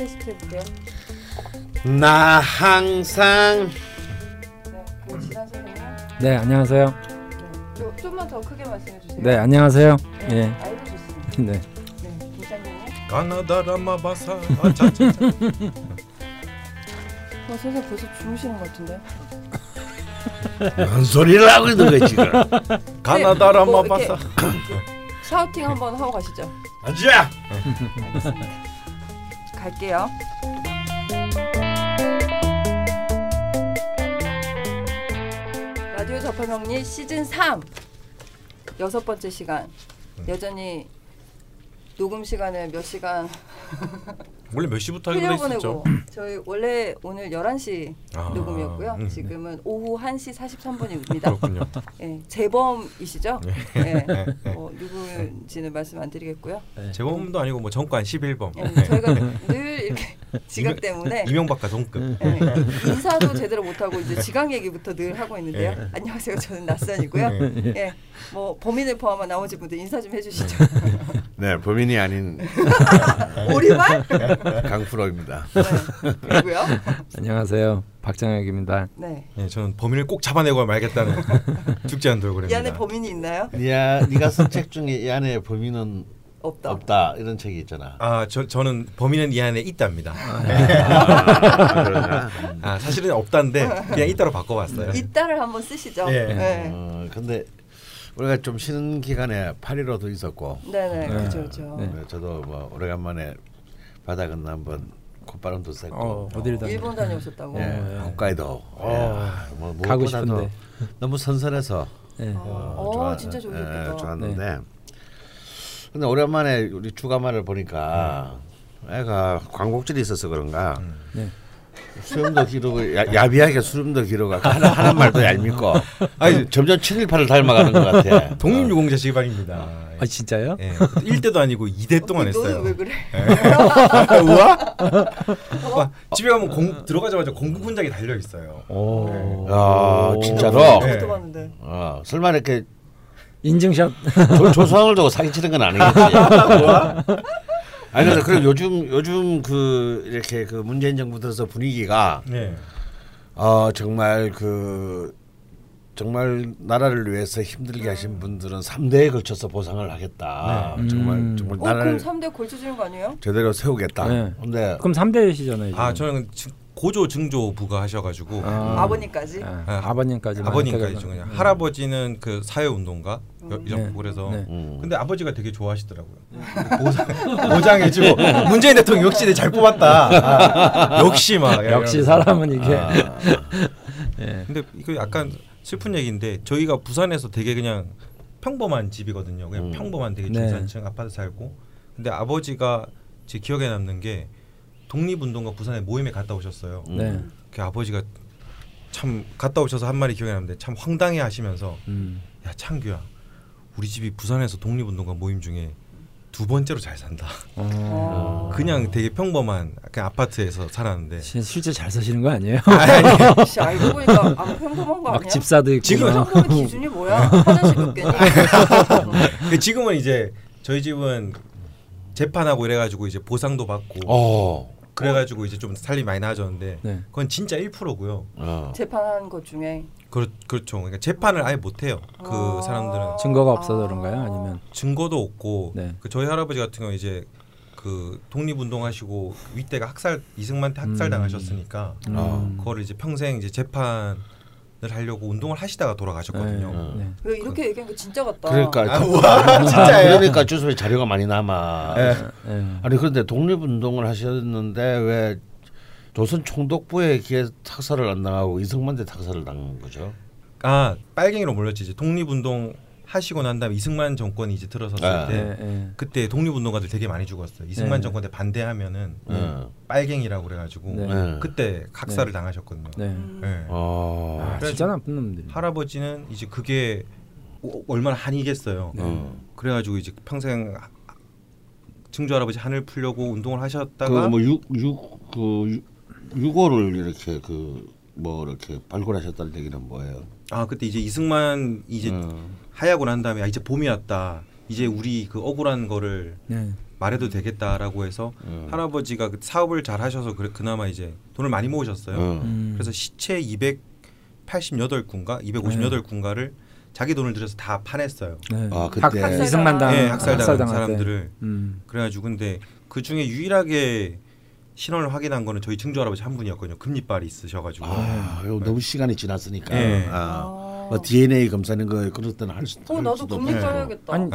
테스트 해볼게요. 나 항상 네. 네 안녕하세요. 네, 좀 좀만 더 크게 말씀해 주세요. 네 안녕하세요. 네, 예. 아이고 좋습니다. 네. 네, 김사님요. 가나다 라마바사 아차차 어, 선생 벌써 주무시는 것 같은데. 뭔 소리를 하고 있는 거야 지금 가나다 라마바사 샤우팅 한번 하고 가시죠. 앉아 알겠습니다. 갈게요. 라디오 접합명리 시즌 3 여섯 번째 시간. 여전히 녹음 시간을 몇 시간 원래 몇 시부터 하기로 했었죠? 저희 원래 오늘 11시 아, 녹음이었고요. 음, 지금은 오후 1시 43분입니다. 그렇군요. 예, 재범이시죠? 예, 네. 뭐 누구인지는 말씀 안 드리겠고요. 재범도 아니고 뭐 정관 11범. 예, 저희가 늘 이렇게 지각 때문에 이명박과 동급. 예, 인사도 제대로 못 하고 이제 지각 얘기부터 늘 하고 있는데요. 예. 안녕하세요. 저는 낯선이고요. 네. 예, 뭐 범인을 포함한 나머지 분들 인사 좀 해 주시죠. 네 범인이 아닌 오리발? 강프로입니다 네, 그리고요. 안녕하세요 박장혁입니다. 네. 예, 저는 범인을 꼭 잡아내고 말겠다는 죽지 않은 이 돌고래입니다. 안에 범인이 있나요? 야 네가 쓴 책 중에 이 안에 범인은 없다. 없다 이런 책이 있잖아 아, 저 저는 범인은 이 안에 있답니다. 아, 그러나 아, 사실은 없다는데 그냥 있다로 바꿔봤어요. 이따를 한번 쓰시죠. 예. 네. 어, 근데 우리가 좀 쉬는 기간에 8.15도 있었고 네네, 네. 그죠, 그죠. 네. 어, 저도 뭐 오래간만에 바다 건너 한번 콧바람도 쐬고 어, 어디를 다 일본 다녀오셨다고. 예, 홋카이도. 어, 예, 뭐 가고 무엇보다도 싶은데. 너무 선선해서. 네. 어, 좋아- 진짜 예, 좋겠다. 좋았는데. 근데 오랜만에 우리 주가마를 보니까 애가 광곡질이 있어서 그런가. 네. 수염도 기르고 야, 야비하게 수염도 기르고 하는, 하는 말도 얄밉고 아니 점점 718을 닮아가는 것 같아 독립유공자 시발입니다. 아 진짜요? 예, 1대도 아니고 2대 동안 어, 했어요. 너는 왜 그래? 우와? 와, 집에 가면 공, 들어가자마자 공구 훈장이 달려 있어요. 오. 야 진짜로 네. 어, 설마 이렇게 인증샷. 조, 조상을 두고 사기치는 건 아니겠지 아니 근데 그럼 요즘 요즘 그 이렇게 그 문재인 정부 들어서 분위기가 네. 어 정말 그 정말 나라를 위해서 힘들게 하신 분들은 3대에 걸쳐서 보상을 하겠다. 네. 정말 음. 정말 어, 그럼 나라를 3대 걸쳐 주는 거 아니에요? 제대로 세우겠다. 네. 근데 그럼 3대시잖아요. 아, 저는 지- 고조 증조 부가 하셔 가지고 아. 아버님까지. 아, 아, 아버님까지 아버님까지 그냥 할아버지는 그 사회 운동가 음. 이런 네. 그래서 네. 음. 근데 아버지가 되게 좋아하시더라고요. 보상, 보장 해주고 문재인 대통령 역시 잘 뽑았다. 아, 역시 막 역시 사람은 이게 아, 예. 근데 이거 약간 슬픈 얘기인데 저희가 부산에서 되게 그냥 평범한 집이거든요. 그냥 음. 평범한 되게 네. 중산층 아파트 살고. 근데 아버지가 제 기억에 남는 게 독립운동가 부산에 모임에 갔다 오셨어요. 네. 그 아버지가 참 갔다 오셔서 한 말이 기억에 남는데 참 황당해 하시면서 음. 야 창규야 우리 집이 부산에서 독립운동가 모임 중에 두 번째로 잘 산다. 어. 그냥 되게 평범한 그냥 아파트에서 살았는데 시- 실제 잘 사시는 거 아니에요? 씨, 알고 보니까 안 평범한 거막 아니야? 집사도 있고 지금 막. 평범의 기준이 뭐야? 화장실 몇 개니? 근데 지금은 이제 저희 집은 재판하고 이래가지고 이제 보상도 받고 어. 그래가지고 이제 좀 살림이 많이 나아졌는데 네. 그건 진짜 1%고요. 어. 재판한 것 중에 그렇 그렇죠. 그러니까 재판을 아예 못 해요. 그 아. 사람들은 증거가 없어서 그런가요? 아니면 증거도 없고 네. 그 저희 할아버지 같은 경우 이제 그 독립운동 하시고 윗대가 학살 이승만한테 학살 음. 당하셨으니까 어. 그거를 이제 평생 이제 재판을 하려고 운동을 하시다가 돌아가셨거든요. 어. 네. 왜 이렇게 얘기하니까 진짜 같다. 그러니까 아, 우와, 진짜예요? 그러니까 주소에 자료가 많이 남아. 네. 예. 아니 그런데 독립운동을 하셨는데 왜 조선 총독부에 기에 탁살을 안 당하고 이승만대 탁살을 당한 거죠? 아 빨갱이로 몰렸지 이제 독립운동 하시고 난 다음에 이승만 정권이 이제 들어섰을 아. 때 예, 예. 그때 독립운동가들 되게 많이 죽었어요. 이승만 네. 정권에 반대하면은 어. 빨갱이라고 그래가지고 네. 네. 그때 각살을 당하셨거든요. 네. 음. 네. 어. 아, 진짜 나쁜 놈들이. 할아버지는 이제 그게 오- 얼마나 한이겠어요. 어. 그래가지고 이제 평생 하- 증조 할아버지 한을 풀려고 운동을 하셨다가 그뭐육육그 유고를 이렇게 그 뭐 이렇게 발굴하셨다는 얘기는 뭐예요? 아 그때 이제 이승만 이제 어. 하야고 난 다음에 아, 이제 봄이 왔다. 이제 우리 그 억울한 거를 네. 말해도 되겠다라고 해서 음. 할아버지가 그 사업을 잘 하셔서 그래, 그나마 이제 돈을 많이 모으셨어요. 어. 음. 그래서 시체 288군가 250여군가를 자기 돈을 들여서 다 파냈어요. 네. 아, 학- 그때- 이승만 당 예, 학살당한 학살당할 때. 사람들을 음. 그래가지고 근데 그 중에 유일하게 신원을 확인한 거는 저희 증조 할아버지 한 분이었거든요. 금리빨이 있으셔가지고. 아, 이거 너무 시간이 지났으니까. 예. 아, 아. 뭐 DNA 검사는 거 그럴 때는 할 수. 어할 나도 수도 금리 없고. 짜야겠다. 아니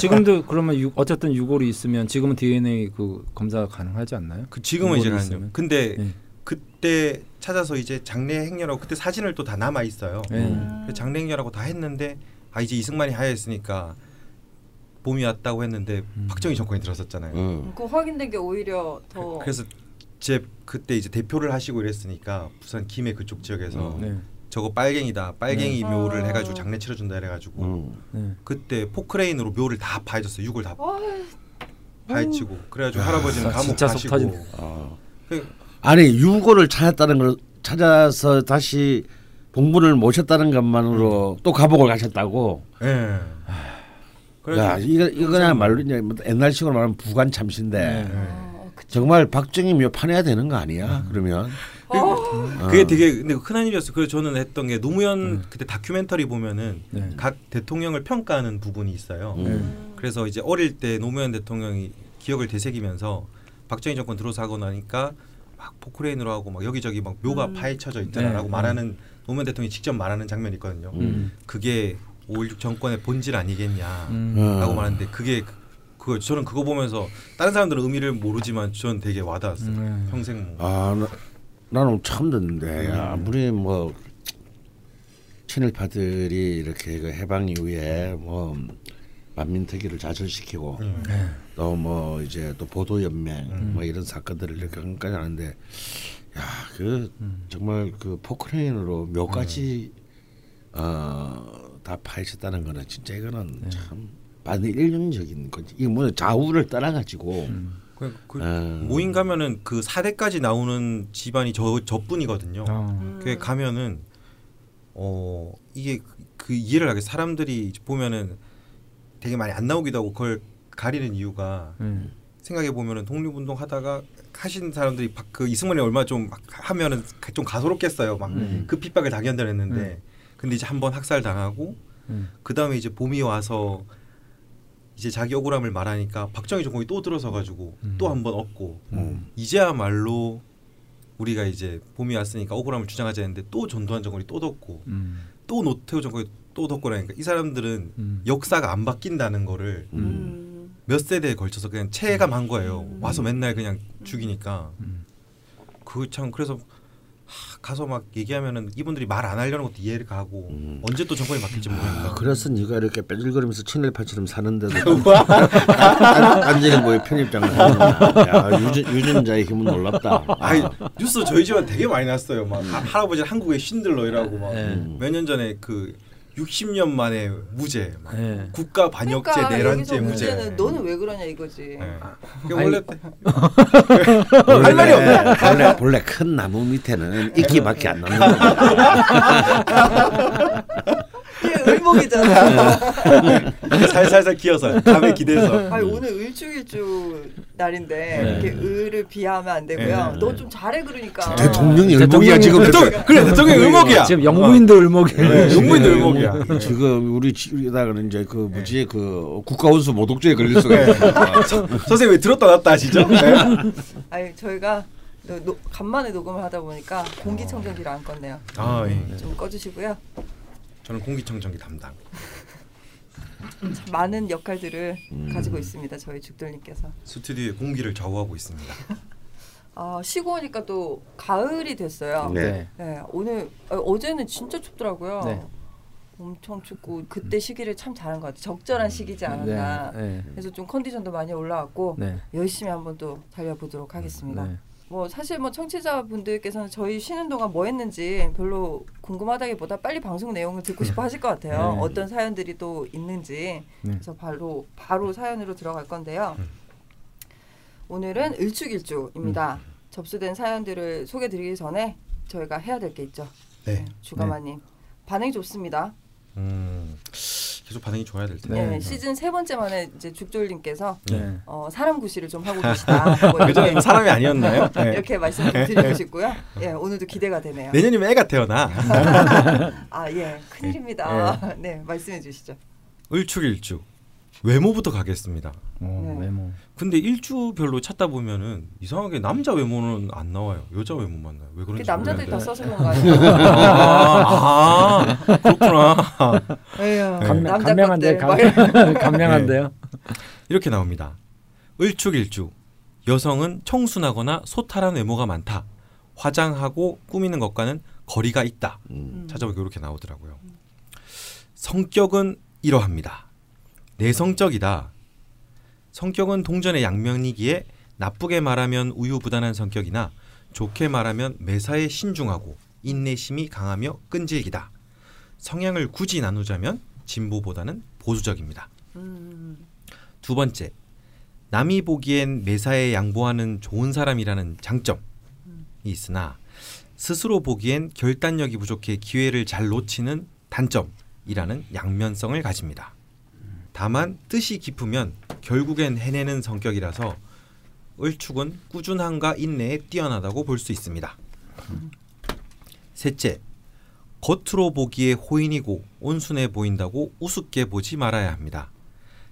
지, 금도 그러면 유, 어쨌든 유골이 있으면 지금은 DNA 그 검사 가능하지 않나요? 그 지금은 이제. 있으면? 근데 네. 그때 찾아서 이제 장례 행렬하고 그때 사진을 또 다 남아 있어요. 네. 음. 그 장례 행렬하고 다 했는데 아 이제 이승만이 하야했으니까 봄이 왔다고 했는데 음. 박정희 정권이 들었었잖아요. 응. 그 확인된 게 오히려 더 그, 래서 제 그때 이제 대표를 하시고 이랬으니까 부산 김해 그쪽 지역에서 음. 네. 저거 빨갱이다 빨갱이 네. 묘를 아. 해가지고 장례 치러준다 해가지고 응. 네. 그때 포크레인으로 묘를 다 파헤쳤어요 육을 다 아, 파헤치고 그래가지고 할아버지는 아, 감옥 가시고. 아. 그, 아니 유골을 찾았다는 걸 찾아서 다시 봉분을 모셨다는 것만으로 또 감옥을 가셨다고. 예. 야 그래가지고 이거 이거야 말로 이제 뭐 옛날식으로 말하면 부관 참신데 네. 정말 박정희 묘 파내야 되는 거 아니야? 그러면 아, 그게 어. 되게 근데 큰 일이었어요. 그래서 저는 했던 게 노무현 그때 다큐멘터리 보면은 네. 각 대통령을 평가하는 부분이 있어요. 음. 음. 그래서 이제 어릴 때 노무현 대통령이 기억을 되새기면서 박정희 정권 들어서 하고 나니까 막 포크레인으로 하고 막 여기저기 막 묘가 음. 파헤쳐져 있다라고 네. 말하는 노무현 대통령이 직접 말하는 장면이 있거든요. 음. 그게 5.16 정권의 본질 아니겠냐라고 음. 어. 말하는데 그게 그- 그거 저는 그거 보면서 다른 사람들은 의미를 모르지만 저는 되게 와닿았어요. 음. 평생 뭐. 아 나, 나는 처음 듣는데 야, 아무리 뭐 친일파들이 이렇게 그 해방 이후에 뭐 만민특위를 좌절시키고 음. 또뭐 이제 또 보도 연맹 뭐 이런 사건들을 이렇게 한까지 하는데 야그 정말 그 포크레인으로 묘까지 어 다 파헤쳤다는 거는 진짜 이거는 참 반일륜적인 거지 이게 뭐 좌우를 떠나가지고 그, 그 음. 모임 가면은 그 사대까지 나오는 집안이 저 저뿐이거든요. 어. 음. 그 가면은 어 이게 그- 그 이해를 하게 사람들이 보면은 되게 많이 안 나오기도 하고 그걸 가리는 이유가 음. 생각해 보면은 독립운동 하다가 하신 사람들이 박- 그 이승만이 얼마 좀막 하면은 가- 좀 가소롭겠어요. 막 음. 그 핍박을 당연들했는데 음. 근데 이제 한번 학살 당하고 음. 그 다음에 이제 봄이 와서 이제 자기 억울함을 말하니까 박정희 정권이 또 들어서 가지고 음. 또 한 번 얻고 음. 이제야말로 우리가 이제 봄이 왔으니까 억울함을 주장하자 했는데 또 전두환 정권이 또 덮고 음. 또 노태우 정권이 또 덮고 그러니까 이 사람들은 음. 역사가 안 바뀐다는 거를 음. 몇 세대에 걸쳐서 그냥 체감한 거예요. 와서 맨날 그냥 죽이니까 음. 그참 그래서 하, 가서 막 얘기하면은 이분들이 말 안 하려는 것도 이해를 가고 음. 언제 또 정권이 바뀔지 모르니까 아, 그래서 네가 이렇게 빼질거리면서 친일파처럼 사는데도 완전히 뭐 편입장을. 야 유전, 유전자의 힘은 놀랍다. 아이 뉴스 저희 집안 되게 많이 났어요. 막 하- 할아버지 한국의 신들러 이라고 막 몇년 네. 전에 그 60년 만에 무죄, 막 네. 국가 반역죄 그러니까 내란죄 무죄. 너는 왜 그러냐 이거지. 네. 그 아니, 원래 할 말이 없네. 원래 원래 큰 나무 밑에는 이끼밖에 안 남는 거야. 이게 을목이잖아. 살살살 기어서 감에 기대서. 아니 오늘 을축일주 날인데 네. 이렇게 을을 비하하면 안 되고요. 네. 너좀 잘해 그러니까. 대통령이 대통령이- 을목이야 지금. 대통령 그래 대통령 을목이야. 지금 영부인도 을목이에요. 네, 영부인도 지금 을목이야. 지금 우리 이러다가는 이제 그 뭐지 그 국가원수 모독죄에 걸릴 수가 있어. 선생님 왜 들었다 놨다 하시죠? 네. 아니 저희가 노, 노- 간만에 녹음을 하다 보니까 공기청정기를 안 껐네요. 아 예. 좀 꺼주시고요. 저는 공기청정기 담당. 참 많은 역할들을 음. 가지고 있습니다. 저희 죽돌님께서. 스튜디오에 공기를 좌우하고 있습니다. 아 쉬고 오니까 또 가을이 됐어요. 네. 네, 오늘 어, 어제는 진짜 춥더라고요. 네. 엄청 춥고 그때 시기를 참 잘한 것 같아요. 적절한 시기지 않았나. 네. 네. 그래서 좀 컨디션도 많이 올라왔고 네. 열심히 한번 또 달려보도록 하겠습니다. 네. 뭐 사실 뭐 청취자분들께서는 저희 쉬는 동안 뭐 했는지 별로 궁금하다기보다 빨리 방송 내용을 듣고 싶어 하실 것 같아요. 네. 어떤 사연들이 또 있는지. 네. 그래서 바로 바로 사연으로 들어갈 건데요. 오늘은 일축일주입니다. 접수된 사연들을 소개드리기 전에 저희가 해야 될 게 있죠. 네. 주가마님 반응이 좋습니다. 음. 계속 반응이 좋아야 될 텐데. 네, 네. 시즌 세 번째 만에 이제 죽졸님께서 네. 어, 사람 구실을 좀 하고 계시다. 뭐 그전에 이렇게, 사람이 아니었나요? 네. 이렇게 말씀 좀 드리고 싶고요. 예, 오늘도 기대가 되네요. 내년이면 애가 태어나. 아, 예, 큰일입니다. 네, 말씀해 주시죠. 을축일주 외모부터 가겠습니다. 어, 네. 외모. 근데 일주별로 찾다 보면은 이상하게 남자 외모는 안 나와요. 여자 외모만 나요. 왜그 그런지 남자들이 다 모르겠는데. 써서 그런 거 아니에요? 아, 아, 그렇구나. 에휴, 감명, 남자 감명한데 이런- 감명한데요. 이렇게 나옵니다. 을축일주 여성은 청순하거나 소탈한 외모가 많다. 화장하고 꾸미는 것과는 거리가 있다. 음. 찾아보기 이렇게 나오더라고요. 성격은 이러합니다. 내성적이다. 성격은 동전의 양면이기에 나쁘게 말하면 우유부단한 성격이나 좋게 말하면 매사에 신중하고 인내심이 강하며 끈질기다. 성향을 굳이 나누자면 진보보다는 보수적입니다. 음, 두 번째, 남이 보기엔 매사에 양보하는 좋은 사람이라는 장점이 있으나 스스로 보기엔 결단력이 부족해 기회를 잘 놓치는 단점이라는 양면성을 가집니다. 다만 뜻이 깊으면 결국엔 해내는 성격이라서 을축은 꾸준함과 인내에 뛰어나다고 볼 수 있습니다. 셋째, 겉으로 보기에 호인이고 온순해 보인다고 우습게 보지 말아야 합니다.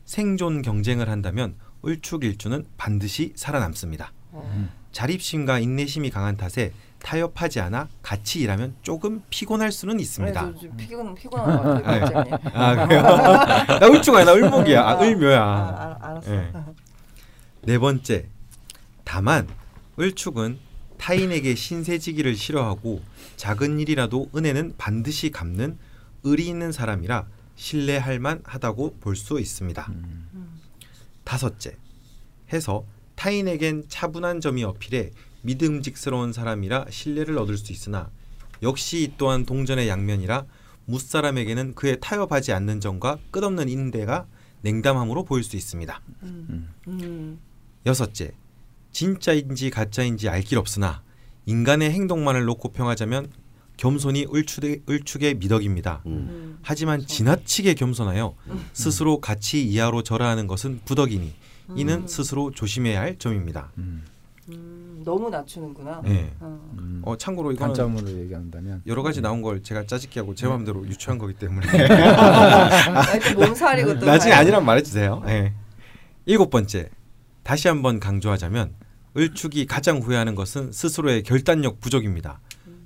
생존 경쟁을 한다면 을축일주는 반드시 살아남습니다. 어, 자립심과 인내심이 강한 탓에 타협하지 않아 같이 일하면 조금 피곤할 수는 있습니다. 네, 피곤 피곤한 것 같아요, 갑자기. 아 그래요? 나 을주가 아니라 을목이야. 아, 을묘야. 아, 아, 알았어. 예. 네 번째, 다만 을축은 타인에게 신세지기를 싫어하고 작은 일이라도 은혜는 반드시 갚는 의리 있는 사람이라 신뢰할 만하다고 볼 수 있습니다. 음. 다섯째, 해서 타인에겐 차분한 점이 어필해 믿음직스러운 사람이라 신뢰를 얻을 수 있으나 역시 이 또한 동전의 양면이라 무사람에게는 그에 타협하지 않는 점과 끝없는 인대가 냉담함으로 보일 수 있습니다. 음, 음, 여섯째, 진짜인지 가짜인지 알 길 없으나 인간의 행동만을 놓고 평하자면 겸손이 을축의, 을축의 미덕입니다. 음. 음. 하지만 지나치게 겸손하여 스스로 가치 이하로 절하하는 것은 부덕이니 이는 스스로 조심해야 할 점입니다. 음. 음, 너무 낮추는구나. 네. 어. 음. 어 참고로 이거는 단점으로 얘기한다면 여러 가지 나온 걸 제가 짜집기 하고 제 마음대로 유추한 거기 때문에 몸살이고 또 나중에 아니란 말해주세요. 네. 일곱 번째 다시 한번 강조하자면 을축이 가장 후회하는 것은 스스로의 결단력 부족입니다.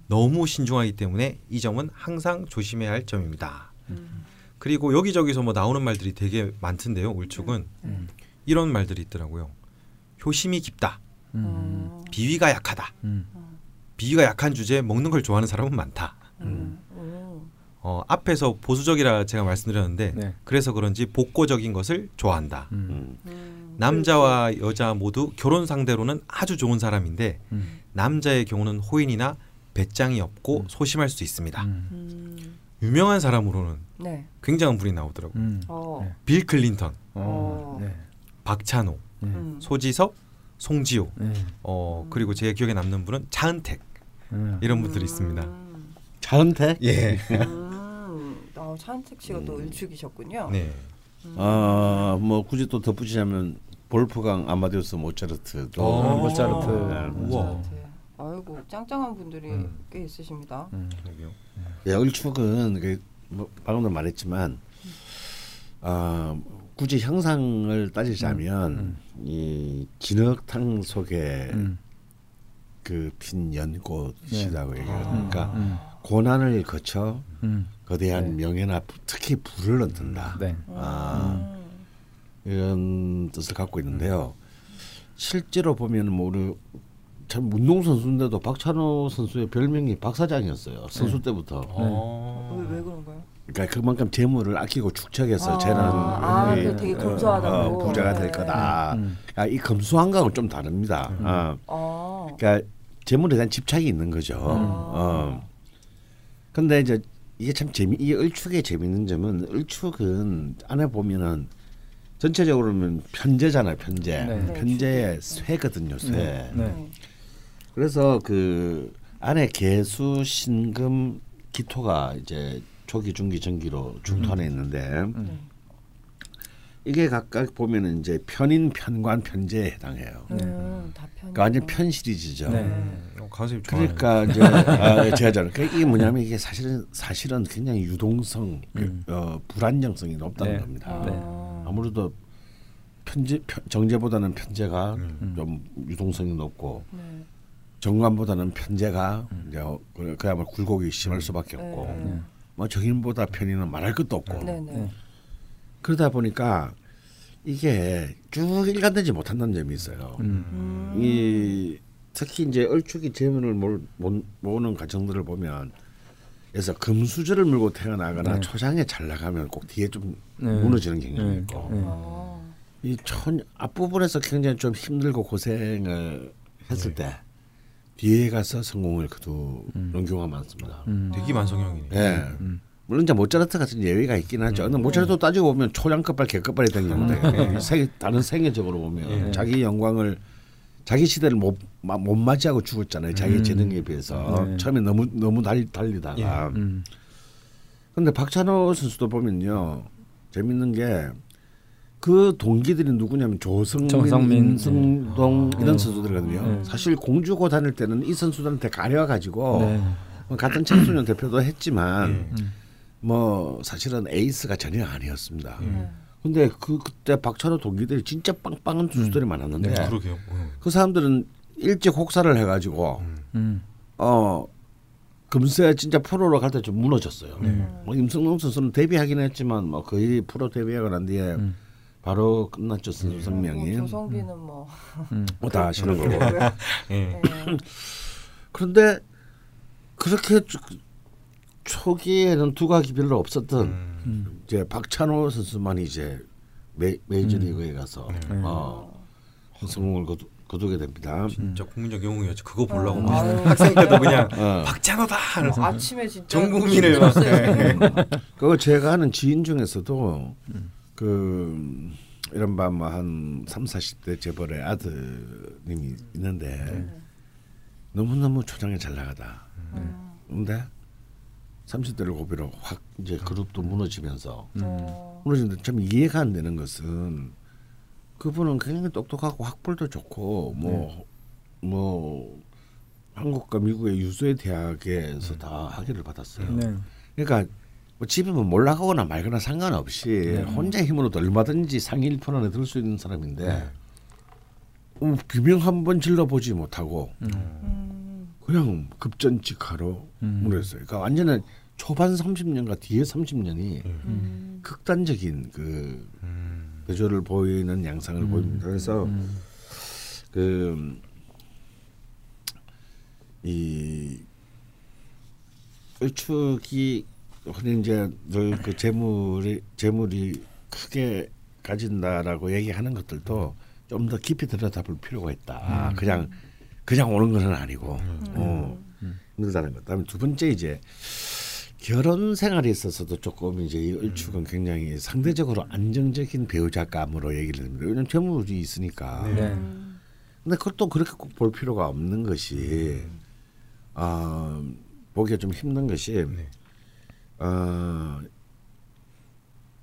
너무 신중하기 때문에 이 점은 항상 조심해야 할 점입니다. 음. 그리고 여기저기서 뭐 나오는 말들이 되게 많던데요. 을축은 음. 이런 말들이 있더라고요. 효심이 깊다. 음. 어. 비위가 약하다. 음. 비위가 약한 주제에 먹는 걸 좋아하는 사람은 많다. 음. 음. 어, 앞에서 보수적이라 제가 말씀드렸는데 네. 그래서 그런지 복고적인 것을 좋아한다. 음. 음. 음. 남자와 여자 모두 결혼 상대로는 아주 좋은 사람인데 음. 남자의 경우는 호인이나 배짱이 없고 음. 소심할 수 있습니다. 유명한 사람으로는 네. 굉장한 분이 나오더라고요. 음. 어. 네. 빌 클린턴, 어. 어. 네. 박찬호, 네. 음. 소지섭, 송지효, 네. 어 그리고 제 기억에 남는 분은 차은택 음. 이런 분들이 있습니다. 음. 차은택? 예. 음. 어, 차은택 씨가 또 을축이셨군요. 네. 아, 뭐 굳이 또 덧붙이자면 볼프강 아마데우스 모차르트도 어, 모차르트. 네. 우와. 네. 아이고 짱짱한 분들이 음. 꽤 있으십니다. 음. 예, 을축은 그, 뭐 방금도 말했지만 아 굳이 형상을 따지자면 음, 이 진흙탕 속에 음. 그핀 연꽃이라고 얘기해요. 음. 그러니까 음. 고난을 거쳐 음. 거대한 명예나 부- 특히 불을 얻는다. 네. 아, 이런 뜻을 갖고 있는데요. 실제로 보면 뭐 우리 참 운동 선수인데도 박찬호 선수의 별명이 박사장이었어요. 선수 때부터. 어. 왜, 왜 그런가요? 그러니까 그만큼 재물을 아끼고 축적해서 아, 쟤는 아, 이, 그 되게 어, 검소하다고. 어, 부자가 될 네. 거다. 음. 아, 이 검소한 거하고 좀 다릅니다. 어, 어. 그러니까 재물에 대한 집착이 있는 거죠. 어. 근데 이제 이게 참 재미 이 을축의 재미있는 점은 을축은 안에 보면은 전체적으로는 편제잖아요, 편제. 네. 편제의 쇠거든요, 쇠. 네. 네. 네. 그래서 그 안에 개수, 신금, 기토가 이제 초기, 중기, 전기로 중간에 있는데 네. 이게 각각 보면은 이제 편인, 편관, 편제에 해당해요. 음, 다 편. 그러니까 완전 편 시리즈죠. 네. 어, 가수님 그러니까 이제 아, 제가 잖아요 그러니까 이게 뭐냐면 이게 사실은 사실은 굉장히 유동성, 음. 어, 불안정성이 높다는 네. 겁니다. 아. 아무래도 편제 편, 정제보다는 편제가 음. 좀 유동성이 높고 네. 정관보다는 편제가 이제 어, 그- 그야말로 굴곡이 심할 수밖에 없고 네. 뭐 정인보다 편의는 말할 것도 없고 네, 네. 그러다 보니까 이게 쭉 일관되지 못한다는 점이 있어요. 음. 이 특히 이제 얼추기 모- 모으는 과정들을 보면 그래서 금수저를 물고 태어나거나 네. 초장에 잘 나가면 꼭 뒤에 좀 네. 무너지는 경향이 네. 있고 네. 아. 이천 앞부분에서 굉장히 좀 힘들고 고생을 했을 때 뒤에 가서 성공을 거두는 경우가 많습니다. 음. 되게 만성형이네. 예. 물론 이제 모차르트 같은 예외가 있긴 하죠. 근데 모차르트 따지고 보면 초장급발 개급발이 된 경우인데 세, 다른 생애적으로 보면 예. 자기 영광을 자기 시대를 못, 마- 못 맞이하고 죽었잖아요. 자기 음. 재능에 비해서 네. 처음에 너무 너무 달, 달리다가. 음. 근데 박찬호 선수도 보면요 재밌는 게 그 동기들이 누구냐면 조성민, 정성민, 임승동 네. 이런 네. 선수들이거든요. 네. 사실 공주고 다닐 때는 이 선수들한테 가려 가지고 네. 뭐 같은 청소년 대표도 했지만 음. 뭐 사실은 에이스가 전혀 아니었습니다. 네. 근데 그 그때 박찬호 동기들이 진짜 빵빵한 투수들이 많았는데 네. 그러게요. 어. 그 사람들은 일찍 혹사를 해가지고 음. 어 금세 진짜 프로로 갈 때 좀 무너졌어요. 뭐 임승동 선수는 데뷔하긴 했지만 뭐 거의 프로 데뷔하고 난 뒤에 음. 바로 끝났죠 선수 생명이 뭐 조성비는 뭐. 음. 뭐다 아시는 거고. 예. 네. 그런데 그렇게 초- 초기에는 두각이 별로 없었던 음. 이제 박찬호 선수만이 이제 메, 메이저리그에 가서 어, 성공을 거두, 거두게 됩니다. 진짜 국민적 영웅이었죠. 그거 보려고 어. 막 아유. 학생 때도 그냥 어. 박찬호다. 뭐 아침에 진짜 전 국민을 막- 힘들었어요. 그거 제가 아는 지인 중에서도 그 이른바 뭐한 3, 40대 재벌의 아드님이 있는데 너무너무 초장에 잘 나가다. 음. 근데 30대를 고비로 확 이제 그룹도 무너지면서 어. 무너지는데 좀 이해가 안 되는 것은 그분은 굉장히 똑똑하고 학벌도 좋고 뭐뭐 한국과 미국의 유수의 대학에서 다 학위를 받았어요. 네. 그러니까 뭐 집에 뭐 몰락하거나 말거나 상관없이 혼자 힘으로도 얼마든지 상위 1편 안에 들 수 있는 사람인데 어, 비명 한 번 질러보지 못하고 음. 그냥 급전직하로 음. 무너졌어요. 그러니까 완전히 초반 30년과 뒤에 30년이 음. 극단적인 그 음. 대조를 보이는 양상을 보입니다. 그래서 음. 그이 을축이 흔히 이제 늘 그 재물이 재물이 크게 가진다라고 얘기하는 것들도 좀 더 깊이 들여다볼 필요가 있다. 그냥 그냥 오는 것은 아니고 어, 힘들다는 것. 그다음에 두 번째 이제 결혼 생활에 있어서도 조금 이제 이 을축은 굉장히 상대적으로 안정적인 배우자감으로 얘기를 합니다. 왜냐하면 재물이 있으니까. 네. 근데 그것도 그렇게 꼭 볼 필요가 없는 것이 아 보기가 좀 힘든 것이 네. 어,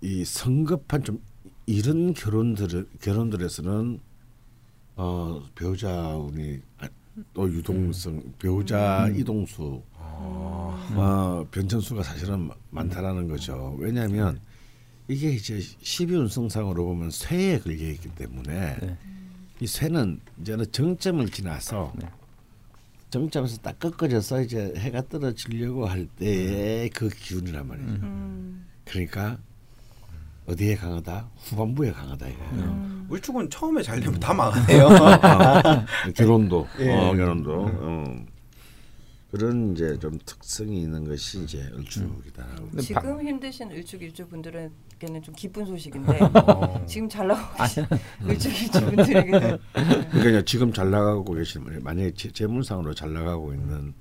이 성급한 좀 이런 결혼들 결혼들에서는 어, 배우자 운이 아, 또 유동성 배우자 이동수 어, 변천수가 사실은 많다라는 거죠. 왜냐하면 이게 이제 12운성상으로 보면 쇠에 걸려 있기 때문에 네. 이 쇠는 이제는 정점을 지나서 네. 정점에서 딱 꺾어져서 이제 해가 떨어지려고 할 때의 그 기운이란 말이죠. 음. 그러니까 어디에 강하다? 후반부에 강하다 이거예요. 음. 울축은 처음에 잘 되면 다 망하네요. 어, 결혼도, 예. 어, 결혼도 어. 그런 이제 좀 특성이 있는 것이 이제 얼추기다. 근데 지금 힘드신 일축일주 분들에게는 좀 기쁜 소식인데 어. 지금 잘 나오고 계신 일축일주 분들에게는 그러니까 지금 잘 나가고 계신 분이 만약에 재- 재물상으로 잘 나가고 있는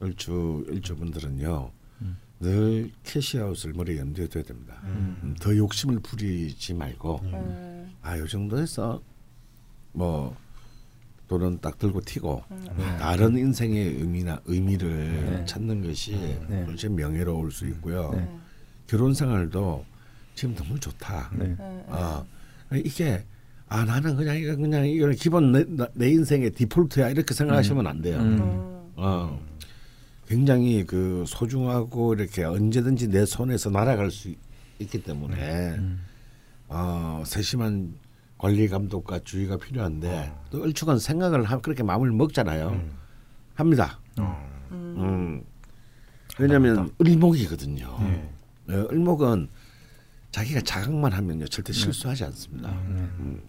얼추 일주 분들은요 늘 캐시아웃을 머리에 염두에 둬야 됩니다. 음, 더 욕심을 부리지 말고 음. 아요 정도에서 뭐 또는 딱 들고 튀고 음. 다른 인생의 의미나 의미를 네. 찾는 것이 네. 훨씬 명예로울 수 있고요. 네. 결혼 생활도 지금 너무 좋다. 네. 네. 아 이게 아 나는 그냥 이거 그냥 이거는 기본 내, 나- 내 인생의 디폴트야 이렇게 생각하시면 안 돼요. 음. 음. 어 굉장히 그 소중하고 이렇게 언제든지 내 손에서 날아갈 수 있기 때문에 음. 어 세심한 관리 감독과 주의가 필요한데 또 얼추간 생각을 하, 그렇게 마음을 먹잖아요. 합니다. 음. 왜냐하면 을목이거든요. 네. 어, 을목은 자기가 자각만 하면요 절대 실수하지 않습니다. 음.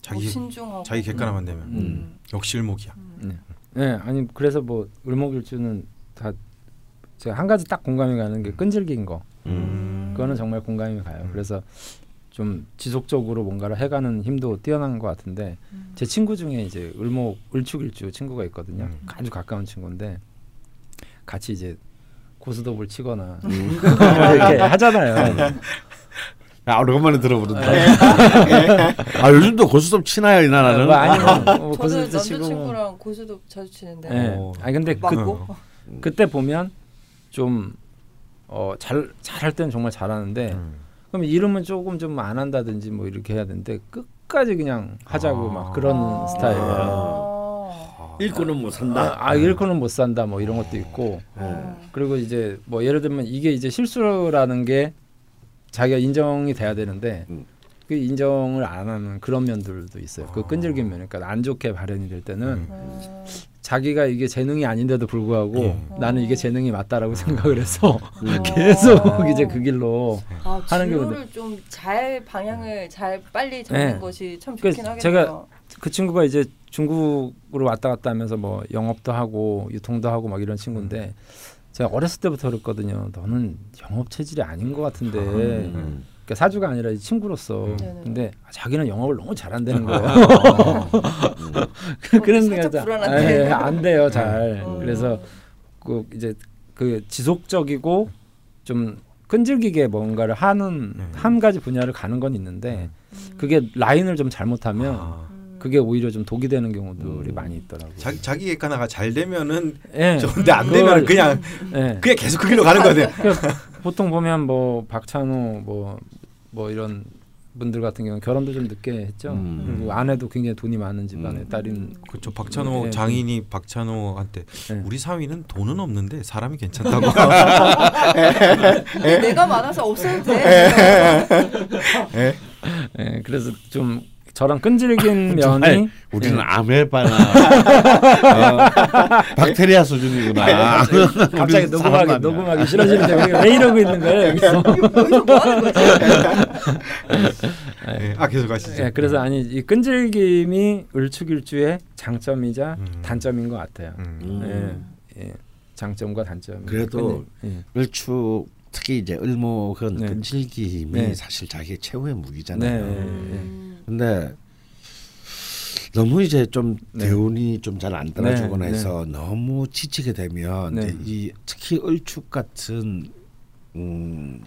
자기- 어, 신중하고 자기 객관화만 되면 음. 역시 일목이야. 네, 아니 그래서 뭐 을목일주는 다 제가 한 가지 딱 공감이 가는 게 끈질긴 거. 음. 그거는 정말 공감이 가요. 그래서 좀 지속적으로 뭔가를 해가는 힘도 뛰어난 것 같은데 제 친구 중에 이제 을목 을축일주 친구가 있거든요. 음. 아주 가까운 친구인데 같이 이제 고스톱을 치거나 음. 이렇게 하잖아요. 아 오랜만에 들어보는다. 아 요즘도 고스톱 치나요 이 나라는? 뭐 아니면 뭐 뭐. 남자친구랑 고수도 자주 치는데 네. 어. 아니 근데 그, 맞고 그때 보면 좀 어, 잘 잘할 때는 정말 잘하는데 음. 그럼 이름은 조금 좀 안 한다든지 뭐 이렇게 해야 되는데 끝까지 그냥 하자고 아. 막 그런 아. 스타일이에요. 일꾼은 못 산다. 아, 아 일코는 못 산다 뭐 이런 것도 있고 아. 그리고 이제 뭐 예를 들면 이게 이제 실수라는 게 자기가 인정이 돼야 되는데 음. 그 인정을 안 하는 그런 면들도 있어요. 그 끈질긴 면, 그러니까 안 좋게 발현이 될 때는 음. 음. 자기가 이게 재능이 아닌데도 불구하고 예. 나는 이게 재능이 맞다라고 생각을 해서 음. 계속 이제 그 길로 아, 하는 진로를 좀잘 방향을 잘 빨리 잡는 네. 것이 참그 좋긴 하겠네요. 제가 그 친구가 이제 중국으로 왔다 갔다 하면서 뭐 영업도 하고 유통도 하고 막 이런 친구인데 제가 어렸을 때부터 그랬거든요. 너는 영업 체질이 아닌 것 같은데 음. 그러니까 사주가 아니라 이 친구로서 네네. 근데 자기는 영업을 너무 잘한다는 거예요. 어, 그런 살짝 생각 불안한데. 안 돼요 잘. 음. 그래서 그 이제 그 지속적이고 좀 끈질기게 뭔가를 하는 네. 한 가지 분야를 가는 건 있는데 그게 라인을 좀 잘못하면 아. 음. 그게 오히려 좀 독이 되는 경우들이 음. 많이 있더라고요. 자기 자기 객관화가 잘 되면은 예. 좋은데 안 되면 그냥 예. 그냥 계속 그 길로 가는. 그러니까 보통 보면 뭐 박찬호 뭐뭐 이런 분들 같은 경우는 결혼도 좀 늦게 했죠. 음. 그리고 아내도 굉장히 돈이 많은 집안의 음. 딸인 그렇죠. 박찬호 네. 장인이 박찬호한테 네. 우리 사위는 돈은 없는데 사람이 괜찮다고. 내가 많아서 없어도 돼. 예, 그래서 좀 저랑 끈질긴 면이 우리는 예. 아메바나 어, 박테리아 수준이구나. 갑자기 우리는 녹음하기. 녹음하기 싫어지는데 우리가 왜 이러고 있는 거예요 여기서? 뭐? 네. 아 계속 가시죠. 예, 그래서 아니 이 끈질김이 을축일주의 장점이자 음. 단점인 것 같아요. 음. 음. 예, 예, 장점과 단점. 그래도 끈질- 을축 특히 이제 을목 은 네. 끈질김이 네. 사실 자기의 최후의 네, 무기잖아요. 네, 네. 음. 근데 너무 이제 좀 네. 대운이 좀 잘 안 따라주거나 네, 해서 너무 지치게 되면 이 특히 을축 같은 음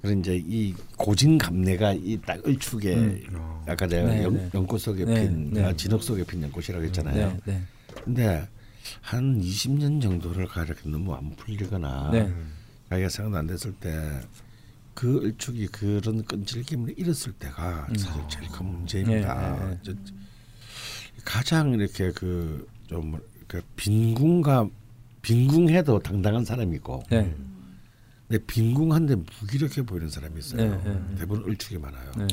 그런 이제 이 고진감래가 이 딱 을축에 음. 어. 아까 네, 연, 네. 연꽃 속에 네, 핀 네. 아, 진흙 속에 핀 연꽃이라고 했잖아요. 근데 한 20년 정도를 가 이렇게 너무 안 풀리거나 네. 자기가 생각 안 됐을 때그 을축이 그런 끈질김을 잃었을 때가 사실 제일 큰 문제입니다. 네, 네, 가장 이렇게 그 좀 그 빈궁과 빈궁해도 당당한 사람이고 네. 근데 빈궁한데 무기력해 보이는 사람이 있어요. 네, 네, 네. 대부분 을축이 많아요. 네.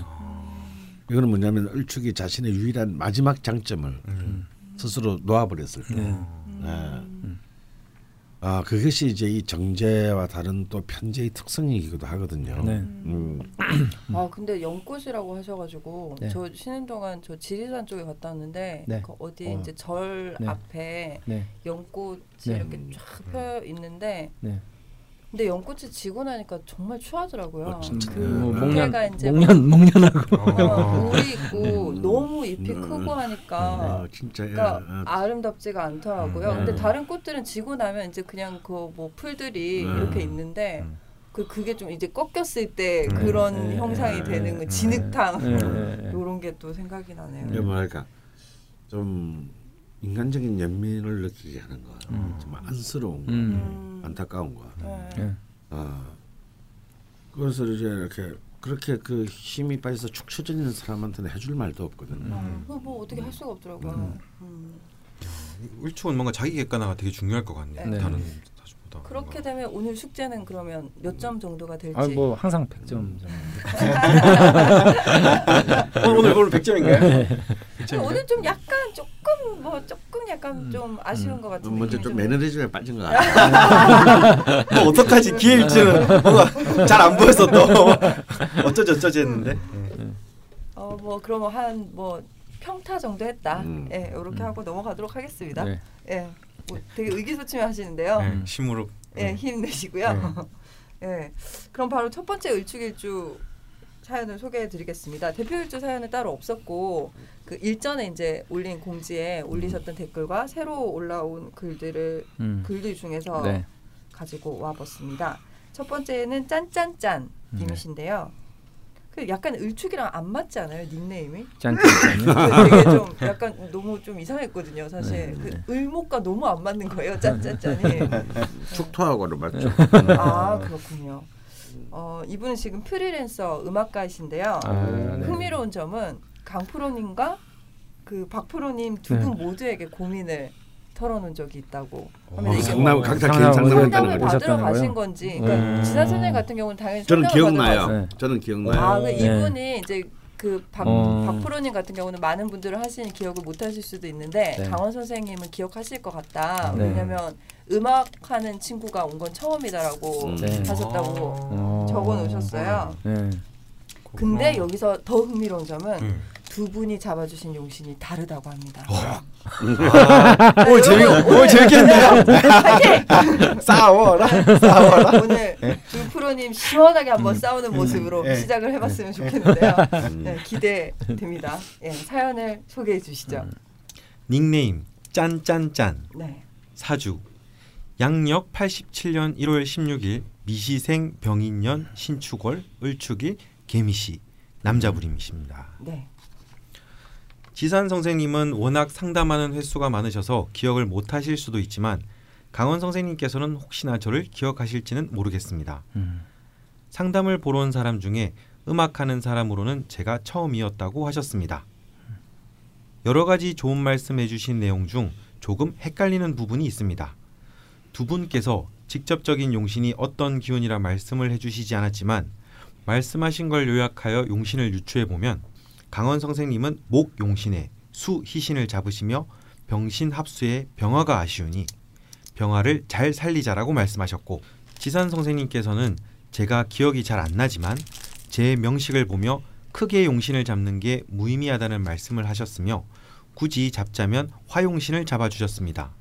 이거는 뭐냐면 을축이 자신의 유일한 마지막 장점을 음. 스스로 놓아버렸을 때. 네. 네. 아 그것이 이제 이 정제와 다른 또 편제의 특성이기도 하거든요. 네. 음. 아 근데 연꽃이라고 하셔가지고 네. 저 쉬는 동안 저 지리산 쪽에 갔다 왔는데 네. 그 어디 어. 이제 절 네. 앞에 네. 연꽃이 네. 이렇게 쫙 펴 있는데 네. 근데 연꽃이 지고 나니까 정말 추하더라고요. 어, 진짜. 그뭐 네. 목련 이제 목련 목련하고 어, 물이 있고 음. 너무 잎이 음. 크고 하니까 아 진짜 그러니까 야, 아, 아름답지가 않더라고요. 음. 근데 네. 다른 꽃들은 지고 나면 이제 그냥 그 뭐 풀들이 음. 이렇게 있는데 음. 그 그게 좀 이제 꺾였을 때 음. 그런 네. 형상이 네. 되는 거 네. 진흙탕 네, 네, 네. 요런 게 또 생각이 나네요. 이게 뭐랄까 좀 인간적인 연민을 느끼게 하는 거 정말 안쓰러운 거 음. 음. 안타까운 거 네. 예. 아, 그래서 이제 이렇게 그렇게 그 힘이 빠져서 축 처져 있는 사람한테는 해줄 말도 없거든요. 아, 그거 뭐 어떻게 할 수가 없더라고요. 음. 울축은 뭔가 자기 객관화가 되게 중요할 것 같네요. 네. 다른 사주보다. 그렇게 되면 오늘 숙제는 그러면 몇 점 정도가 될지. 아, 뭐 항상 100점 정도. 오늘 오늘 오늘 100점인가요? 근데 오늘 좀 약간 조금 뭐 조금 약간 좀 아쉬운 것 같은 먼저 느낌이 좀 좀- 매너리즘에 빠진 것 같아요. 뭐 어떡하지 기회일지는 뭔가 잘안 보였어 또 어쩌지 어쩌지 했는데 어, 뭐 그러면 한뭐 평타 정도 했다. 음. 예, 이렇게 하고 넘어가도록 하겠습니다. 네. 예, 뭐 되게 의기소침하시는데요. 네, 심으로 예, 힘내시고요. 예, 그럼 바로 첫 번째 을축일주 사연을 소개해드리겠습니다. 대표일주 사연은 따로 없었고 그 일전에 이제 올린 공지에 올리셨던 댓글과 새로 올라온 글들을 음. 글들 중에서 네. 가지고 와봤습니다. 첫 번째는 짠짠짠 님이신데요. 그 약간 을축이랑 안 맞지 않아요 닉네임이? 짠짠짠. 그 되게 좀 약간 너무 좀 이상했거든요 사실. 네, 그 네. 을목과 너무 안 맞는 거예요 짠짠짠이. 축토하고는 맞죠. 아 그렇군요. 어 이분은 지금 프리랜서 음악가이신데요. 아, 네. 흥미로운 점은 강프로님과 그 박프로님 두분 네. 모두에게 고민을 털어놓은 적이 있다고. 어, 상담 뭐 각자 개인 상담을. 받으러 가신 거예요? 건지. 그러니까 음. 지난 선생 같은 경우는 당연히 저는 기억나요. 네. 저는 기억나요. 아, 그 네. 이분이 이제 그 박, 어. 박프로님 같은 경우는 많은 분들을 하시는 기억을 못 하실 수도 있는데 네. 강원 선생님은 기억하실 것 같다. 네. 왜냐면 음악 하는 친구가 온 건 처음이다라고 음. 네. 하셨다고 어. 적어 놓으셨어요. 네. 근데 여기서 더 흥미로운 점은 음. 두 분이 잡아주신 용신이 다르다고 합니다. 아, 오늘 재미 오늘 재밌겠네요. 싸워라 싸워라. 오늘 두 프로님 시원하게 한번 싸우는 모습으로 예. 시작을 해봤으면 좋겠는데요. 음. 네, 기대됩니다. 예, 사연을 소개해 주시죠. 닉네임 짠짠짠 네. 사주 양력 87년 1월 16일 미시생 병인년 신축월 을축일 개미시 남자분이십니다. 네. 지산 선생님은 워낙 상담하는 횟수가 많으셔서 기억을 못하실 수도 있지만 강원 선생님께서는 혹시나 저를 기억하실지는 모르겠습니다. 음. 상담을 보러 온 사람 중에 음악하는 사람으로는 제가 처음이었다고 하셨습니다. 여러 가지 좋은 말씀 해주신 내용 중 조금 헷갈리는 부분이 있습니다. 두 분께서 직접적인 용신이 어떤 기운이라 말씀을 해주시지 않았지만 말씀하신 걸 요약하여 용신을 유추해 보면 강원 선생님은 목 용신에 수 희신을 잡으시며 병신 합수에 병화가 아쉬우니 병화를 잘 살리자라고 말씀하셨고 지산 선생님께서는 제가 기억이 잘 안 나지만 제 명식을 보며 크게 용신을 잡는 게 무의미하다는 말씀을 하셨으며 굳이 잡자면 화용신을 잡아주셨습니다.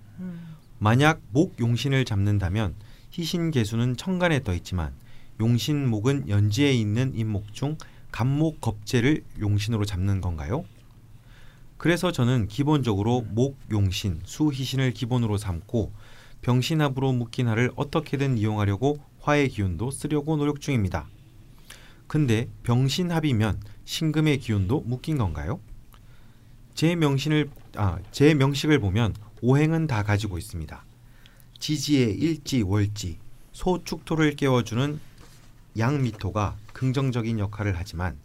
음. 만약 목 용신을 잡는다면 희신 개수는 천간에 떠 있지만 용신 목은 연지에 있는 인목 중 간목 겁재를 용신으로 잡는 건가요? 그래서 저는 기본적으로 목 용신, 수 희신을 기본으로 삼고 병신합으로 묶인 할을 어떻게든 이용하려고 화의 기운도 쓰려고 노력 중입니다. 근데 병신합이면 신금의 기운도 묶인 건가요? 제 명신을 아, 제 명식을 보면 오행은 다 가지고 있습니다. 지지의 일지, 월지, 소축토를 깨워주는 양미토가 긍정적인 역할을 하지만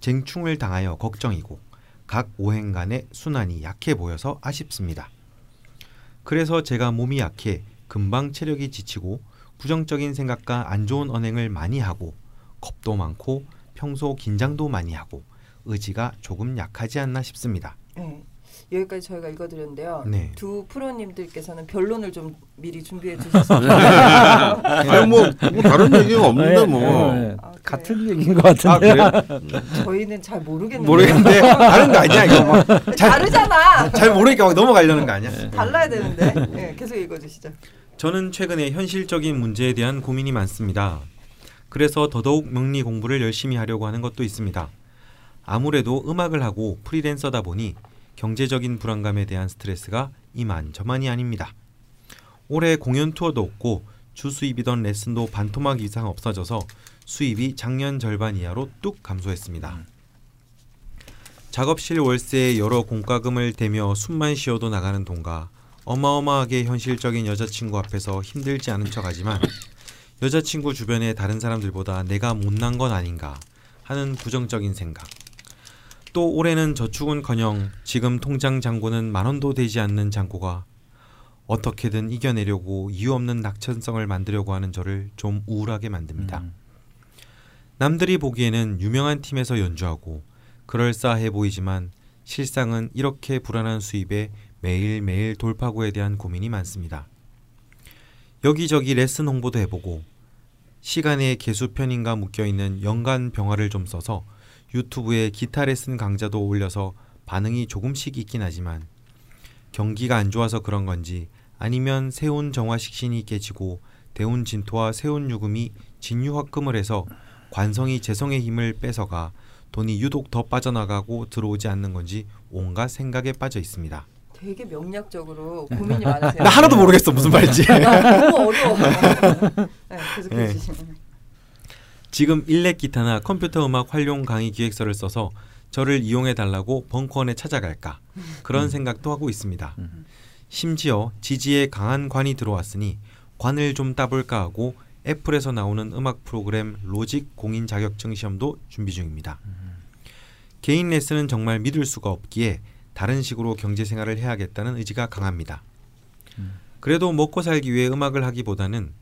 쟁충을 당하여 걱정이고 각 오행 간의 순환이 약해 보여서 아쉽습니다. 그래서 제가 몸이 약해 금방 체력이 지치고 부정적인 생각과 안 좋은 언행을 많이 하고 겁도 많고 평소 긴장도 많이 하고 의지가 조금 약하지 않나 싶습니다. 네. 여기까지 저희가 읽어드렸는데요. 네. 두 프로님들께서는 변론을 좀 미리 준비해 주셨습니다. 아니 뭐, 뭐 다른 얘기가 없는데 뭐. 네, 네. 아? 같은 얘기인 것아 같은데. 그래요? 저희는 잘 모르겠는데. 모르겠는데 다른 거 아니야 이거 막 잘, 다르잖아. 잘 모르니까 막 넘어가려는 거 아니야? 달라야 되는데. 네, 계속 읽어주시죠. 저는 최근에 현실적인 문제에 대한 고민이 많습니다. 그래서 더더욱 명리 공부를 열심히 하려고 하는 것도 있습니다. 아무래도 음악을 하고 프리랜서다 보니 경제적인 불안감에 대한 스트레스가 이만저만이 아닙니다. 올해 공연 투어도 없고 주 수입이던 레슨도 반토막 이상 없어져서 수입이 작년 절반 이하로 뚝 감소했습니다. 작업실 월세에 여러 공과금을 대며 숨만 쉬어도 나가는 돈과 어마어마하게 현실적인 여자친구 앞에서 힘들지 않은 척하지만 여자친구 주변의 다른 사람들보다 내가 못난 건 아닌가 하는 부정적인 생각. 또 올해는 저축은커녕 지금 통장 잔고는 만 원도 되지 않는 잔고가 어떻게든 이겨내려고 이유 없는 낙천성을 만들려고 하는 저를 좀 우울하게 만듭니다. 음. 남들이 보기에는 유명한 팀에서 연주하고 그럴싸해 보이지만 실상은 이렇게 불안한 수입에 매일매일 돌파구에 대한 고민이 많습니다. 여기저기 레슨 홍보도 해보고 시간에 개수 편인가 묶여있는 연간 병화를 좀 써서 유튜브에 기타 레슨 강좌도 올려서 반응이 조금씩 있긴 하지만 경기가 안 좋아서 그런 건지 아니면 세운 정화 식신이 깨지고 대운 진토와 세운 유금이 진유화금을 해서 관성이 재성의 힘을 뺏어가 돈이 유독 더 빠져나가고 들어오지 않는 건지 온갖 생각에 빠져 있습니다. 되게 명략적으로 고민이 많으세요. 나 하나도 모르겠어 무슨 말인지. 너무 어려워. 네, 계속해 네. 주시면. 지금 일렉 기타나 컴퓨터 음악 활용 강의 기획서를 써서 저를 이용해 달라고 벙커원에 찾아갈까 그런 생각도 하고 있습니다. 음. 심지어 지지에 강한 관이 들어왔으니 관을 좀 따볼까 하고 애플에서 나오는 음악 프로그램 로직 공인 자격증 시험도 준비 중입니다. 개인 레슨은 정말 믿을 수가 없기에 다른 식으로 경제 생활을 해야겠다는 의지가 강합니다. 그래도 먹고 살기 위해 음악을 하기보다는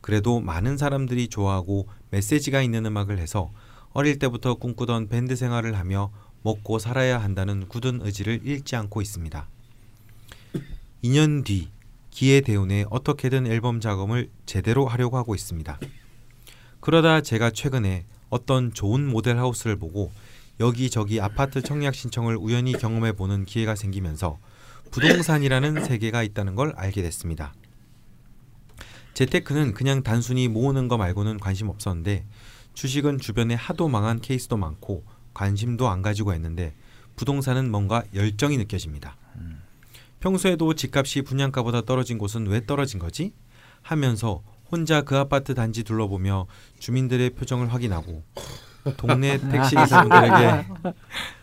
그래도 많은 사람들이 좋아하고 메시지가 있는 음악을 해서 어릴 때부터 꿈꾸던 밴드 생활을 하며 먹고 살아야 한다는 굳은 의지를 잃지 않고 있습니다. 2년 뒤 기회 대운에 어떻게든 앨범 작업을 제대로 하려고 하고 있습니다. 그러다 제가 최근에 어떤 좋은 모델 하우스를 보고 여기저기 아파트 청약 신청을 우연히 경험해 보는 기회가 생기면서 부동산이라는 세계가 있다는 걸 알게 됐습니다. 재테크는 그냥 단순히 모으는 거 말고는 관심 없었는데 주식은 주변에 하도 망한 케이스도 많고 관심도 안 가지고 했는데 부동산은 뭔가 열정이 느껴집니다. 평소에도 집값이 분양가보다 떨어진 곳은 왜 떨어진 거지? 하면서 혼자 그 아파트 단지 둘러보며 주민들의 표정을 확인하고 동네 택시 기사분들에게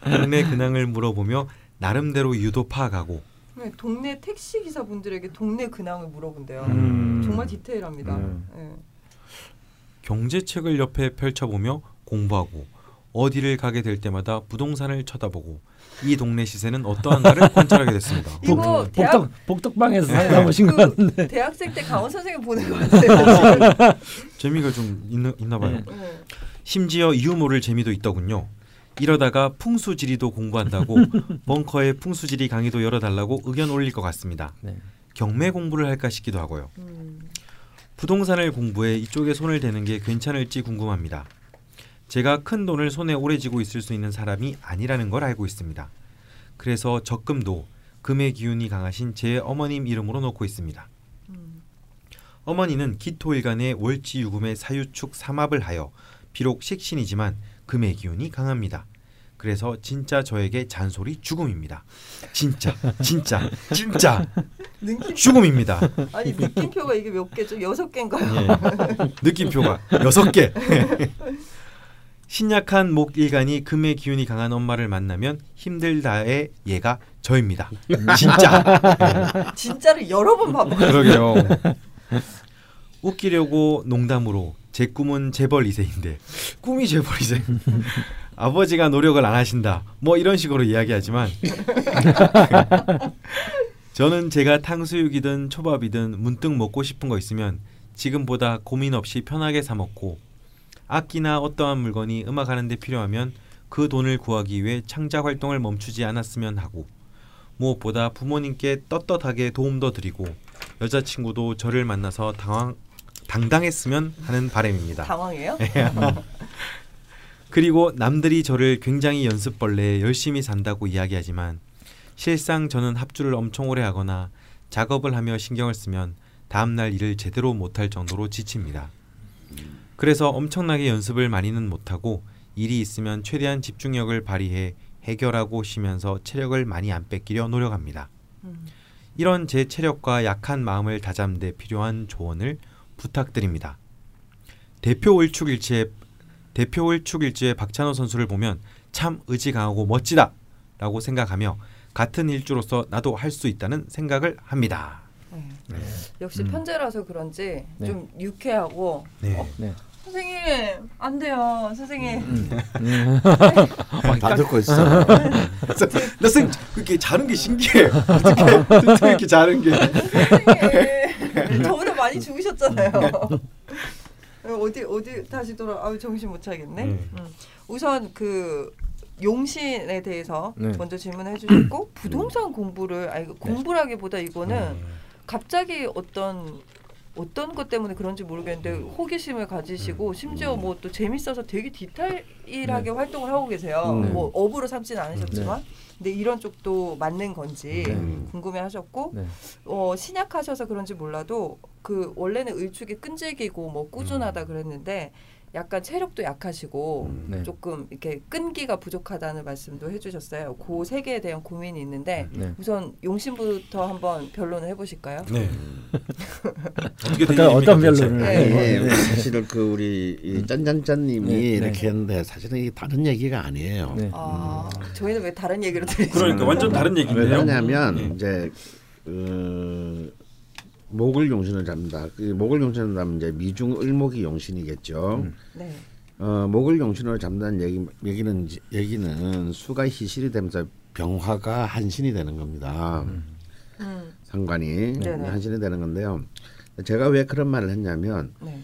동네 근황을 물어보며 나름대로 유도 파악하고 네, 동네 택시 기사분들에게 동네 근황을 물어본대요. 음. 정말 디테일합니다. 음. 네. 경제책을 옆에 펼쳐보며 공부하고 어디를 가게 될 때마다 부동산을 쳐다보고 이 동네 시세는 어떠한가를 관찰하게 됐습니다. 이거 대학 복덕 복덕방에서 살아보신 것 같은데. 대학생 때 강원 선생님 보는 것 같아요. 재미가 좀 있나, 있나 봐요. 네. 네. 심지어 이유 모를 재미도 있더군요. 이러다가 풍수지리도 공부한다고 벙커에 풍수지리 강의도 열어달라고 의견 올릴 것 같습니다. 네. 경매 공부를 할까 싶기도 하고요. 음. 부동산을 공부해 이쪽에 손을 대는 게 괜찮을지 궁금합니다. 제가 큰 돈을 손에 오래 쥐고 있을 수 있는 사람이 아니라는 걸 알고 있습니다. 그래서 적금도 금의 기운이 강하신 제 어머님 이름으로 놓고 있습니다. 음. 어머니는 기토일간의 월지유금의 사유축 삼합을 하여 비록 식신이지만 금의 기운이 강합니다. 그래서 진짜 저에게 잔소리 죽음입니다. 진짜, 진짜, 진짜 죽음입니다. 아니 느낌표가 이게 몇 개죠? 여섯 개인가요? 예. 느낌표가 여섯 개. 신약한 목 일간이 금의 기운이 강한 엄마를 만나면 힘들다의 얘가 저입니다. 진짜. 진짜를 여러 번 반복. 그러게요. 웃기려고 농담으로 제 꿈은 재벌 2세인데 꿈이 재벌 2세. 아버지가 노력을 안 하신다. 뭐 이런 식으로 이야기하지만 저는 제가 탕수육이든 초밥이든 문득 먹고 싶은 거 있으면 지금보다 고민 없이 편하게 사 먹고 악기나 어떠한 물건이 음악하는데 필요하면 그 돈을 구하기 위해 창작 활동을 멈추지 않았으면 하고 무엇보다 부모님께 떳떳하게 도움도 드리고 여자친구도 저를 만나서 당황 당당했으면 하는 바람입니다. 당황해요? 그리고 남들이 저를 굉장히 연습벌레 열심히 산다고 이야기하지만 실상 저는 합주를 엄청 오래 하거나 작업을 하며 신경을 쓰면 다음날 일을 제대로 못할 정도로 지칩니다. 그래서 엄청나게 연습을 많이는 못하고 일이 있으면 최대한 집중력을 발휘해 해결하고 쉬면서 체력을 많이 안 뺏기려 노력합니다. 음. 이런 제 체력과 약한 마음을 다잡는 필요한 조언을 부탁드립니다. 대표 울축일지의 대표 울축일지의 박찬호 선수를 보면 참 의지 강하고 멋지다. 라고 생각하며 같은 일주로서 나도 할 수 있다는 생각을 합니다. 네. 네. 역시 음. 편제라서 그런지 네. 좀 유쾌하고 네. 어, 네. 선생님 안 돼요 선생님 음. 다 듣고 있어. 나 생, 그렇게 자는 게 신기해. 어떻게, 어떻게 이렇게 자는 게. 선생님 저보다 많이 죽으셨잖아요 어디 어디 다시 돌아 아유 정신 못 차겠네 음. 음. 우선 그 용신에 대해서 네. 먼저 질문해 주셨고 부동산 공부를 아니 공부라기보다 이거는 음. 갑자기 어떤 어떤 것 때문에 그런지 모르겠는데 호기심을 가지시고 심지어 뭐 또 재밌어서 되게 디테일하게 활동을 하고 계세요. 음. 뭐 업으로 삼지는 않으셨지만, 근데 이런 쪽도 맞는 건지 네. 궁금해하셨고, 네. 어, 신약하셔서 그런지 몰라도 그 원래는 을축이 끈질기고 뭐 꾸준하다 그랬는데 약간 체력도 약하시고 네. 조금 이렇게 끈기가 부족하다는 말씀도 해주셨어요. 그 세 개에 대한 고민이 있는데 네. 우선 용신부터 한번 변론을 해보실까요? 네. 어떻게 어떤 어떤? 변론을? 네. 예, 사실 그 우리 이 짠짠짠님이 네, 네. 이렇게 했는데 사실은 이게 다른 얘기가 아니에요. 네. 아, 저희는 왜 다른 얘기를 들리죠? 그러니까 완전 다른 왜 얘기인데요. 네. 이제 그 목을 용신을 잡는다. 그 목을 용신을 잡으면 이제 미중 을목이 용신이겠죠. 네. 어, 목을 용신으로 잡는다는 얘기 얘기는 얘기는 수가 희실이 되면서 병화가 한신이 되는 겁니다. 음, 상관이 네네. 한신이 되는 건데요. 제가 왜 그런 말을 했냐면 네.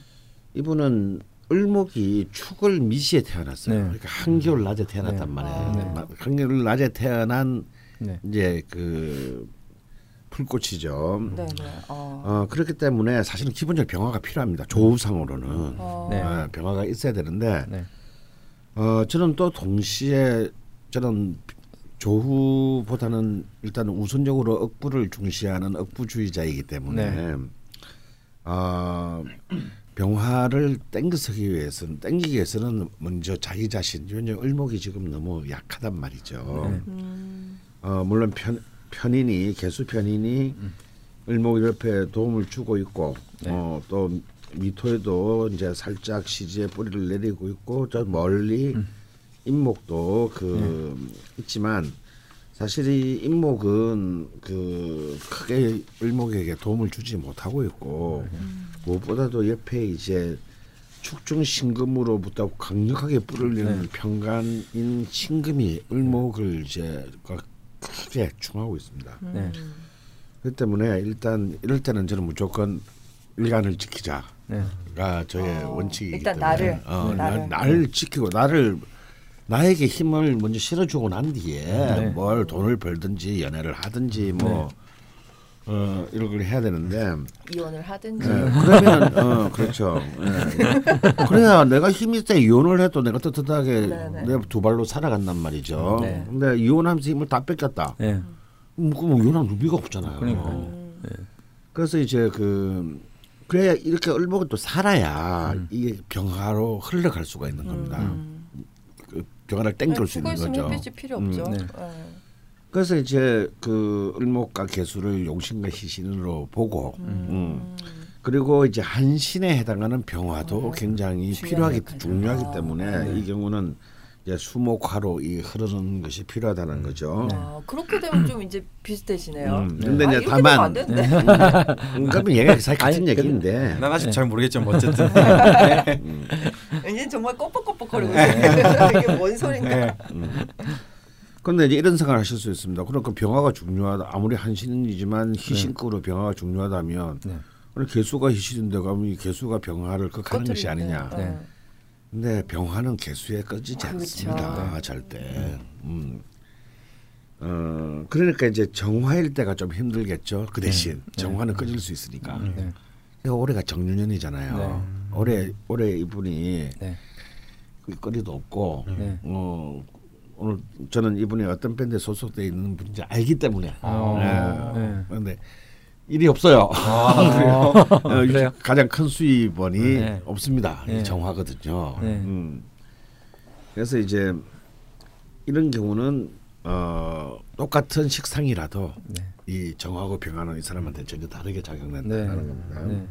이분은 을목이 축을 미시에 태어났어요. 네. 그러니까 한겨울 낮에 태어났단 네. 말이에요. 네. 마- 한겨울 낮에 태어난 네. 이제 그 풀꽃이죠. 네, 네. 어. 어, 그렇기 때문에 사실은 기본적으로 병화가 필요합니다. 조우상으로는 어. 네. 어, 병화가 있어야 되는데 네. 어, 저는 또 동시에 저는 조후보다는 일단 우선적으로 억부를 중시하는 억부주의자이기 때문에 네. 어, 병화를 땡겨서기 위해서는 땡기기 위해서는 먼저 자기 자신 왜냐면 을목이 지금 너무 약하단 말이죠. 네. 음, 어, 물론 편, 편인이 개수 편인이 을목 옆에 도움을 주고 있고 네. 어, 또 미토에도 이제 살짝 시지에 뿌리를 내리고 있고 저 멀리 임목도 그 있지만 사실 이 임목은 그 크게 을목에게 도움을 주지 못하고 있고 무엇보다도 옆에 이제 축중 신금으로부터 강력하게 뿔을 내는 평간인 신금이 을목을 이제 그 크게 충하고 있습니다. 네. 그 때문에 일단 이럴 때는 저는 무조건 일간을 지키자가 네. 저의 어, 원칙이기 일단 때문에 나를, 어, 네. 나, 나를. 나 를 지키고 나를 나에게 힘을 먼저 실어주고 난 뒤에 네. 뭘 돈을 벌든지 연애를 하든지 뭐 어, 이런 걸 해야 되는데 이혼을 하든지. 예, 그러면 어 그렇죠. 예. 그래야 내가 힘이 때 이혼을 해도 내가 떳떳하게 네, 네. 내두 발로 살아간단 말이죠. 네. 근데 이혼하면서 힘을 다 뺏겼다. 네. 음, 그럼 이혼한 의미가 없잖아요. 음, 그래서 이제 그 그래야 이렇게 을목은 또 살아야 이게 병화로 흘러갈 수가 있는 겁니다. 음. 그 병화를 땡길 수 있는 거죠. 햇빛이 필요 음, 없죠. 네. 네. 그래서 이제 그 을목과 개수를 용신과 희신으로 보고 음. 그리고 이제 한신에 해당하는 병화도 굉장히 필요하기. 중요하기 아, 때문에 이 경우는 이제 수목화로 이 흐르는 것이 필요하다는 거죠. 아, 그렇게 되면 좀 이제 비슷해지네요. 음, 네. 근데 아, 이제 이렇게 다만- 되면 안 되는데. 음, 그러면 얘가 사실 같은 아니, 얘기인데 난 아직 잘 모르겠지만 뭐 어쨌든 이제 정말 꺼뻑꺼뻑거리고 있어요. 이게 뭔 소린가? 그 런데 이제 이런 생각을 하실 수 있습니다. 그러니까 병화가 중요하다. 아무리 한신이지만 희신급으로 병화가 중요하다면 네. 오늘 개수가 희신인데 그러면 이 개수가 병화를 극하는 것이 아니냐. 네. 네. 근데 병화는 개수에 꺼지지 그렇죠. 않습니다. 절대. 음. 어 그러니까 이제 정화일 때가 좀 힘들겠죠. 그 대신 정화는 꺼질 수 있으니까. 네. 올해가 정유년이잖아요. 네. 올해 올해 이분이 네. 거리도 없고 네. 어 오늘 저는 이분이 어떤 밴드에 소속돼 있는 분인지 알기 때문에 아, 예. 네. 그런데 일이 없어요. 아, 어, 그래요? 가장 큰 수입원이 네. 없습니다. 네. 이 정화거든요. 네. 음. 그래서 이제 이런 경우는 어, 똑같은 식상이라도 네. 이 정하고 병하는 이 사람한테 전혀 다르게 작용된다는 네. 겁니다. 네.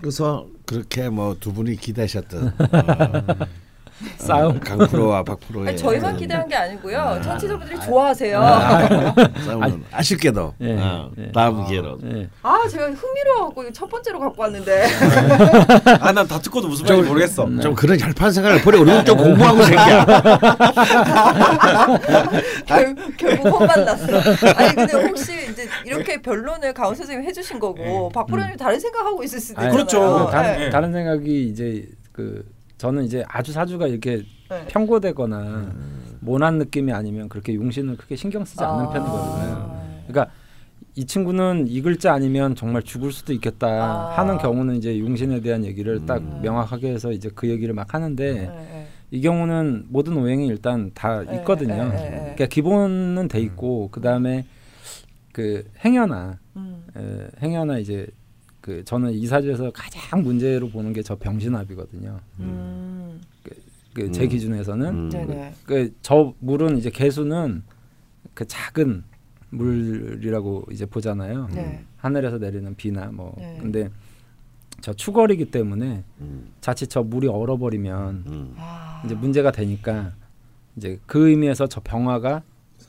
그래서 그렇게 뭐 두 분이 기대하셨던 어, 싸움. 강프로와 박프로의 아니, 저희만 그런 기대한 게 아니고요. 청취자분들이 좋아하세요. 싸움은 아 쉽게도 예, 어, 예. 다음 기회로 예. 아 제가 흥미로워갖고 첫 번째로 갖고 왔는데 아 난 다 듣고도 무슨 말인지 모르겠어. 좀 그런 얄팍한 생각을 버리고 우리 좀 공부하고 새끼야. 결, 결국 혼만 났어. 아니 근데 혹시 이제 이렇게 변론을 강원 선생님이 해주신 거고 박 프로님 다른 생각하고 있을 수도 아니, 있잖아요. 그렇죠. 그 다른, 네. 다른 생각이 이제 그 저는 이제 아주 사주가 이렇게 네. 편고되거나 모난 느낌이 아니면 그렇게 용신을 크게 신경 쓰지 않는 아. 편이거든요. 그러니까 이 친구는 이 글자 아니면 정말 죽을 수도 있겠다 아. 하는 경우는 이제 용신에 대한 얘기를 딱 음. 명확하게 해서 이제 그 얘기를 막 하는데 네, 네. 이 경우는 모든 오행이 일단 다 네, 있거든요. 네, 네, 네. 그러니까 기본은 돼 있고 그 다음에 그 행여나 음. 에, 행여나 이제 그 저는 이 사주에서 가장 문제로 보는 게 저 병신합이거든요. 음. 그제 음. 기준에서는 음. 네네. 그저 물은 이제 개수는 그 작은 물이라고 이제 보잖아요. 네. 하늘에서 내리는 비나 뭐 네. 근데 저 추걸이기 때문에 음, 자칫 저 물이 얼어버리면 음, 아. 이제 문제가 되니까 이제 그 의미에서 저 병화가.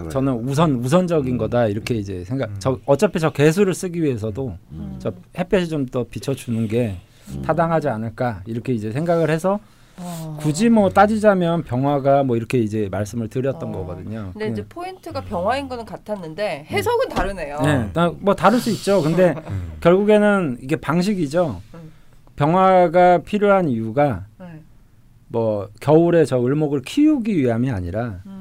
저는 우선 우선적인 음. 거다 이렇게 이제 생각. 저 어차피 저 개수를 쓰기 위해서도 음. 저 햇볕이 좀 더 비춰주는 게 음. 타당하지 않을까 이렇게 이제 생각을 해서 어. 굳이 뭐 따지자면 병화가 뭐 이렇게 이제 말씀을 드렸던 어. 거거든요. 근데 이제 네. 포인트가 병화인 거는 같았는데 해석은 다르네요. 네, 나- 뭐 다를 수 있죠. 근데 결국에는 이게 방식이죠. 음. 병화가 필요한 이유가 네. 뭐 겨울에 저 을목을 키우기 위함이 아니라 음.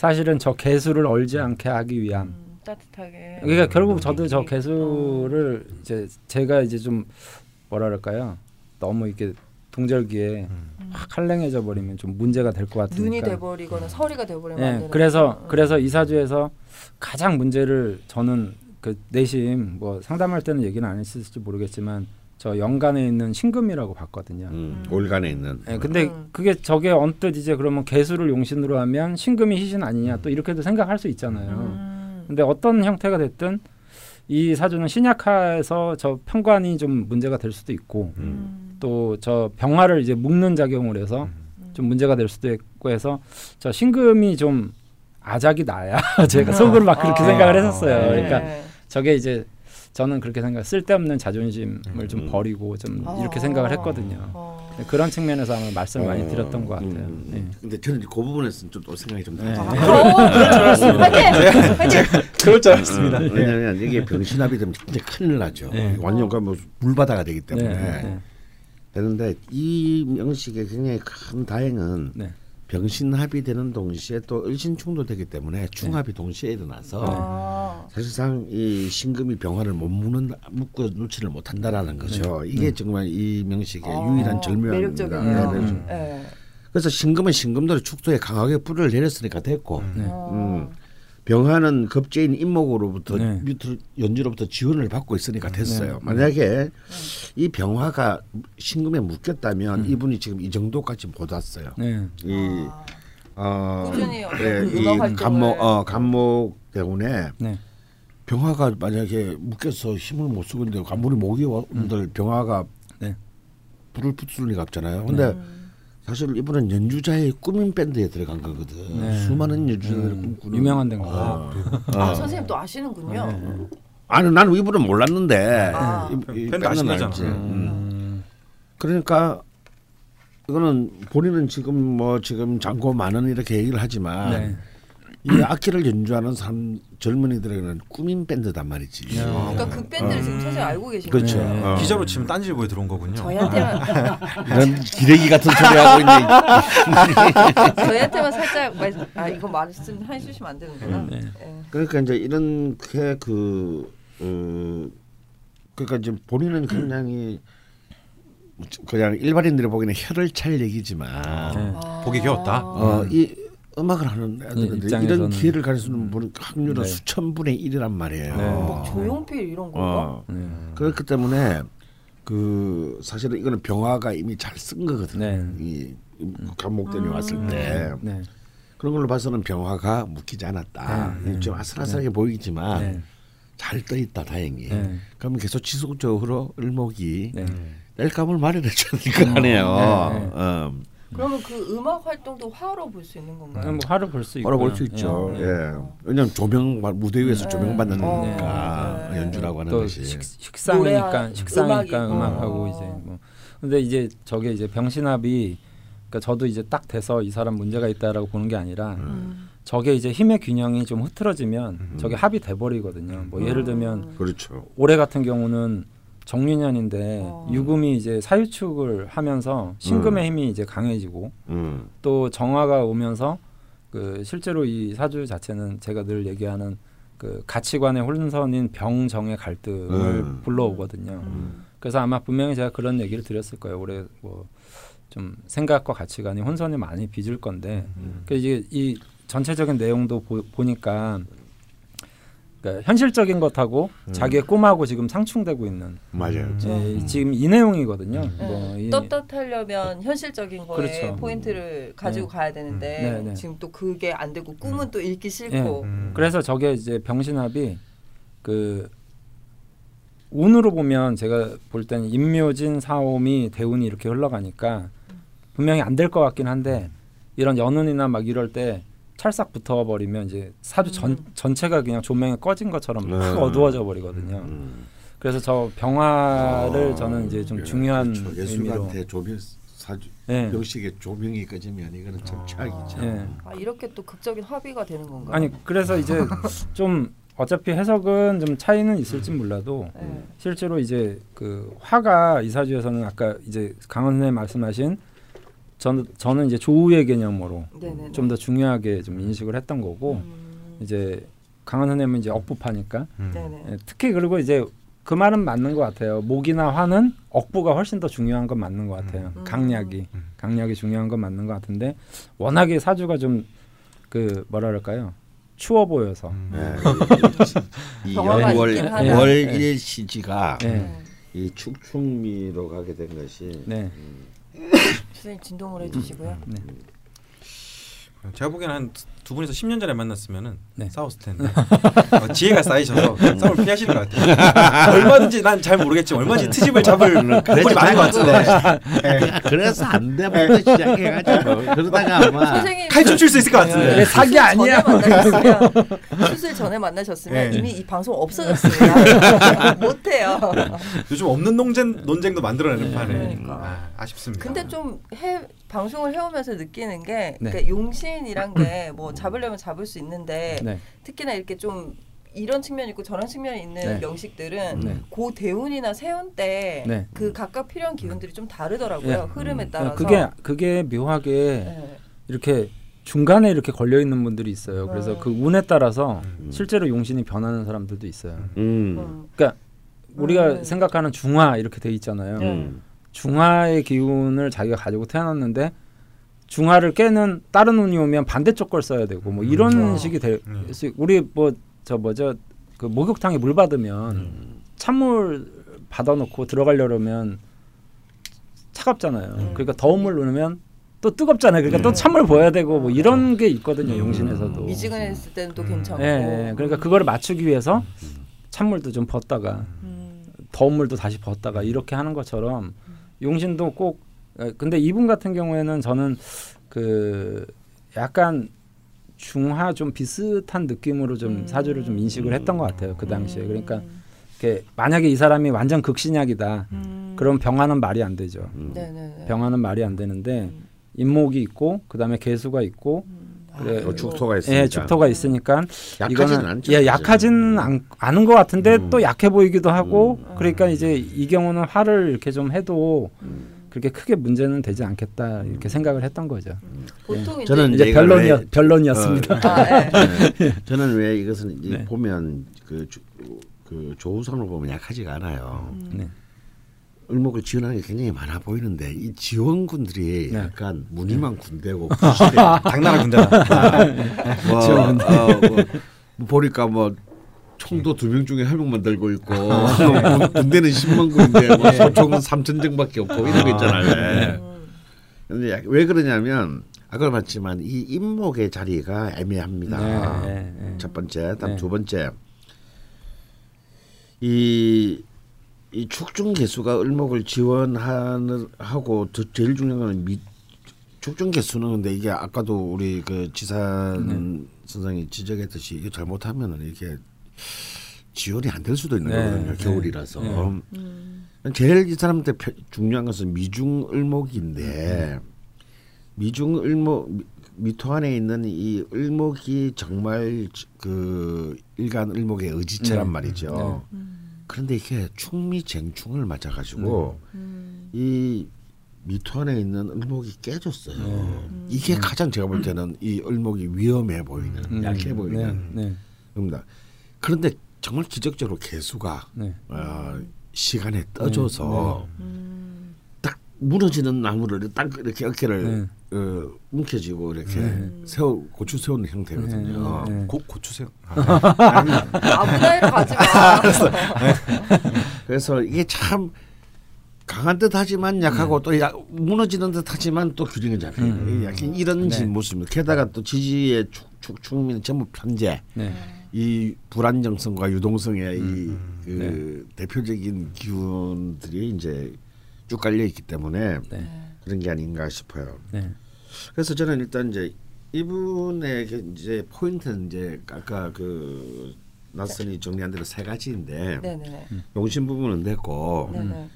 사실은 저 개수를 얼지 않게 하기 위함. 음, 따뜻하게. 그러니까 결국 저도 저 개수를 이제 제가 이제 좀 뭐라 그럴까요? 너무 이렇게 동절기에 확 한랭해져 버리면 좀 문제가 될 것 같으니까. 눈이 돼버리거나 서리가 돼버리면 안 네, 되는 그래서 거죠. 그래서 이 사주에서 가장 문제를 저는 그 내심 뭐 상담할 때는 얘기는 안 했을지 모르겠지만 저 연간에 있는 신금이라고 봤거든요. 음, 올간에 있는. 네, 근데 음. 그게 저게 언뜻 이제 그러면 개수를 용신으로 하면 신금이 희신 아니냐 또 이렇게도 생각할 수 있잖아요. 음. 근데 어떤 형태가 됐든 이 사주는 신약화에서 저 편관이 좀 문제가 될 수도 있고 음. 또저 병화를 이제 묶는 작용을 해서 좀 문제가 될 수도 있고 해서 저 신금이 좀 아작이 나야 제가 속으로 막 그렇게 아. 생각을 했었어요. 네. 그러니까 저게 이제 저는 그렇게 생각 쓸데없는 자존심을 좀 음. 버리고 좀 아. 이렇게 생각을 했거든요. 어. 네, 그런 측면에서 아마 말씀을 많이 드렸던 것 같아요. 음, 네. 근데 저는 그 부분에서는 좀 또 생각이 좀 네. 달라요. 어, 그럴 줄 알았습니다. 화이팅! 화이팅! 그럴 줄 알았습니다. 어, 왜냐하면 이게 병신합이 되면 진짜 큰일 나죠. 네. 완전 그뭐 물바다가 되기 네, 때문에 네, 되는데 이 명식의 굉장히 큰 다행은 네. 병신합이 되는 동시에 또 을신충도 되기 때문에 충합이 동시에 일어나서 아. 사실상 이 신금이 병화를 못 묶는 묶어 놓지를 못한다라는 거죠. 이게 정말 이 명식의 아, 유일한 절묘한 매력적이네요. 네, 네. 음. 네. 그래서 신금은 신금대로 축토에 강하게 불을 내렸으니까 됐고 네. 어. 음. 병화는 급제인 임목으로부터 네. 연주로부터 지원을 받고 있으니까 됐어요. 네. 만약에 이 병화가 신금에 묶였다면 음. 이분이 지금 이 정도까지 못 왔어요. 네. 이 어, 어떤 예, 그 이. 간목 어 간목 때문에 네. 병화가 만약에 묶여서 힘을 못 쓰고 있는데 아무리 목이 온들 병화가 네. 불을 붙을 리가 없잖아요. 근데 음. 사실 이분은 연주자의 꾸민 밴드에 들어간 거거든. 네. 수많은 연주자들을 음, 꿈꾸는 유명한 데인가 어. 아, 어. 선생님 또 아시는군요. 네. 아니 나는 이분은 몰랐는데 아. 이- 이 밴드 아시잖아. 알지. 음. 음. 그러니까 이거는 본인은 지금 뭐 지금 잔고 많은 이렇게 얘기를 하지만 네. 이 악기를 연주하는 사람 젊은이들에게는 꾸민 밴드단 말이지. 네. 그러니까 그 밴드를 지금 선생님 알고 계신 그렇죠. 거예요. 네. 어. 기자로 치면 딴지일보에 들어온 거군요. 저희한테만 이런 기레기 같은 소리 하고 있네. 저희한테만 살짝 말, 아 이거 말씀 해주시면 안 되는구나. 네. 네. 그러니까 이제 이렇게 그 어, 그러니까 이제 본인은 굉장히 그냥 일반인들이 보기에는 혀를 찰 얘기지만 네. 아. 보기 겨웠다. 어, 이 음악을 하는 애들인데 입장에서는- 이런 기회를 가지수는 분- 확률은 네. 수천 분의 일이란 말이에요. 네. 뭐 조용필 이런 거. 어. 네. 그렇기 때문에 그 사실은 이거는 병화가 이미 잘 쓴 거거든요. 네. 이 감목대이 왔을 때 네. 그런 걸로 봐서는 병화가 묶이지 않았다. 네. 좀 아슬아슬하게 보이지만 네. 잘떠 있다 다행히. 네. 그러면 계속 지속적으로 을목이 네. 낼감을 마련해. 네, 네. 어. 그러면 그 음악 활동도 화로 볼 수 있는 건가요? 뭐 화를 볼수 있고. 바로 볼 수 있죠. 예. 예. 왜냐면 조명 무대 위에서 네. 조명 받는 어. 거니까 네. 연주라고 하는 또 것이. 식, 식상이니까 식상이니까 음악이고. 음악하고 어. 이제 뭐 근데 이제 저게 이제 병신합이 그러니까 저도 이제 딱 돼서 이 사람 문제가 있다라고 보는 게 아니라 음. 저게 이제 힘의 균형이 좀 흐트러지면 음. 저게 합이 돼 버리거든요. 뭐 예를 들면 그렇죠. 올해 같은 경우는 정유년인데 어. 유금이 이제 사유축을 하면서 신금의 힘이 이제 강해지고 음. 또 정화가 오면서 그 실제로 이 사주 자체는 제가 늘 얘기하는 그 가치관의 혼선인 병정의 갈등을 음. 불러오거든요. 음. 그래서 아마 분명히 제가 그런 얘기를 드렸을 거예요. 올해 뭐 좀 생각과 가치관이 혼선이 많이 빚을 건데 음. 그 이제 이 전체적인 내용도 보, 보니까 그러니까 현실적인 것하고 음. 자기의 꿈하고 지금 상충되고 있는 맞아요. 예, 지금 이 내용이거든요. 음. 뭐 이- 떳떳하려면 현실적인 거에 그렇죠. 포인트를 가지고 네. 가야 되는데 네, 네. 지금 또 그게 안 되고 꿈은 또 읽기 예. 싫고 음. 그래서 저게 이제 병신합이 그 운으로 보면 제가 볼 때는 임묘진 사오미 대운이 이렇게 흘러가니까 분명히 안 될 것 같긴 한데 이런 연운이나 막 이럴 때 찰싹 붙어버리면 이제 사주 전, 음. 전체가 그냥 조명이 꺼진 것처럼 막 네. 어두워져 버리거든요. 음. 그래서 저 병화를 아, 저는 이제 좀 예, 중요한 그렇죠. 예술가한테 조명 사주 예. 명식에 조명이 꺼지면 이거는 참 최악이죠. 예. 아, 이렇게 또 극적인 합의가 되는 건가요? 아니 그래서 이제 좀 어차피 해석은 좀 차이는 있을지 몰라도 네. 실제로 이제 그 화가 이사주에서는 아까 이제 강원 선생님 말씀하신 저는 저는 이제 조우의 개념으로 네네네. 좀더 중요하게 좀 인식을 했던 거고 음. 이제 강원 선생님은 이제 억부파니까 음. 예, 특히 그리고 이제 그 말은 맞는 것 같아요. 목이나 화는 억부가 훨씬 더 중요한 건 맞는 것 같아요. 음. 강약이 음. 강약이 중요한 건 맞는 것 같은데 워낙에 사주가 좀 그 뭐라 그럴까요? 추워 보여서 음. 예, 이 병화가 월 있긴 하다. 월일 시지가 네. 네. 이 축충미로 가게 된 것이 네. 선생님 진동을 해주시고요. 네. 제가 보기에는 한 두 분이서 10년 전에 만났으면은 네. 싸웠을 텐데 어, 지혜가 쌓이셔서 싸움을 피하시는 것 같아요. 얼마든지 난 잘 모르겠지만 얼마든지 트집을 잡을 꼴이 많은 것 같은데 그래서 안 돼부터 시작해가지고 그러다가 아마 선생님 칼춤 출 수 있을 것 같은데. 네, 사기 아니야. 수술 전에 만나셨으면 네. 이미 이 방송 없어졌습니다. 못해요. 요즘 없는 논쟁 논쟁도 만들어내는 판에 그러니까. 아, 아쉽습니다. 근데 좀 해 방송을 해오면서 느끼는 게 네. 그러니까 용신이란 게뭐 잡으려면 잡을 수 있는데 네. 특히나 이렇게 좀 이런 측면이 있고 저런 측면이 있는 네. 명식들은 네. 고 대운이나 세운 때 네. 그 각각 필요한 기운들이 좀 다르더라고요. 예. 흐름에 따라서. 그게 그게 묘하게 네. 이렇게 중간에 이렇게 걸려 있는 분들이 있어요. 그래서 네. 그 운에 따라서 음. 실제로 용신이 변하는 사람들도 있어요. 음. 음. 그러니까 우리가 음. 생각하는 중화 이렇게 돼 있잖아요. 네. 음. 중화의 기운을 자기가 가지고 태어났는데 중화를 깨는 다른 운이 오면 반대쪽 걸 써야 되고 뭐 이런 그렇죠. 식이 될 음. 수- 우리 뭐 저 뭐죠 그 목욕탕에 물 받으면 음. 찬물 받아놓고 들어가려면 차갑잖아요. 음. 그러니까 더운 물 넣으면 또 뜨겁잖아요. 그러니까 음. 또 찬물 부어야 되고 뭐 이런 게 있거든요. 용신에서도. 미지근했을 때는 또 음. 괜찮고. 예, 예. 그러니까 그거를 맞추기 위해서 찬물도 좀 붓다가 음. 더운 물도 다시 붓다가 이렇게 하는 것처럼 용신도 꼭 에, 근데 이분 같은 경우에는 저는 그 약간 중하 좀 비슷한 느낌으로 좀 음. 사주를 좀 인식을 했던 것 같아요 그 당시에 음. 그러니까 이렇게 만약에 이 사람이 완전 극신약이다 음. 그럼 병화는 말이 안 되죠 음. 네네네. 병화는 말이 안 되는데 음. 인목이 있고 그다음에 개수가 있고 음. 그래, 어, 죽토가 있으니까. 예 죽토가 있으니까 약하진 이거는 않죠. 예 약하지는 않, 않은 것 같은데 음. 또 약해 보이기도 하고 음. 그러니까 이제 이 경우는 화를 이렇게 좀 해도 음. 그렇게 크게 문제는 되지 않겠다 이렇게 생각을 했던 거죠. 보통 이제 저는 이제 변론이었 왜- 변론이었습니다. 아, 예. 네. 저는 왜 이것은 이제 네. 보면 그, 주, 그 조우선을 보면 약하지가 않아요. 음. 네. 을목을 지원하는 게 굉장히 많아 보이는데 이 지원군들이 네. 약간 무늬만 군대고 구시대 당나라 군대다. 뭐, 어, 뭐, 뭐 보니까 뭐 총도 두 명 중에 한 명 만 들고 있고 군- 군대는 10만 군인데 뭐 소총은 3천 정밖에 없고 이런 거 있잖아요. 왜. 음. 근데 약- 왜 그러냐면 아까 봤지만 이 임목의 자리가 애매합니다. 네, 네, 네. 첫 번째, 다음 네. 두 번째 이, 이 축중 개수가 을목을 지원하는 하고 더 제일 중요한 건 미, 축전 개수는 근데 이게 아까도 우리 그 지산 선생이 지적했듯이 이게 잘못하면은 이게 지원이 안 될 수도 있는 네, 거거든요. 네, 겨울이라서. 네. 음. 제일 이 사람한테 표- 중요한 것은 미중 을목인데 미중 을목 미- 미토 안에 있는 이 을목이 정말 그 일간 을목의 의지체란 네. 말이죠. 그런데 이게 충미 쟁충을 맞아가지고 음. 이 미토 안에 있는 을목이 깨졌어요. 네. 이게 가장 제가 볼 때는 이 을목이 위험해 보이는, 음, 약해 보이는 네, 네, 겁니다. 그런데 정말 기적적으로 개수가 네. 어, 시간에 떠줘서 음. 딱 무너지는 나무를 딱 이렇게 어깨를 네. 어, 움켜쥐고 이렇게 네. 세워 고추 세우는 형태거든요. 네, 네. 고, 고추세요. 아무나이로 가지 마. 그래서 이게 참 강한 듯하지만 약하고 또 약, 무너지는 듯하지만 또 균형이 잡혀요. 음. 약간 이런 네. 모습입니다. 게다가 또 지지의 축, 축, 축민은 전부 편제. 네. 이 불안정성과 유동성의 이그 네. 대표적인 기운들이 이제 쭉 깔려 있기 때문에 네. 그런 게 아닌가 싶어요. 네. 그래서 저는 일단 이제 이분의 그 이제 포인트는 이제 아까 그 나선이 정리한 대로 세 가지인데 네네네. 용신 부분은 됐고 네네.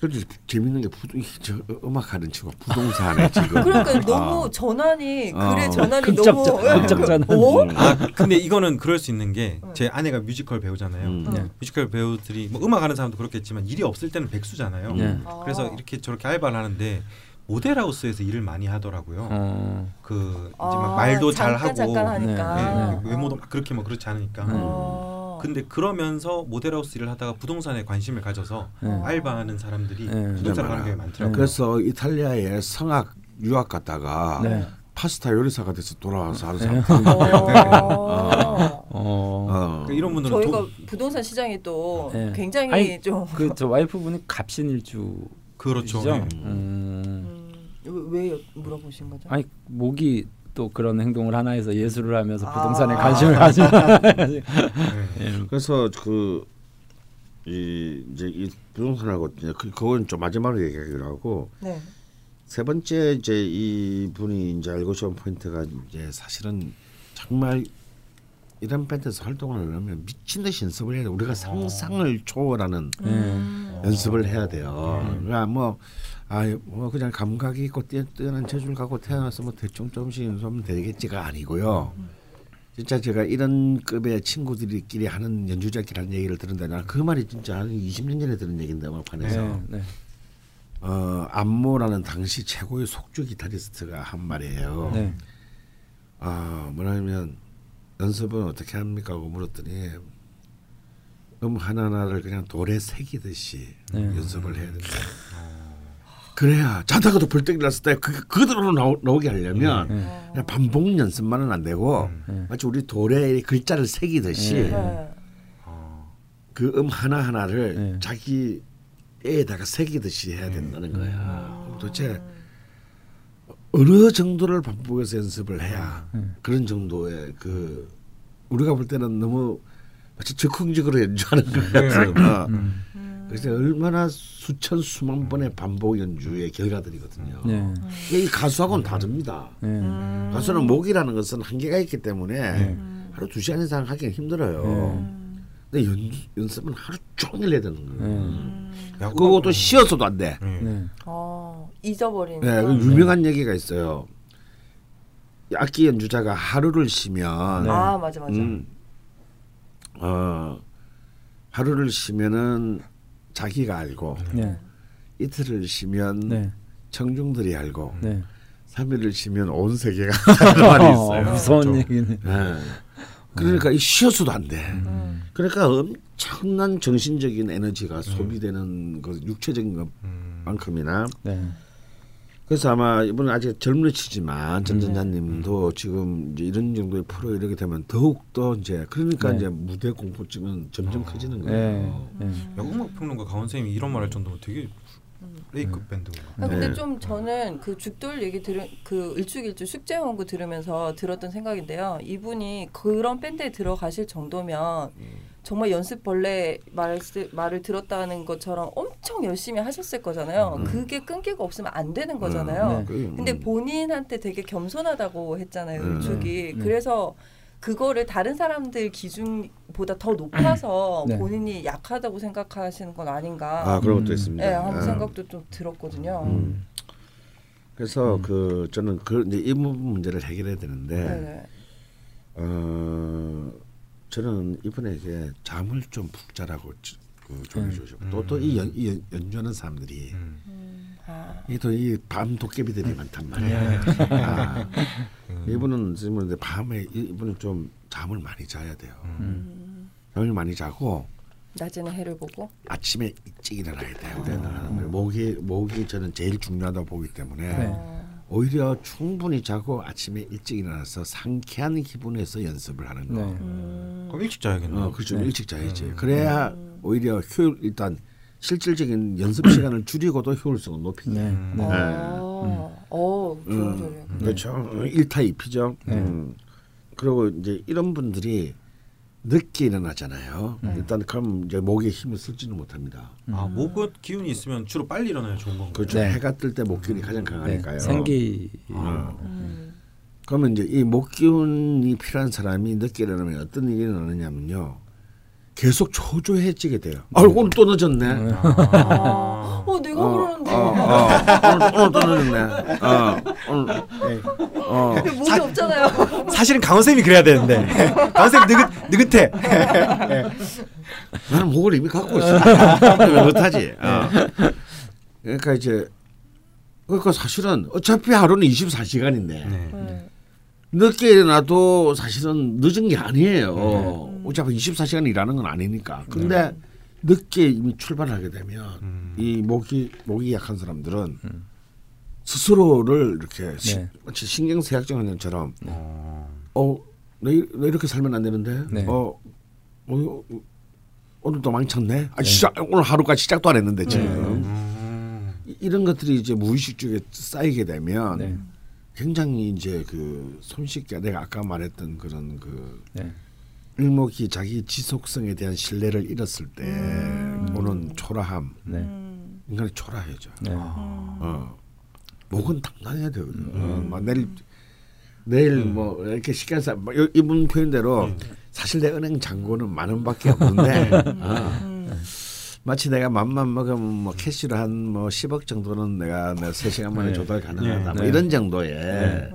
그래도 재밌는 게 부, 저 음악하는 친구 부동산에 지금 그러니까 너무 어. 전환이 어. 글의 전환이 너무 전- 극적 전환. 어? 음. 아 근데 이거는 그럴 수 있는 게 제 아내가 뮤지컬 배우잖아요. 음. 네. 뮤지컬 배우들이 뭐 음악 하는 사람도 그렇겠지만 일이 없을 때는 백수잖아요. 네. 아. 그래서 이렇게 저렇게 알바를 하는데 모델하우스에서 일을 많이 하더라고요. 어. 그 이제 아, 막 말도 잘 잠깐, 하고 잠깐 하니까. 네, 외모도 막 그렇게 뭐 그렇지 않으니까. 음. 어. 근데 그러면서 모델하우스 일을 하다가 부동산에 관심을 가져서 네. 알바하는 사람들이 네. 부동산 많아. 하는 게 많더라고요. 그래서 이탈리아에 성악 유학 갔다가 네. 파스타 요리사가 돼서 돌아와서 하는 네. 사람 어. 어. 어. 그러니까 이런 분들은 저희가 도, 부동산 시장이 또 네. 굉장히 아니, 좀 그 저 와이프분이 갑신일주. 그렇죠. 죠 네. 음. 음, 왜, 왜 물어보신 거죠? 아니 목이 또 그런 행동을 하나 해서 예술을 하면서 아. 부동산에 관심을 가지는 네. 예. 그래서 그 이 이제 이 부동산하고 이제 그 그건 좀 마지막으로 얘기하기로 하고 네. 세 번째 이제 이 분이 이제 알고 싶은 포인트가 이제 사실은 정말 이런 밴드에서 활동을 하려면 미친 듯이 연습을 해야 돼. 우리가 상상을 초월하는 네. 음. 연습을 해야 돼요. 그러니까 뭐, 아, 뭐 그냥 감각이 있고 뛰, 뛰어난 재주를 갖고 태어나서 뭐 대충 조금씩 연습하면 되겠지가 아니고요. 진짜 제가 이런 급의 친구들끼리 하는 연주자끼리 하는 얘기를 들은데 나그 말이 진짜 한 20년 전에 들은 얘기인데 음악판에서 네. 네. 어, 안모라는 당시 최고의 속주 기타리스트가 한 말이에요. 네. 아 뭐냐면 연습은 어떻게 합니까? 하고 물었더니 음 하나하나를 그냥 돌에 새기듯이 네. 연습을 해야 된다. 그래야 자다가도 벌떡 일어났을 때 그, 그대로 나오, 나오게 하려면 네. 그냥 반복 연습만은 안 되고 네. 마치 우리 돌에 글자를 새기듯이 네. 네. 그음 하나 하나를 네. 자기 애에다가 새기듯이 해야 된다는 거야. 도대체 어느 정도를 반복해서 연습을 해야 네. 그런 정도의 그 우리가 볼 때는 너무 마치 적극적으로 연주하는 것 같은 어. 음. 그래서 얼마나 수천 수만 번의 반복 연주의 결과들이거든요. 네. 이 가수하고는 다릅니다. 네. 음. 가수는 목이라는 것은 한계가 있기 때문에 네. 하루 두 시간 이상 하기는 힘들어요. 음. 근데 연, 연습은 하루 종일 해야 되는 거예요. 음. 야, 그것도 쉬어서도 안 돼. 네. 네. 어, 잊어버리는. 네, 그 유명한 얘기가 있어요. 악기 연주자가 하루를 쉬면 네. 아 맞아 맞아. 음, 어, 하루를 쉬면은 자기가 알고 네. 이틀을 쉬면 네. 청중들이 알고 네. 삼일을 쉬면 온 세계가 말이 어, 있어요. 무서운 그렇죠. 얘기네. 네. 그러니까 이 쉬어서도 안 돼. 음. 그러니까 엄청난 정신적인 에너지가 소비되는 그 육체적인 음. 것만큼이나 네. 그래서 아마 이분은 아직 젊으시지만 전전자님도 지금 이제 이런 정도의 프로 이렇게 되면 더욱 더 이제 그러니까 네. 이제 무대 공포증은 점점 커지는 네. 거예요. 네. 야, 음악 평론가 가원 쌤이 이런 말 할 정도면 되게 A급 밴드가. 아, 근데 네. 좀 저는 그 죽돌 얘기 들은 그 일주일주 숙제 원고 들으면서 들었던 생각인데요. 이분이 그런 밴드에 들어가실 정도면 정말 연습벌레 말 말을 들었다는 것처럼 엄청 열심히 하셨을 거잖아요. 음. 그게 끈기가 없으면 안 되는 거잖아요. 네. 그, 근데 음. 본인한테 되게 겸손하다고 했잖아요. 음. 일축이. 네. 그래서 그거를 다른 사람들 기준보다 더 높아서 네. 본인이 약하다고 생각하시는 건 아닌가. 아 그런 것도 음. 있습니다. 네, 아무 아. 생각도 좀 들었거든요. 음. 그래서 음. 그 저는 그 이제 이 부분 문제를 해결해야 되는데 네네. 어 저는 이번에 이제 잠을 좀 푹 자라고 지- 그 조언해 음. 주셨고 또또 이 연주하는 사람들이 음. 음, 아. 이또이 밤 도깨비들이 많단 말이에요. 아, 이분은 지금 밤에 이- 이분은 좀 잠을 많이 자야 돼요. 음. 잠을 많이 자고 낮에는 해를 보고. 아침에 일찍 일어나야 돼요. 음. 목이 목이 저는 제일 중요하다고 보기 때문에 네. 어. 오히려 충분히 자고 아침에 일찍 일어나서 상쾌한 기분에서 연습을 하는 거. 네. 음. 그럼 일찍 자야겠네. 어, 그좀 네. 일찍 자야지. 그래야 오히려 효율 일단 실질적인 연습 시간을 줄이고도 효율성을 높이죠. 네. 음. 네. 어, 어, 좋은 소리예요. 그렇죠. 일타이피죠. 네. 음. 그리고 이제 이런 분들이 늦게 일어나잖아요. 네. 일단 그럼 이제 목에 힘을 쓰지는 못합니다. 아 목은 기운이 있으면 주로 빨리 일어나야 좋은 건가요? 그렇죠. 네. 해가 뜰 때 목 기운이 가장 네. 강하니까요. 생기 어. 음. 그러면 이제 이 목 기운이 필요한 사람이 늦게 일어나면 어떤 일이 일어나냐면요. 계속 초조해지게 돼요. 아, 오늘 또 늦었네. 아, 어, 내가 어, 그러는데. 어, 어, 오늘, 오늘 또 늦었네. 어, 오늘, 어, 근데 목이 없잖아요. 사실은 강원 쌤이 그래야 되는데 강원 쌤 느긋 느긋해. 나는 목을 이미 갖고 있어. 못하지. 어. 그러니까 이제 그러니까 사실은 어차피 하루는 24시간인데 네. 네. 늦게 일어나도 사실은 늦은 게 아니에요. 네. 어차피 24시간 일하는 건 아니니까. 근데 늦게 이미 출발하게 되면 음. 이 목이 목이 약한 사람들은 스스로를 이렇게 시, 네. 마치 신경쇠약증처럼 어. 어, 내, 이- 내 이렇게 살면 안 되는데. 네. 어, 어, 어, 오늘도 망쳤네. 아, 시작 오늘 하루까지 시작도 안 했는데 지금 음. 이- 이런 것들이 이제 무의식 쪽에 쌓이게 되면 네. 굉장히 이제 그 손쉽게 내가 아까 말했던 그런 그 네. 일목이 자기 지속성에 대한 신뢰를 잃었을 때 오는 초라함, 네. 음. 인간이 초라해져. 네. 어. 목은 단단해야 되거든. 어, 막 내일 내일 뭐 이렇게 시간 사뭐 요- 이분 표현대로 사실 내 은행 잔고는 만 원밖에 없는데 어. 마치 내가 맘만 먹으면 뭐 캐시로 한 뭐 10억 정도는 내가 내가 3시간 만에 네. 조달 가능하다. 뭐 네. 이런 정도의 네.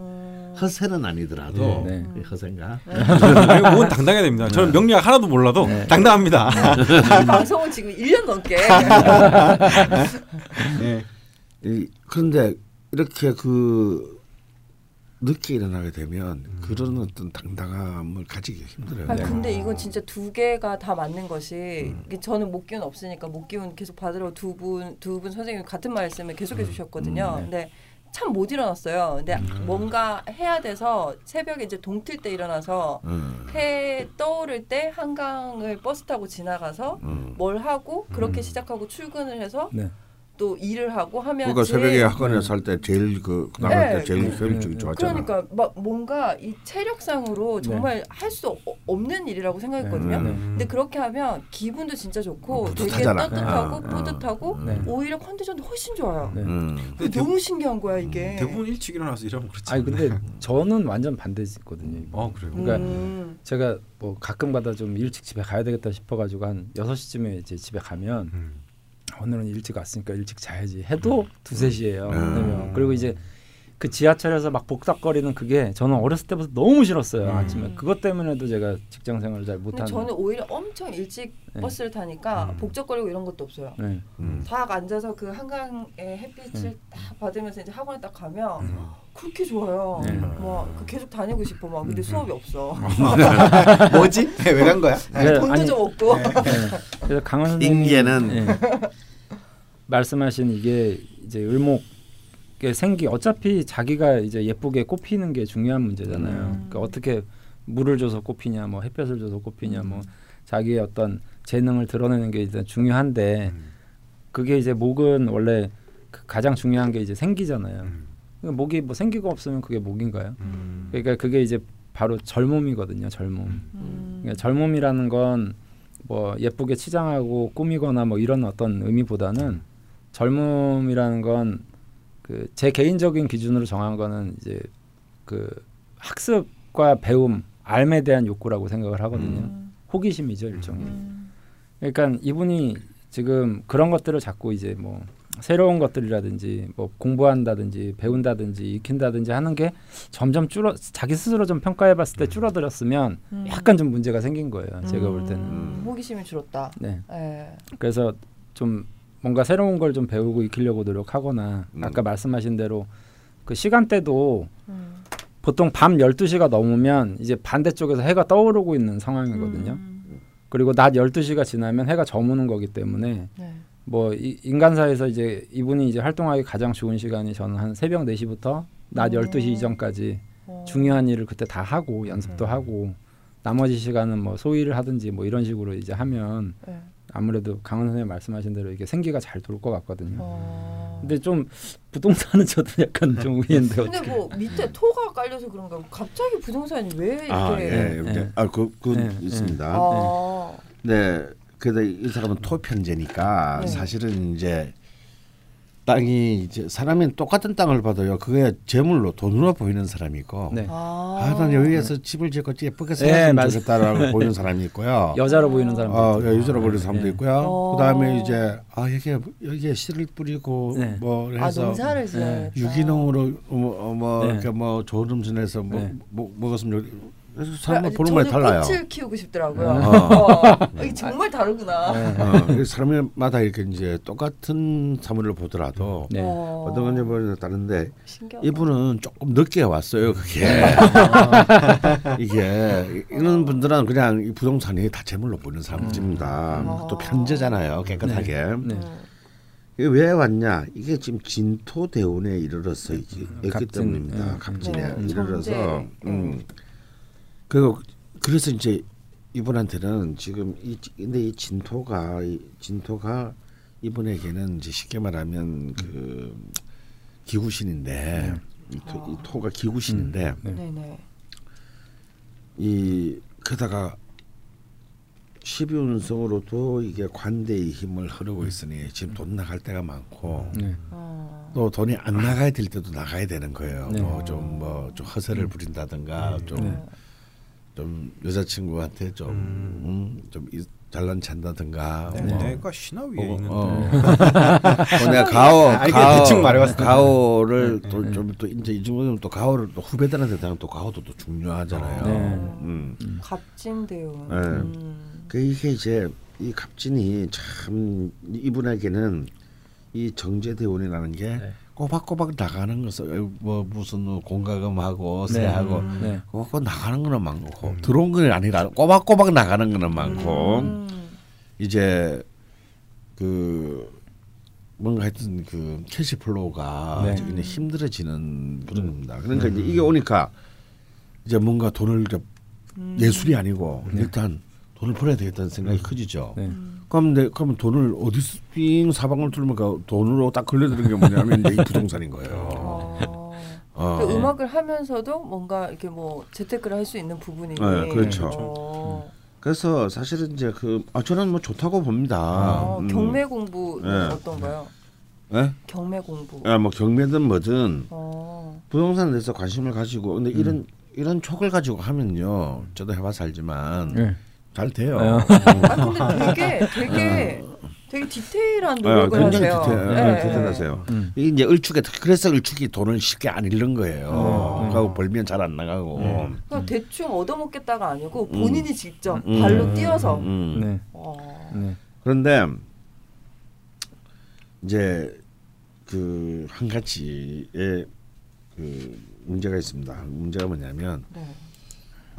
허세는 아니더라도 네. 이 허세인가? 아니, 목은 당당해야 됩니다. 저는 명리학 하나도 몰라도 네. 당당합니다. 방송은 지금 1년 넘게. 네. 이, 그런데 이렇게 그 늦게 일어나게 되면 그런 어떤 당당함을 가지기 힘들어요. 아 네. 근데 이건 진짜 두 개가 다 맞는 것이 이게 저는 목 기운 없으니까 목 기운 계속 받으러 두 분 두 분 선생님 같은 말씀을 계속 해 주셨거든요. 네. 근데 참 못 일어났어요. 근데 뭔가 해야 돼서 새벽에 이제 동틀 때 일어나서 어, 해 떠오를 때 한강을 버스 타고 지나가서 어. 뭘 하고 그렇게 시작하고 출근을 해서 네. 또 일을 하고 하면 그러니까 새벽에 학원에서 할때 제일 그 나갈 네, 때 제일 그- 효율적이 네. 좋았잖아. 그러니까 막 뭔가 이 체력상으로 네. 정말 할수 없는 일이라고 생각했거든요. 네. 근데 그렇게 하면 기분도 진짜 좋고 어, 되게 뿌듯하잖아. 떳떳하고 어, 뿌듯하고 네. 오히려 컨디션도 훨씬 좋아요. 네. 음. 그게 너무 신기한 거야 이게. 대부분 일찍 일어나서 일하면 그렇지. 아니 근데 저는 완전 반대거든요. 어 그래요. 그러니까 음. 제가 뭐 가끔가다 좀 일찍 집에 가야 되겠다 싶어가지고 한 6시쯤에 이제 집에 가면 음. 오늘은 일찍 왔으니까 일찍 자야지 해도 두세 시예요. 음. 왜냐면 그리고 이제 그 지하철에서 막 복닥거리는 그게 저는 어렸을 때부터 너무 싫었어요. 음. 아침에 그것 때문에도 제가 직장 생활을 잘 못하는. 저는 오히려 엄청 일찍 네. 버스를 타니까 음. 복잡거리고 이런 것도 없어요. 네. 음. 딱 앉아서 그 한강의 햇빛을 네. 딱 받으면서 이제 학원에 딱 가면 음. 그렇게 좋아요. 네. 막그 계속 다니고 싶어 막 근데 수업이 없어. 뭐지? 왜 간 거야? 네, 돈도 아니, 좀 없고. 네. 그래서 강원 선생님 인계는 예. 말씀하신 이게 이제 을목의 생기 어차피 자기가 이제 예쁘게 꽃피는 게 중요한 문제잖아요. 음. 그러니까 어떻게 물을 줘서 꽃피냐, 뭐 햇볕을 줘서 꽃피냐, 뭐 자기의 어떤 재능을 드러내는 게 일단 중요한데 음. 그게 이제 목은 원래 그 가장 중요한 게 이제 생기잖아요. 음. 그러니까 목이 뭐 생기가 없으면 그게 목인가요? 음. 그러니까 그게 이제 바로 젊음이거든요. 젊음. 음. 그러니까 젊음이라는 건 뭐 예쁘게 치장하고 꾸미거나 뭐 이런 어떤 의미보다는 젊음이라는 건 그 제 개인적인 기준으로 정한 거는 이제 그 학습과 배움, 알에 대한 욕구라고 생각을 하거든요. 음. 호기심이죠 일종의. 음. 그러니까 이분이 지금 그런 것들을 자꾸 이제 뭐 새로운 것들이라든지 뭐 공부한다든지 배운다든지 익힌다든지 하는 게 점점 줄어 자기 스스로 좀 평가해 봤을 때 줄어들었으면 음. 약간 좀 문제가 생긴 거예요. 제가 볼 때는. 음, 호기심이 줄었다. 네. 예. 그래서 좀 뭔가 새로운 걸 좀 배우고 익히려고 노력하거나 음. 아까 말씀하신 대로 그 시간대도 음. 보통 밤 12시가 넘으면 이제 반대쪽에서 해가 떠오르고 있는 상황이거든요. 음. 그리고 낮 12시가 지나면 해가 저무는 거기 때문에 네. 뭐 이, 인간사에서 이제 이분이 이제 활동하기 가장 좋은 시간이 저는 한 새벽 4시부터 낮 음. 12시 이전까지 어. 중요한 일을 그때 다 하고 연습도 음. 하고 나머지 시간은 뭐 소일을 하든지 뭐 이런 식으로 이제 하면 네. 아무래도 강원 선생님 말씀하신 대로 이게 생기가 잘 돌 것 같거든요. 어. 근데 좀 부동산은 저도 약간 좀 의외인데 근데 어떻게? 뭐 밑에 토가 깔려서 그런가 갑자기 부동산이 왜 이렇게 아, 예, 네, 네. 아, 그, 그 네, 있습니다. 아. 네, 그래도 이 사람은 토편제니까 네. 사실은 이제 땅이 이제 사람이 똑같은 땅을 봐도요. 그게 재물로 돈으로 보이는 사람이 있고, 네. 아, 아, 난 여기에서 집을 짓고 예쁘게 네, 살았으면. 좋겠다라고 보이는 사람이 있고요. 여자로 보이는 사람도 어, 있고. 여자로 보이는 사람도 네. 있고요. 어. 그다음에 이제 아 여기에 여기에 씨를 뿌리고 네. 뭐아 해서 농사를 지어야겠다. 유기농으로 뭐, 어, 뭐 네. 이렇게 뭐 좋은 음식 내서 뭐, 네. 뭐 먹었으면 여기 그래서 그래, 사람 보는 거에 저는 달라요. 꽃을 키우고 싶더라고요. 어. 어. 이게 정말 다르구나. 네. 어, 사람마다 이렇게 이제 똑같은 사물을 보더라도 네. 어. 어떤 건지 보면 다른데 신기하다. 이분은 조금 늦게 왔어요. 그게 이게 이런 분들은 그냥 이 부동산이 다 재물로 보는 사람들입니다. 음. 또 편제잖아요. 깨끗하게. 네. 음. 이게 왜 왔냐? 이게 지금 진토 대운에 이르렀어 있기 음, 갑진, 때문입니다. 네. 갑진에 네, 이르러서. 음. 그리고 그래서 이제 이분한테는 지금 이 근데 이 진토가 이 진토가 이분에게는 이제 쉽게 말하면 그 기구신인데 이, 토, 이 토가 기구신인데 네. 네네. 이 게다가 십이운성으로도 이게 관대의 힘을 흐르고 있으니 지금 돈 나갈 때가 많고 네. 어. 또 돈이 안 나가야 될 때도 나가야 되는 거예요. 네. 뭐좀 뭐 좀 허세를 부린다든가 좀 네. 좀 여자친구한테 좀, 음, 좀 이- 잘난 찬다든가 네, 뭐. 내가 신화 위에 어, 있는 어. 또 내가 가오, 아, 가오, 대충 말해봤을 때. 가오를 또좀또 이제 이 친구는 또 가오를 또 후배들한테 대한 또 가오도 또 중요하잖아요. 네. 음. 갑진대운. 네. 음. 그 이게 이제 이 갑진이 참 이분에게는 이 정재대운이라는 게 네. 꼬박꼬박 나가는 것을 뭐 무슨 공과금하고 네. 세하고 네. 그거 나가는 거는 많고 들어온 건 아니라 꼬박꼬박 나가는 거는 많고 음. 이제 그 뭔가 하여튼 그 cash flow가 네. 굉장히 힘들어지는 분입니다. 그러니까 이제 이게 오니까 이제 뭔가 돈을 이제 음. 예술이 아니고 일단 돈을 벌어야 되겠다는 생각이 커지죠. 네. 그럼 내 그러면 돈을 어디서 삥 사방을 뚫으면 그 돈으로 딱 걸려드는 게 뭐냐면 이 부동산인 거예요. 어. 어. 그 음악을 하면서도 뭔가 이렇게 뭐 재테크를 할 수 있는 부분이니. 네, 그렇죠. 어. 그래서 사실은 이제 그 아, 저는 뭐 좋다고 봅니다. 어, 음. 경매 공부는 네. 어떤가요? 예? 경매 공부. 아, 뭐 경매든 뭐든 어. 부동산에 대해서 관심을 가지고 근데 음. 이런 이런 촉을 가지고 하면요. 저도 해봐서 알지만 네. 잘 돼요. 어. 아 근데 되게 되게 되게 디테일한 네, 노력을 굉장히 하세요. 디테일, 네, 네, 네. 디테일하세요. 음. 이게 이제 을축에 그래서 을축이 돈을 쉽게 안 잃는 거예요. 어. 그하고 벌면 잘 안 나가고. 음. 그냥 대충 얻어먹겠다가 아니고 본인이 직접 음. 발로 뛰어서. 음. 네. 어. 네. 그런데 이제 그 한 가지의 그 문제가 있습니다. 문제가 뭐냐면 네.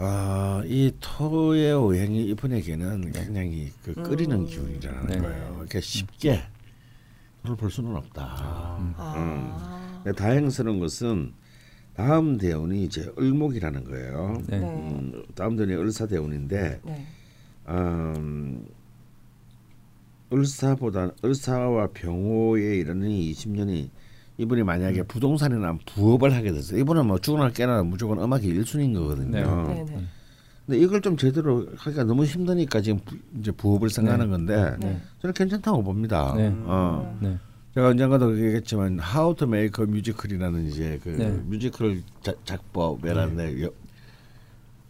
아, 이 토의 오행이 이분에게는 굉장히 그 끓이는 음. 기운이라는 네. 거예요. 그러니까 쉽게 돈을 벌 수는 없다. 아. 근데 다행스러운 것은 다음 대운이 이제 을목이라는 거예요. 네. 네. 음, 다음 대운이 을사 대운인데 네. 음, 을사보다 을사와 병호에 이르는 20년이 이분이 만약에 부동산이나 부업을 하게 됐어요. 이분은 뭐 죽으나 깨나 무조건 음악이 1순위인 거거든요. 네. 네. 근데 이걸 좀 제대로 하기가 너무 힘드니까 지금 부, 이제 부업을 생각하는 건데 네. 저는 괜찮다고 봅니다. 네. 어. 네. 제가 언젠가도 얘기했지만 How to Make a Musical이라는 이제 그 네. 뮤지컬 자, 작법이라는데 여-